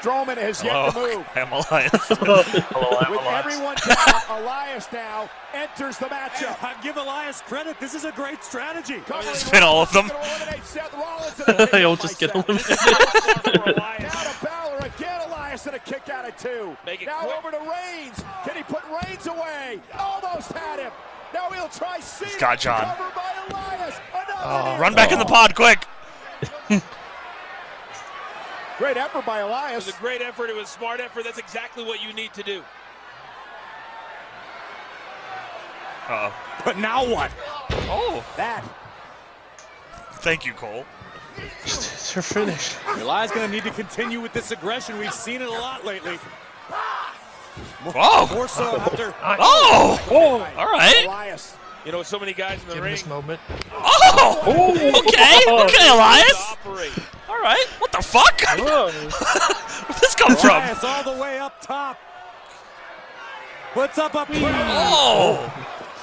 Strowman has yet to move.
I'm Elias.
With everyone down, Elias now enters the matchup.
I give Elias credit. This is a great strategy.
Covering
Spin all of them.
Rollins, gonna eliminate Seth Rollins and a
They'll just get
Seth.
eliminated.
Now to Balor again. Elias and a kick out of two.
Make it
now
quick.
over to Reigns. Can he put Reigns away? Almost had him. Now he'll try Cena.
got John.
Covered by Elias.
Oh, run back in the pod, quick!
Great effort by Elias.
It was a great effort. It was a smart effort. That's exactly what you need to do.
Uh-oh.
But now what?
Oh,
That.
thank you, Cole.
It's her finish.
Elias going to need to continue with this aggression. We've seen it a lot lately.
Oh,
More so after.
Oh! oh. All right.
Elias.
You know, so many guys in the
Give
ring.
this moment.
Oh! Okay, okay, Elias. All right. What the fuck?
Whoa.
Where'd this come from?
Elias all the way up top. Puts up up here?
Oh!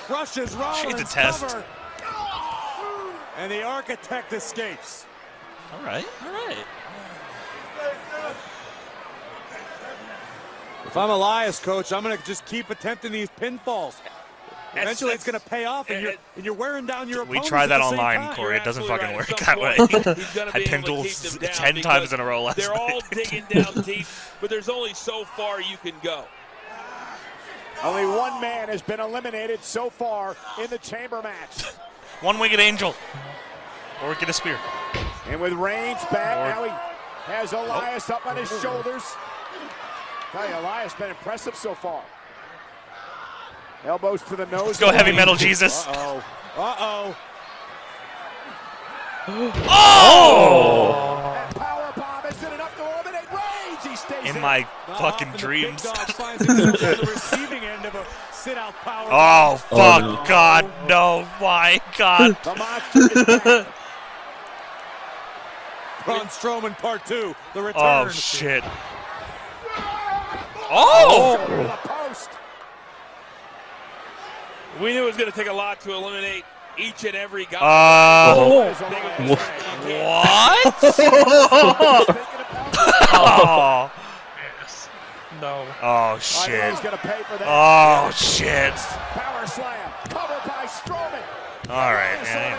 crushes Rollins.
She's a test.
cover. And the architect escapes.
All right, all right.
If I'm Elias, coach, I'm going to just keep attempting these pinfalls. Eventually, it's going to pay off, and you're, and you're wearing down your
We
opponents
tried that online,
time.
Corey. It doesn't fucking
Absolutely
work that way.
At some point,
I pinned
able
duels
keep them down
ten times in a row last
They're all digging down deep, but there's only so far you can go.
Only one man has been eliminated so far in the chamber match.
One winged angel. Or get a spear.
And with Reigns back,
Or-
now he has Elias up on his shoulders. Tell you, Elias been impressive so far. Elbows to the nose.
Let's go heavy metal Jesus.
Uh-oh. Uh-oh.
Oh!
That power bomb isn't enough to eliminate Reigns. He stays
In my
Not
fucking dreams.
Big dog finds himself on the receiving end of a sit-out power
Oh fuck!
Oh, no.
God, no! My God!
The monster.
Braun Strowman Part 2, the oh, return.
Oh shit! Oh!
To the post.
We knew it was going to take a lot to eliminate each and every guy.
Uh,
Is
what? oh,
Yes. No.
oh shit!
he's going to pay for that.
Oh shit!
Power slam. Covered by Strowman.
All right, man.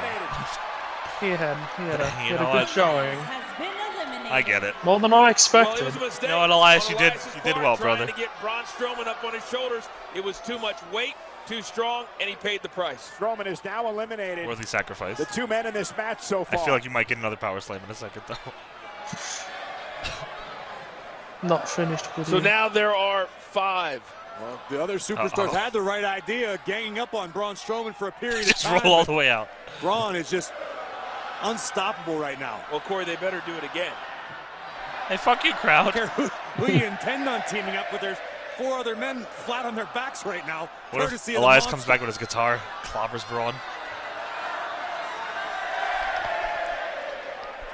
He had, he had a, he had a good
what?
showing.
Has been eliminated.
I get it.
More than I expected.
was a mistake.
You know what, Elias, you did- you did
part,
well,
trying
brother.
to get Braun Strowman up on his shoulders. It was too much weight, too strong, and he paid the price.
Strowman is now eliminated.
Worthy sacrifice.
The two men in this match so far.
I feel like you might get another power slam in a second, though.
Not finished with
So
you.
now there are five.
Well, the other superstars
Uh-oh.
had the right idea, ganging up on Braun Strowman for a period
Just
of time.
Just roll all the way out.
Braun is just unstoppable right now.
Well, Corey, they better do it again.
Hey, fuck you,
I don't
crowd.
who, who you intend on teaming up with. There's four other men flat on their backs right now.
What if
courtesy of
Elias comes back with his guitar, clobbers Braun?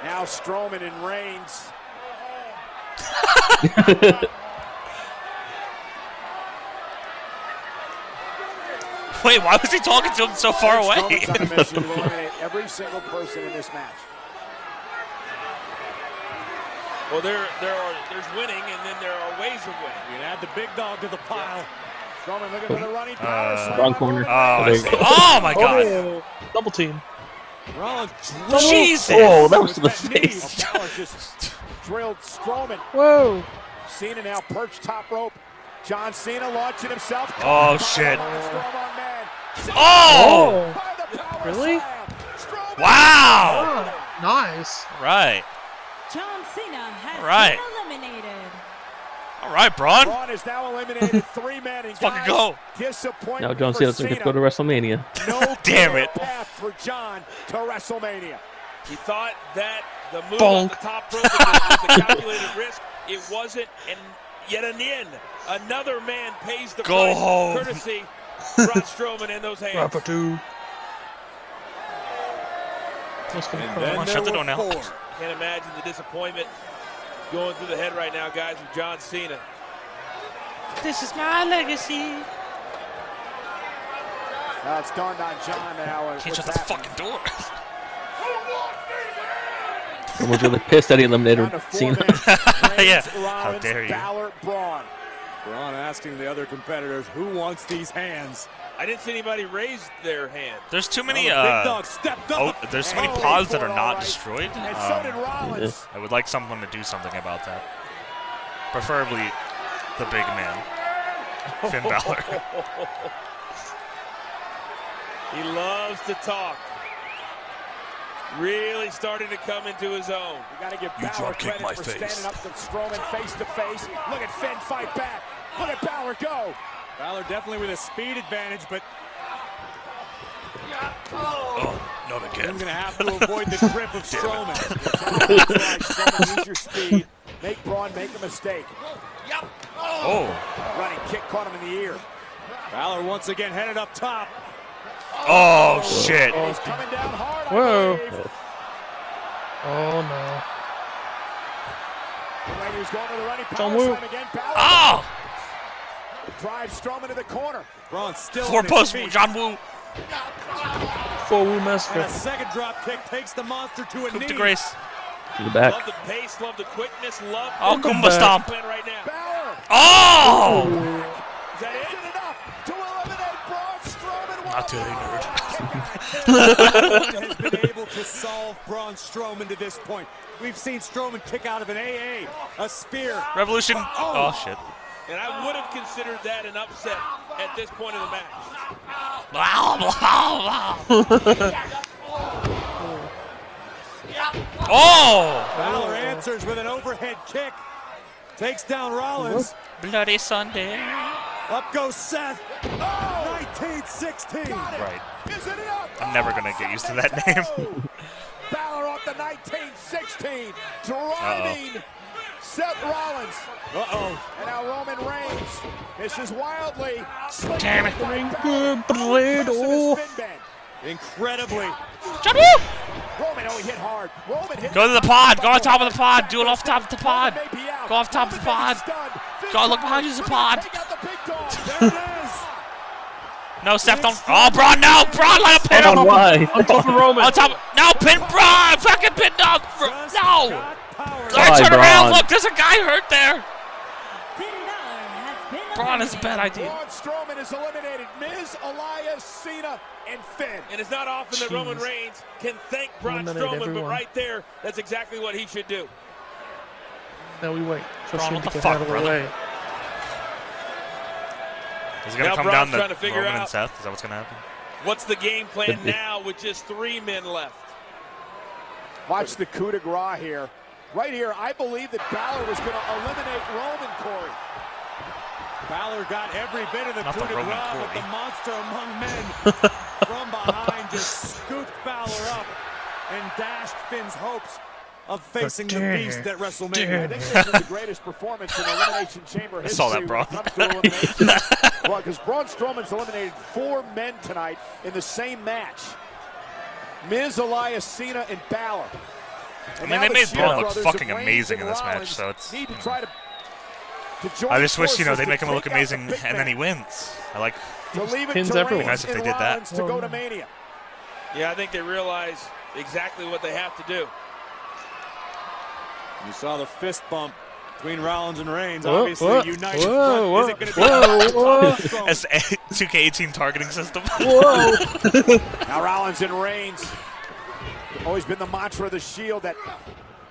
Now Strowman and Reigns.
Wait, why was he talking to him so far away?
Strowman's on a mission to eliminate every single person in this match.
Well, there, there are, there's winning, and then there are ways of winning.
You can add the big dog to the pile.
Strowman looking for the running power
Uh.
Wrong corner.
Oh, I see. oh my god!
Oh, double team.
Rollins
Jesus!
Oh, that was to the
That knee.
face.
Balor just drilled Strowman.
Whoa.
Cena now perched top rope. John Cena launching himself.
Oh, shit.
Strong man.
Oh!
By the power
Really?
Wow!
Oh, nice.
Right.
John Cena has
Right.
been eliminated.
All right, Braun.
Braun has now eliminated three men. And
fucking go.
Disappointment
Now John
for
Cena doesn't to go to WrestleMania.
No
Damn it.
path for John to WrestleMania.
He thought that the move
Bonk.
on the top rope was a calculated risk. It wasn't, and yet again, another man pays the
Go
price.
home.
Courtesy Braun Strowman in those hands.
Rapidoo. What's gonna
And then
on,
there
shut the
were
door now.
four.
Can't imagine the disappointment going through the head right now, guys, with John Cena.
This is my legacy.
Now it's dawned on John now. uh,
Can't
what's
shut the
happening.
fucking door.
Someone's really pissed that he eliminated
Down to four
Cena.
men. Reigns,
Yeah. How dare you.
Balor, Braun.
Braun asking the other competitors, who wants these hands?
I didn't see anybody raise their hand.
There's too
Well,
many.
the big
Uh,
dog stepped
oh,
up.
there's so many
he
pods that are not
right.
destroyed.
And so did
Um,
Rollins.
I would like someone to do something about that. Preferably the big man, Finn Balor.
he loves to talk. Really starting to come into his own.
You got to give
You
Balor
drop kick
credit
my
for
face.
standing up to Strowman face to face. Look at Finn fight back. Look at Balor go.
Balor definitely with a speed advantage, but
Oh, not again.
I'm going to have to avoid the grip of Strowman.
Strowman, use your speed. Make Braun make a mistake. Yep.
Oh. oh.
Running kick caught him in the ear.
Balor once again headed up top.
Oh shit. Oh.
He's coming down hard.
Whoa. Oh no.
Right, he's going to the running power slam again. Balor
Oh! Ah!
Drives Strowman to the corner.
Braun still
Four post
feet.
John Woo.
Four Woo
And a second drop kick takes the monster to a
Coup
knee.
de grace.
To the back.
Love the pace, love the quickness, love
Oh,
the
Goomba stomp.
right now.
Balor.
Oh!
Is that it?
Is it enough to eliminate Braun Strowman?
Not today, nerd.
Has been able to solve Braun Strowman to this point. We've seen Strowman kick out of an AA, a spear.
Revolution. Oh, oh shit.
And I would have considered that an upset at this point in the match.
Blah, blah, blah. Oh!
Balor answers with an overhead kick. Takes down Rollins.
Bloody Sunday.
Up goes Seth. 1916.
Right.
Is it enough?
I'm never gonna get used to that name.
Balor off the 1916, driving Seth Rollins.
Uh-oh.
And now Roman Reigns This is wildly.
Damn it.
kick
Good
Balor.
blade, oh.
his spin bend.
Incredibly.
John Woo!
Roman, oh, he hit hard. Roman hit
Go to the pod. Go on top of the pod. Do it off top of the pod.
May be out.
Go off top of the pod.
Stunned.
Go look behind you. There's a pod.
Take out the big dog.
There it is.
No, Steph, don't. Oh, Braun, no! Braun, let him pin him!
On why?
On top of Roman.
On top. No, pin Braun! Fucking pin no!
Just
No!
Got power.
Guy,
Why,
turn around! Look, there's a guy hurt there!
Finn Balor has been
Braun is a bad idea.
Braun Strowman is eliminated. Miz, Elias, Cena, and Finn.
And it's not often that Roman Reigns can thank Braun
Eliminate
Strowman, but right there, that's exactly what he should do.
Now we wait for
Braun, what
to
the fuck,
out
brother?
way.
Is it gonna
Now
come
Braun's
down to
trying to figure
Roman and
out-
Seth? Is that what's gonna happen?
What's the game plan now with just three men left?
Watch the coup de grace here. Right here, I believe that Balor was going to eliminate Roman Corey.
Balor got every bit of the
Not
coup
the
de grace, but the monster among men from behind just scooped Balor up and dashed Finn's hopes of facing the
dare,
beast at
I
WrestleMania.
think this is the greatest performance in Elimination Chamber
I
history
saw that,
when
Braun.
it comes to elimination. well, because Braun Strowman's eliminated four men tonight in the same match. Miz, Elias, Cena, and Balor.
I mean, they made
Shield
Braun look fucking amazing in this match, so it's-
Need to
you
try to, to join
I just wish, you know, they
to
make him look
take out the
amazing and then he wins. I like.
To leave it
Pins
to
everyone.
Reigns
Nice if they did that.
To go to Mania.
Yeah, I think they realize exactly what they have to do.
You saw the fist bump between Rollins and Reigns.
Whoa,
Obviously,
whoa,
a united
whoa,
front isn't
whoa,
going to be
whoa, whoa.
Strowman.
As 2K18 targeting system.
Whoa!
Now Rollins and Reigns. Always been the mantra of the Shield that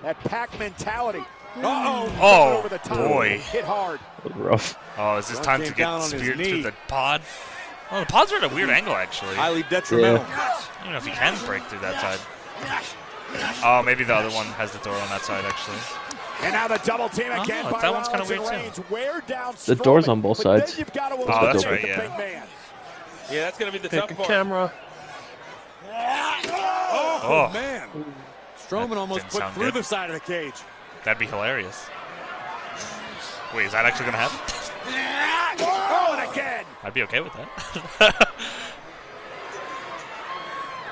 that pack mentality. Hmm. Uh-oh.
Oh,
over the top.
boy.
Hit hard.
Rough.
Oh, is this time to get speared
knee.
through the pod? Oh, the pods are at a weird angle, actually. I
Highly detrimental.
I don't know if he can break through that side. Oh, maybe the other one has the door on that side, actually.
And now the double team
Oh,
again
no, that one's kinda weird, too.
Down
The door's on both sides.
you've got to
Oh,
eliminate
that's
the
right,
big
yeah.
man.
Yeah, that's going to be the
Pick
tough
a
part.
camera.
Ah, Oh,
Oh.
man. Strowman almost put through
good.
the side of the cage.
That'd be hilarious. Wait, is that actually gonna happen?
Oh, and again.
I'd be okay with that.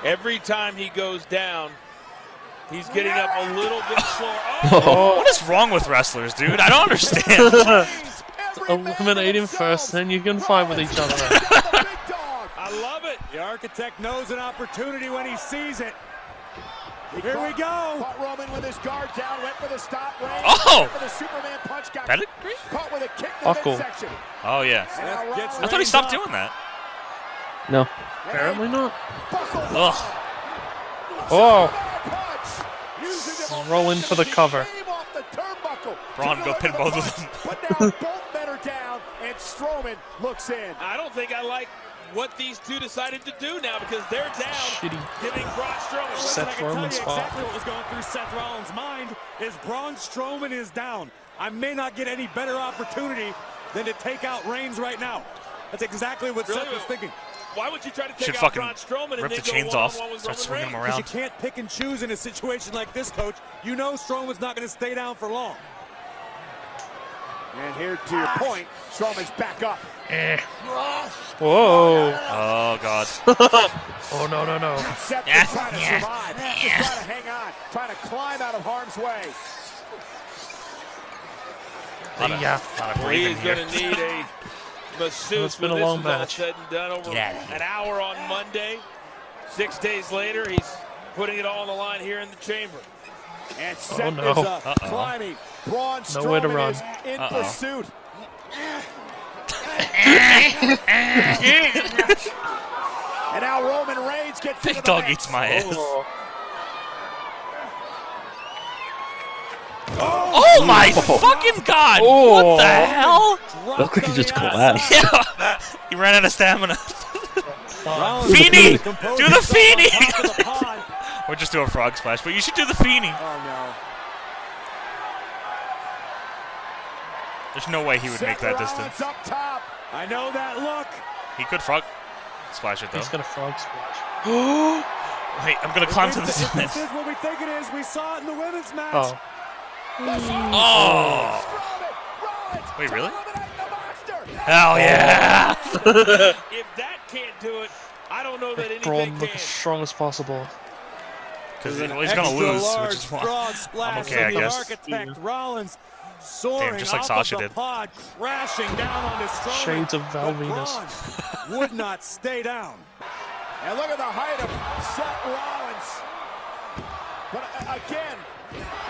Every time he goes down, he's getting up a little bit slower.
Oh. oh, what is wrong with wrestlers, dude? I don't understand.
Eliminate him first, then you can fight with each other.
I love it.
The architect knows an opportunity when he sees it.
He
Here we go.
Caught Roman with his guard down, went for the stop. Reigns
Oh!
for the Superman punch. Got
Pedigree?
caught with a kick to the
Buckle.
midsection.
Oh yeah.
And now
Gets
Rollins
I thought he stopped
up.
doing that.
No.
Apparently not.
buckled
Ugh.
Oh, roll in for the cover.
came off the turnbuckle.
Braun, go
go
pin both of them.
But now both men are down, and Strowman looks in.
I don't think I like what these two decided to do now because they're down,
Shitty.
giving Braun Strowman.
Seth
I can tell you
Rollins spot.
exactly what was going through Seth Rollins' mind is Braun Strowman is down. I may not get any better opportunity than to take out Reigns right now. That's exactly what
Really?
Seth was thinking.
Why would you try to
Should
take out
fucking
Braun Strowman and
rip
then
the chains off,
one-on-one
start swinging them
Reigns?
around.
You can't pick and choose in a situation like this, Coach. You know Strowman's not going to stay down for long.
And here, to your point, Strowman's back up.
Eh. Whoa.
Oh god.
oh no no no.
Seth
Yeah,
is trying to
yeah,
survive, just trying to hang on, trying to climb out of harm's way.
Lot
Yeah.
lot of
He
breathing
is
here.
going to need a masseuse
It's been a long
is all
match.
said and done over
Get here.
an hour on Monday. Six days later, he's putting it all on the line here in the chamber.
And Seth
Oh, no.
is uh,
Uh-oh.
climbing. Braun
Nowhere to
Strowman
run.
is in
Uh-oh.
pursuit. and now Roman Reigns gets into
Big
the
dog
mix.
eats my ass.
Oh.
Oh my fucking god! What the hell?
Looked like he just collapsed.
Yeah. he ran out of stamina.
Rollins
Feeny! Do the
himself
Feeny!
Top of the pod.
or just do a frog splash, but you should do the Feeny.
Oh no.
There's no way he would make that
Seth
distance.
Rollins up top.
I know that look.
He could frog splash it though.
He's going to frog splash.
Wait, I'm gonna climb to the
If
ceiling.
this is what we think it is. We saw it in the women's match.
Oh.
Oh! Wait, really?
Eliminate.
Hell oh. yeah!
If that can't do it, I don't know that anything
Braun
anything
look as strong as possible.
Because
An
he's gonna lose,
large
which is why.
frog splash
I'm okay, I
the
guess.
architect Rollins soaring
Damn, just like
off
Sasha
of the
did.
pod, crashing down onto Strowman.
Shades of Val
Venis. Would not stay down.
And look at the height of Seth Rollins. But uh, again,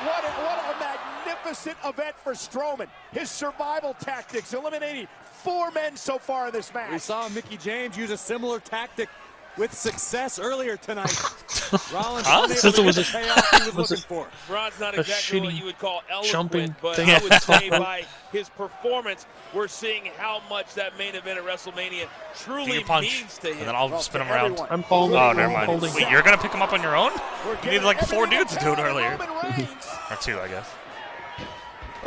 what a, what a magnificent event for Strowman. His survival tactics, eliminating four men so far in this match.
We saw Mickie James use a similar tactic with success earlier tonight. Rollins
Huh?
unable
Since
to
it was a-
the payoff he was
was
looking
a-
for.
Braun's not exactly what
shitty
you would call
jumping
eloquent, but
thing
I would say by his performance, we're seeing how much that main event at WrestleMania truly
punch,
means to him.
and then I'll
Well,
spin
to
him around.
everyone.
I'm holding.
Oh, never
I'm
mind.
holding.
Wait, you're gonna pick him up on your own? You
giving
needed like four dudes to do it earlier. Or two, I guess.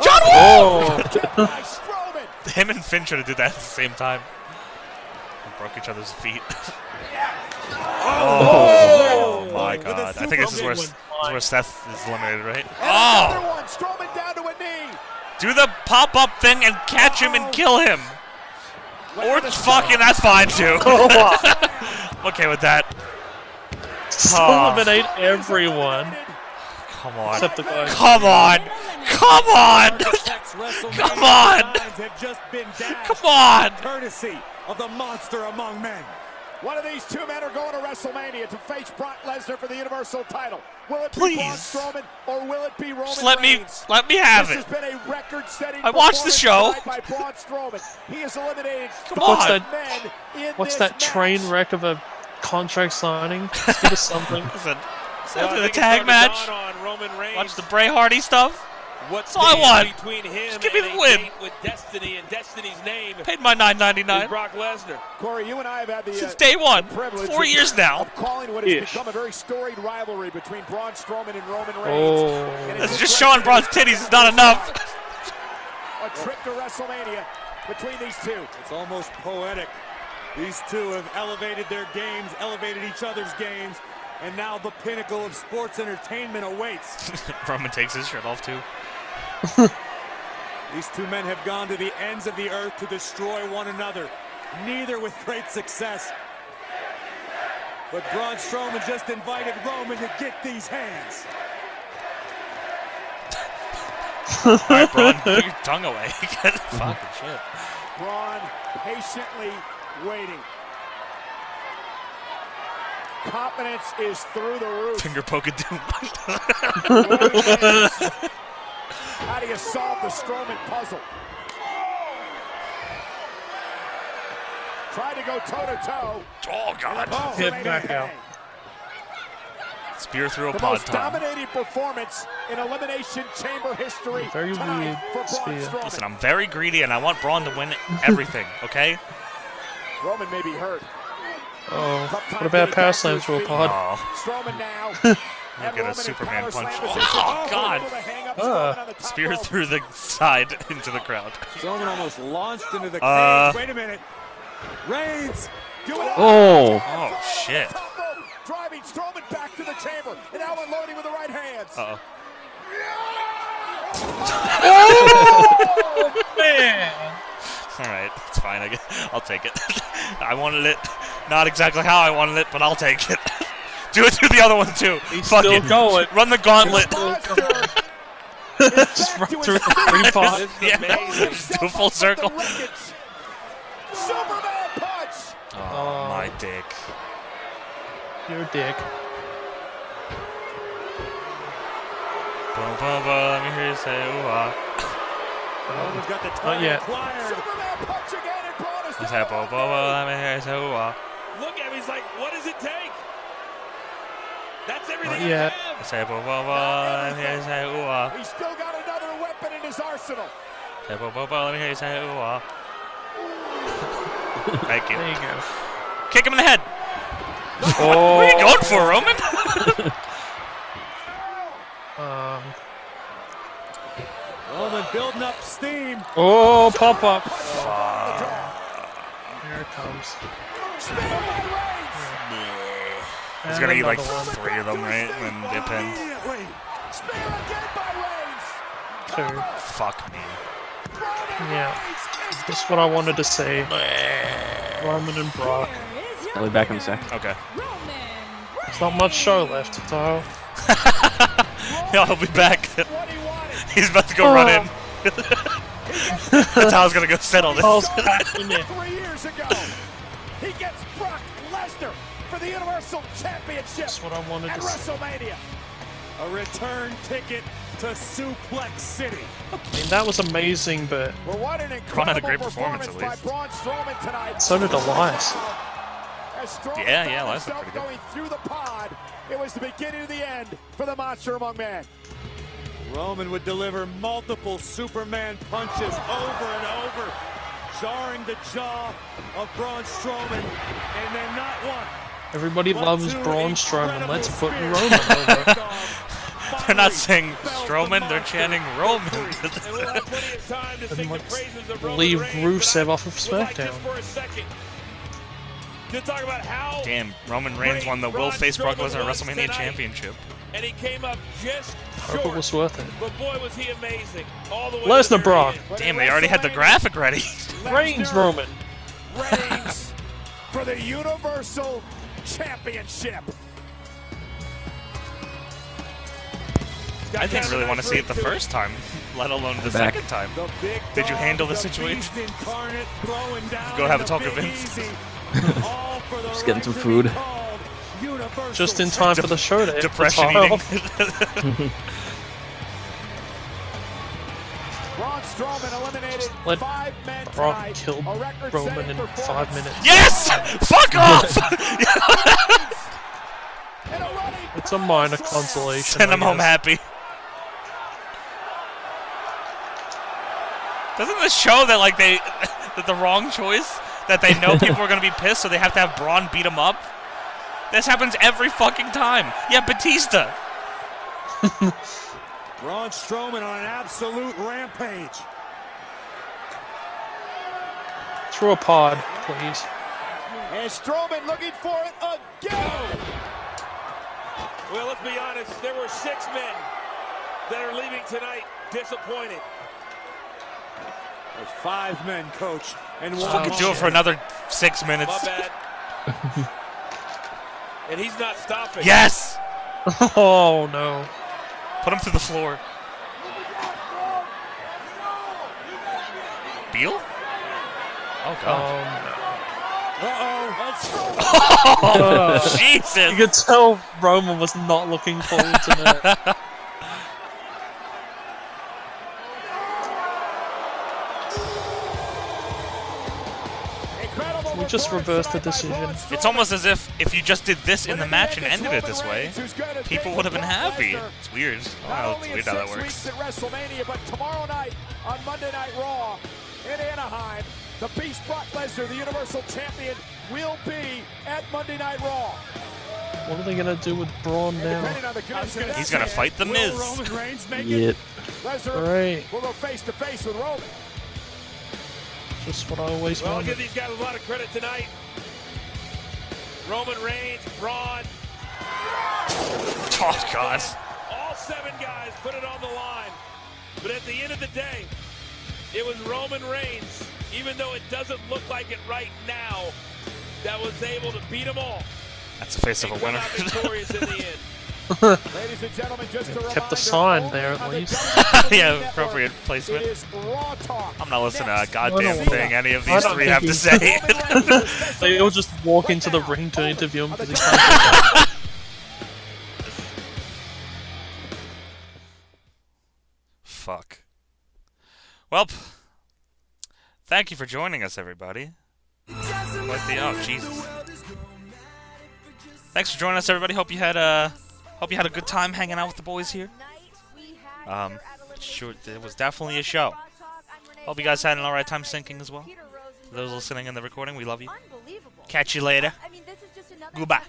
Oh!
Kept by Strowman.
Him and Finn should have did that at the same time. And broke each other's feet. Oh, my god. I think this is where, this is where Seth is eliminated, right?
Oh! Another
Oh!
one. Strowman down to a knee.
Do the pop up thing and catch him and oh. kill him. Or fucking, that's fine too. I'm okay with that. Oh.
Eliminate everyone.
Come on.
Except the guy.
Come on. Come on. Come on.
signs have just been dashed.
Come on.
Courtesy of the monster among men.
One of these two men are going to WrestleMania to face Brock Lesnar for the Universal title. Will it be Braun Strowman or will it be Roman
Just let me let me have
this
it.
has been a record-setting
I watched the show.
by Braun Strowman. He has eliminated
Come on.
What's
men in
What's
this
that train wreck of a contract signing? Just give us something.
Listen,
Well,
after the tag match,
on Roman Reigns.
watch the Bray Hardy stuff.
What
That's all I
stands
want.
between him
Just give me the win.
with Destiny and Destiny's name
Paid my nine ninety nine.
Brock Lesnar.
Corey, you and I have had the
since
uh,
day one.
privilege
Four
of-
years now.
of calling what has
Ish.
become a very storied rivalry between Braun Strowman and Roman Reigns.
Oh.
And it's
just showing Braun's titties is not enough.
a trip to WrestleMania between these two.
It's almost poetic. These two have elevated their games, elevated each other's games, and now the pinnacle of sports entertainment awaits.
Roman takes his shirt off too.
These two men have gone to the ends of the earth to destroy one another, neither with great success. But Braun Strowman just invited Roman to get these hands.
All right, Braun, put your tongue away. Fucking shit.
Braun patiently waiting. Confidence is through the roof.
Finger poke doom.
How do you solve the Strowman puzzle? Tried to go toe to toe.
oh god.
Oh,
Hit
made
back out.
Spear through a
The
pod
most
time.
dominating performance in Elimination Chamber history
Very
tonight
weird
for Braun. Strowman.
Listen, I'm very greedy and I want Braun to win everything, okay?
Roman may be hurt.
Oh, what about power slams to a pod?
Oh,
Strowman now.
look at a Superman punch.
slam.
Oh, God.
Able to hang up. Strowman on the top
Spear through the side into the crowd.
Strowman almost launched into the
Uh.
cage. Wait a minute. Reigns.
Do it
Oh.
Oh, shit.
Top rope, driving Strowman back to the chamber, and now unloading with the right hands.
Uh-oh.
Oh, man!
All right, it's fine. I guess. I'll take it. I wanted it, not exactly how I wanted it, but I'll take it. Do it to the other one too.
He's
Fuck
still
it.
going.
Run the gauntlet.
Just run through the three pod.
yeah. Do a full circle.
Superman punch.
Oh, my dick.
You're dick.
Boom, boom, boom. Let me hear you say ooh ah.
Roman's got the
Not yet.
acquired.
Superman punch again, and Braun is
You say boom, boom, boom. Let me hear you say ooh ah.
Look at him. He's like, what does it take? That's everything
Not
I have.
You say boom, boom, boom. Let me hear you say ooh ah.
He's still got another weapon in his arsenal.
Say boom, boom, boom. Let me hear you say ooh ah. Thank you.
There you go.
Kick him in the head.
Oh.
What are you going for, Roman?
Um,
Roman building up steam.
oh, pop up. Here it comes.
He's
And
gonna eat like
one.
three of them, right? And then dip in.
Immediately. Spear again by Reigns.
Two.
Fuck me.
Yeah. That's what I wanted to say. Roman and Brock.
I'll be back in a sec.
Okay.
There's not much show left, so.
Yeah, I'll be back. He's about to go run in. That's how I was gonna go settle this.
Paul's cracking.
Three years ago, Championship
That's what I wanted
at
to say.
WrestleMania.
A return ticket to Suplex City.
I mean, that was amazing, but
Well, what an
Braun had a
incredible
great performance,
performance
at least.
by Braun Strowman tonight.
so did Elias.
As Strowman
Yeah, yeah, Elias looked
himself
pretty good.
going through the pod, it was the beginning of the end for the Monster Among Men.
Roman would deliver multiple Superman punches over and over, jarring the jaw of Braun Strowman, and then not one.
Everybody
but
loves
two
Braun Strowman. Let's put
spears.
Roman over.
They're not saying Strowman, they're chanting Roman.
And we'll have plenty of time to sing the
let's
praises of Roman
leave
Reigns,
Rusev off of SmackDown.
just for a second to talk about how
Damn, Roman Reigns won the Will face Brock Lesnar WrestleMania Championship.
and he came up just
Hope it was worth it.
But boy, was he amazing all the way.
Lesnar
to
Brock.
Damn, they already had the graphic ready.
Reigns Roman.
Reigns for the Universal Championship.
I didn't really want to see it the first time, let alone the
Back.
second time. Did you handle the
the
situation?
beast incarnate, throwing down
Go have a talk with Vince.
Easy. All for the
Just getting some food.
Just in time for the show to end.
Depression eating.
Let
five men
Brock
tonight.
kill
A record-setting
Roman in five minutes.
yes! Fuck off!
And a running
It's a minor consolation.
Send
I
him home happy. Doesn't this show that like they that the wrong choice? That they know people are gonna be pissed, so they have to have Braun beat him up. This happens every fucking time. Yeah, Batista.
Braun Strowman on an absolute rampage.
Through a pod, please.
And Strowman looking for it again.
Well, let's be honest. There were six men that are leaving tonight disappointed.
There's five men, coach, and one.
Fucking do it for another six minutes.
My
minutes.
bad. and he's not stopping.
Yes!
Oh no.
Put him through the floor. Beal? Oh god.
Um, Uh-oh.
Oh, Jesus!
You could tell Roman was not looking forward to that. just reversed the decision.
It's almost as if if you just did this in the match and ended it this way, people would have been happy. It's weird. Oh, it's weird
in
how that
six
works.
weeks at WrestleMania, but tomorrow night on Monday Night Raw in Anaheim, the Beast Brock Lesnar, the Universal Champion, will be at Monday Night Raw.
What are they gonna do with Braun now?
Depending on the connection of
He's gonna fight The Miz.
Roman Reigns make
Yep.
it? Lesnar
Right.
will go face to face with Roman.
Just what I always
Well, I'll give these guys a lot of credit tonight. Roman Reigns, Braun,
Oh God.
all seven guys put it on the line. But at the end of the day, it was Roman Reigns, even though it doesn't look like it right now, that was able to beat them all.
That's the face of a winner.
victorious in the end.
Ladies and gentlemen, just a
Kept
reminder,
the sign there at
on the
least.
WWE
yeah,
Network,
appropriate placement.
It is Raw Talk.
I'm not listening to a goddamn thing any of
I
these three have to say.
They all just walk into the ring to interview him because he can't.
Fuck. Well, thank you for joining us, everybody. What the? Oh, Jesus. Thanks for joining us, everybody. Hope you had a hope you had a good time hanging out with the boys here. Um, sure, it was definitely a show. Hope you guys had an alright time syncing as well. For those listening in the recording, we love you. Catch you later.
I mean, this is just another
Goodbye.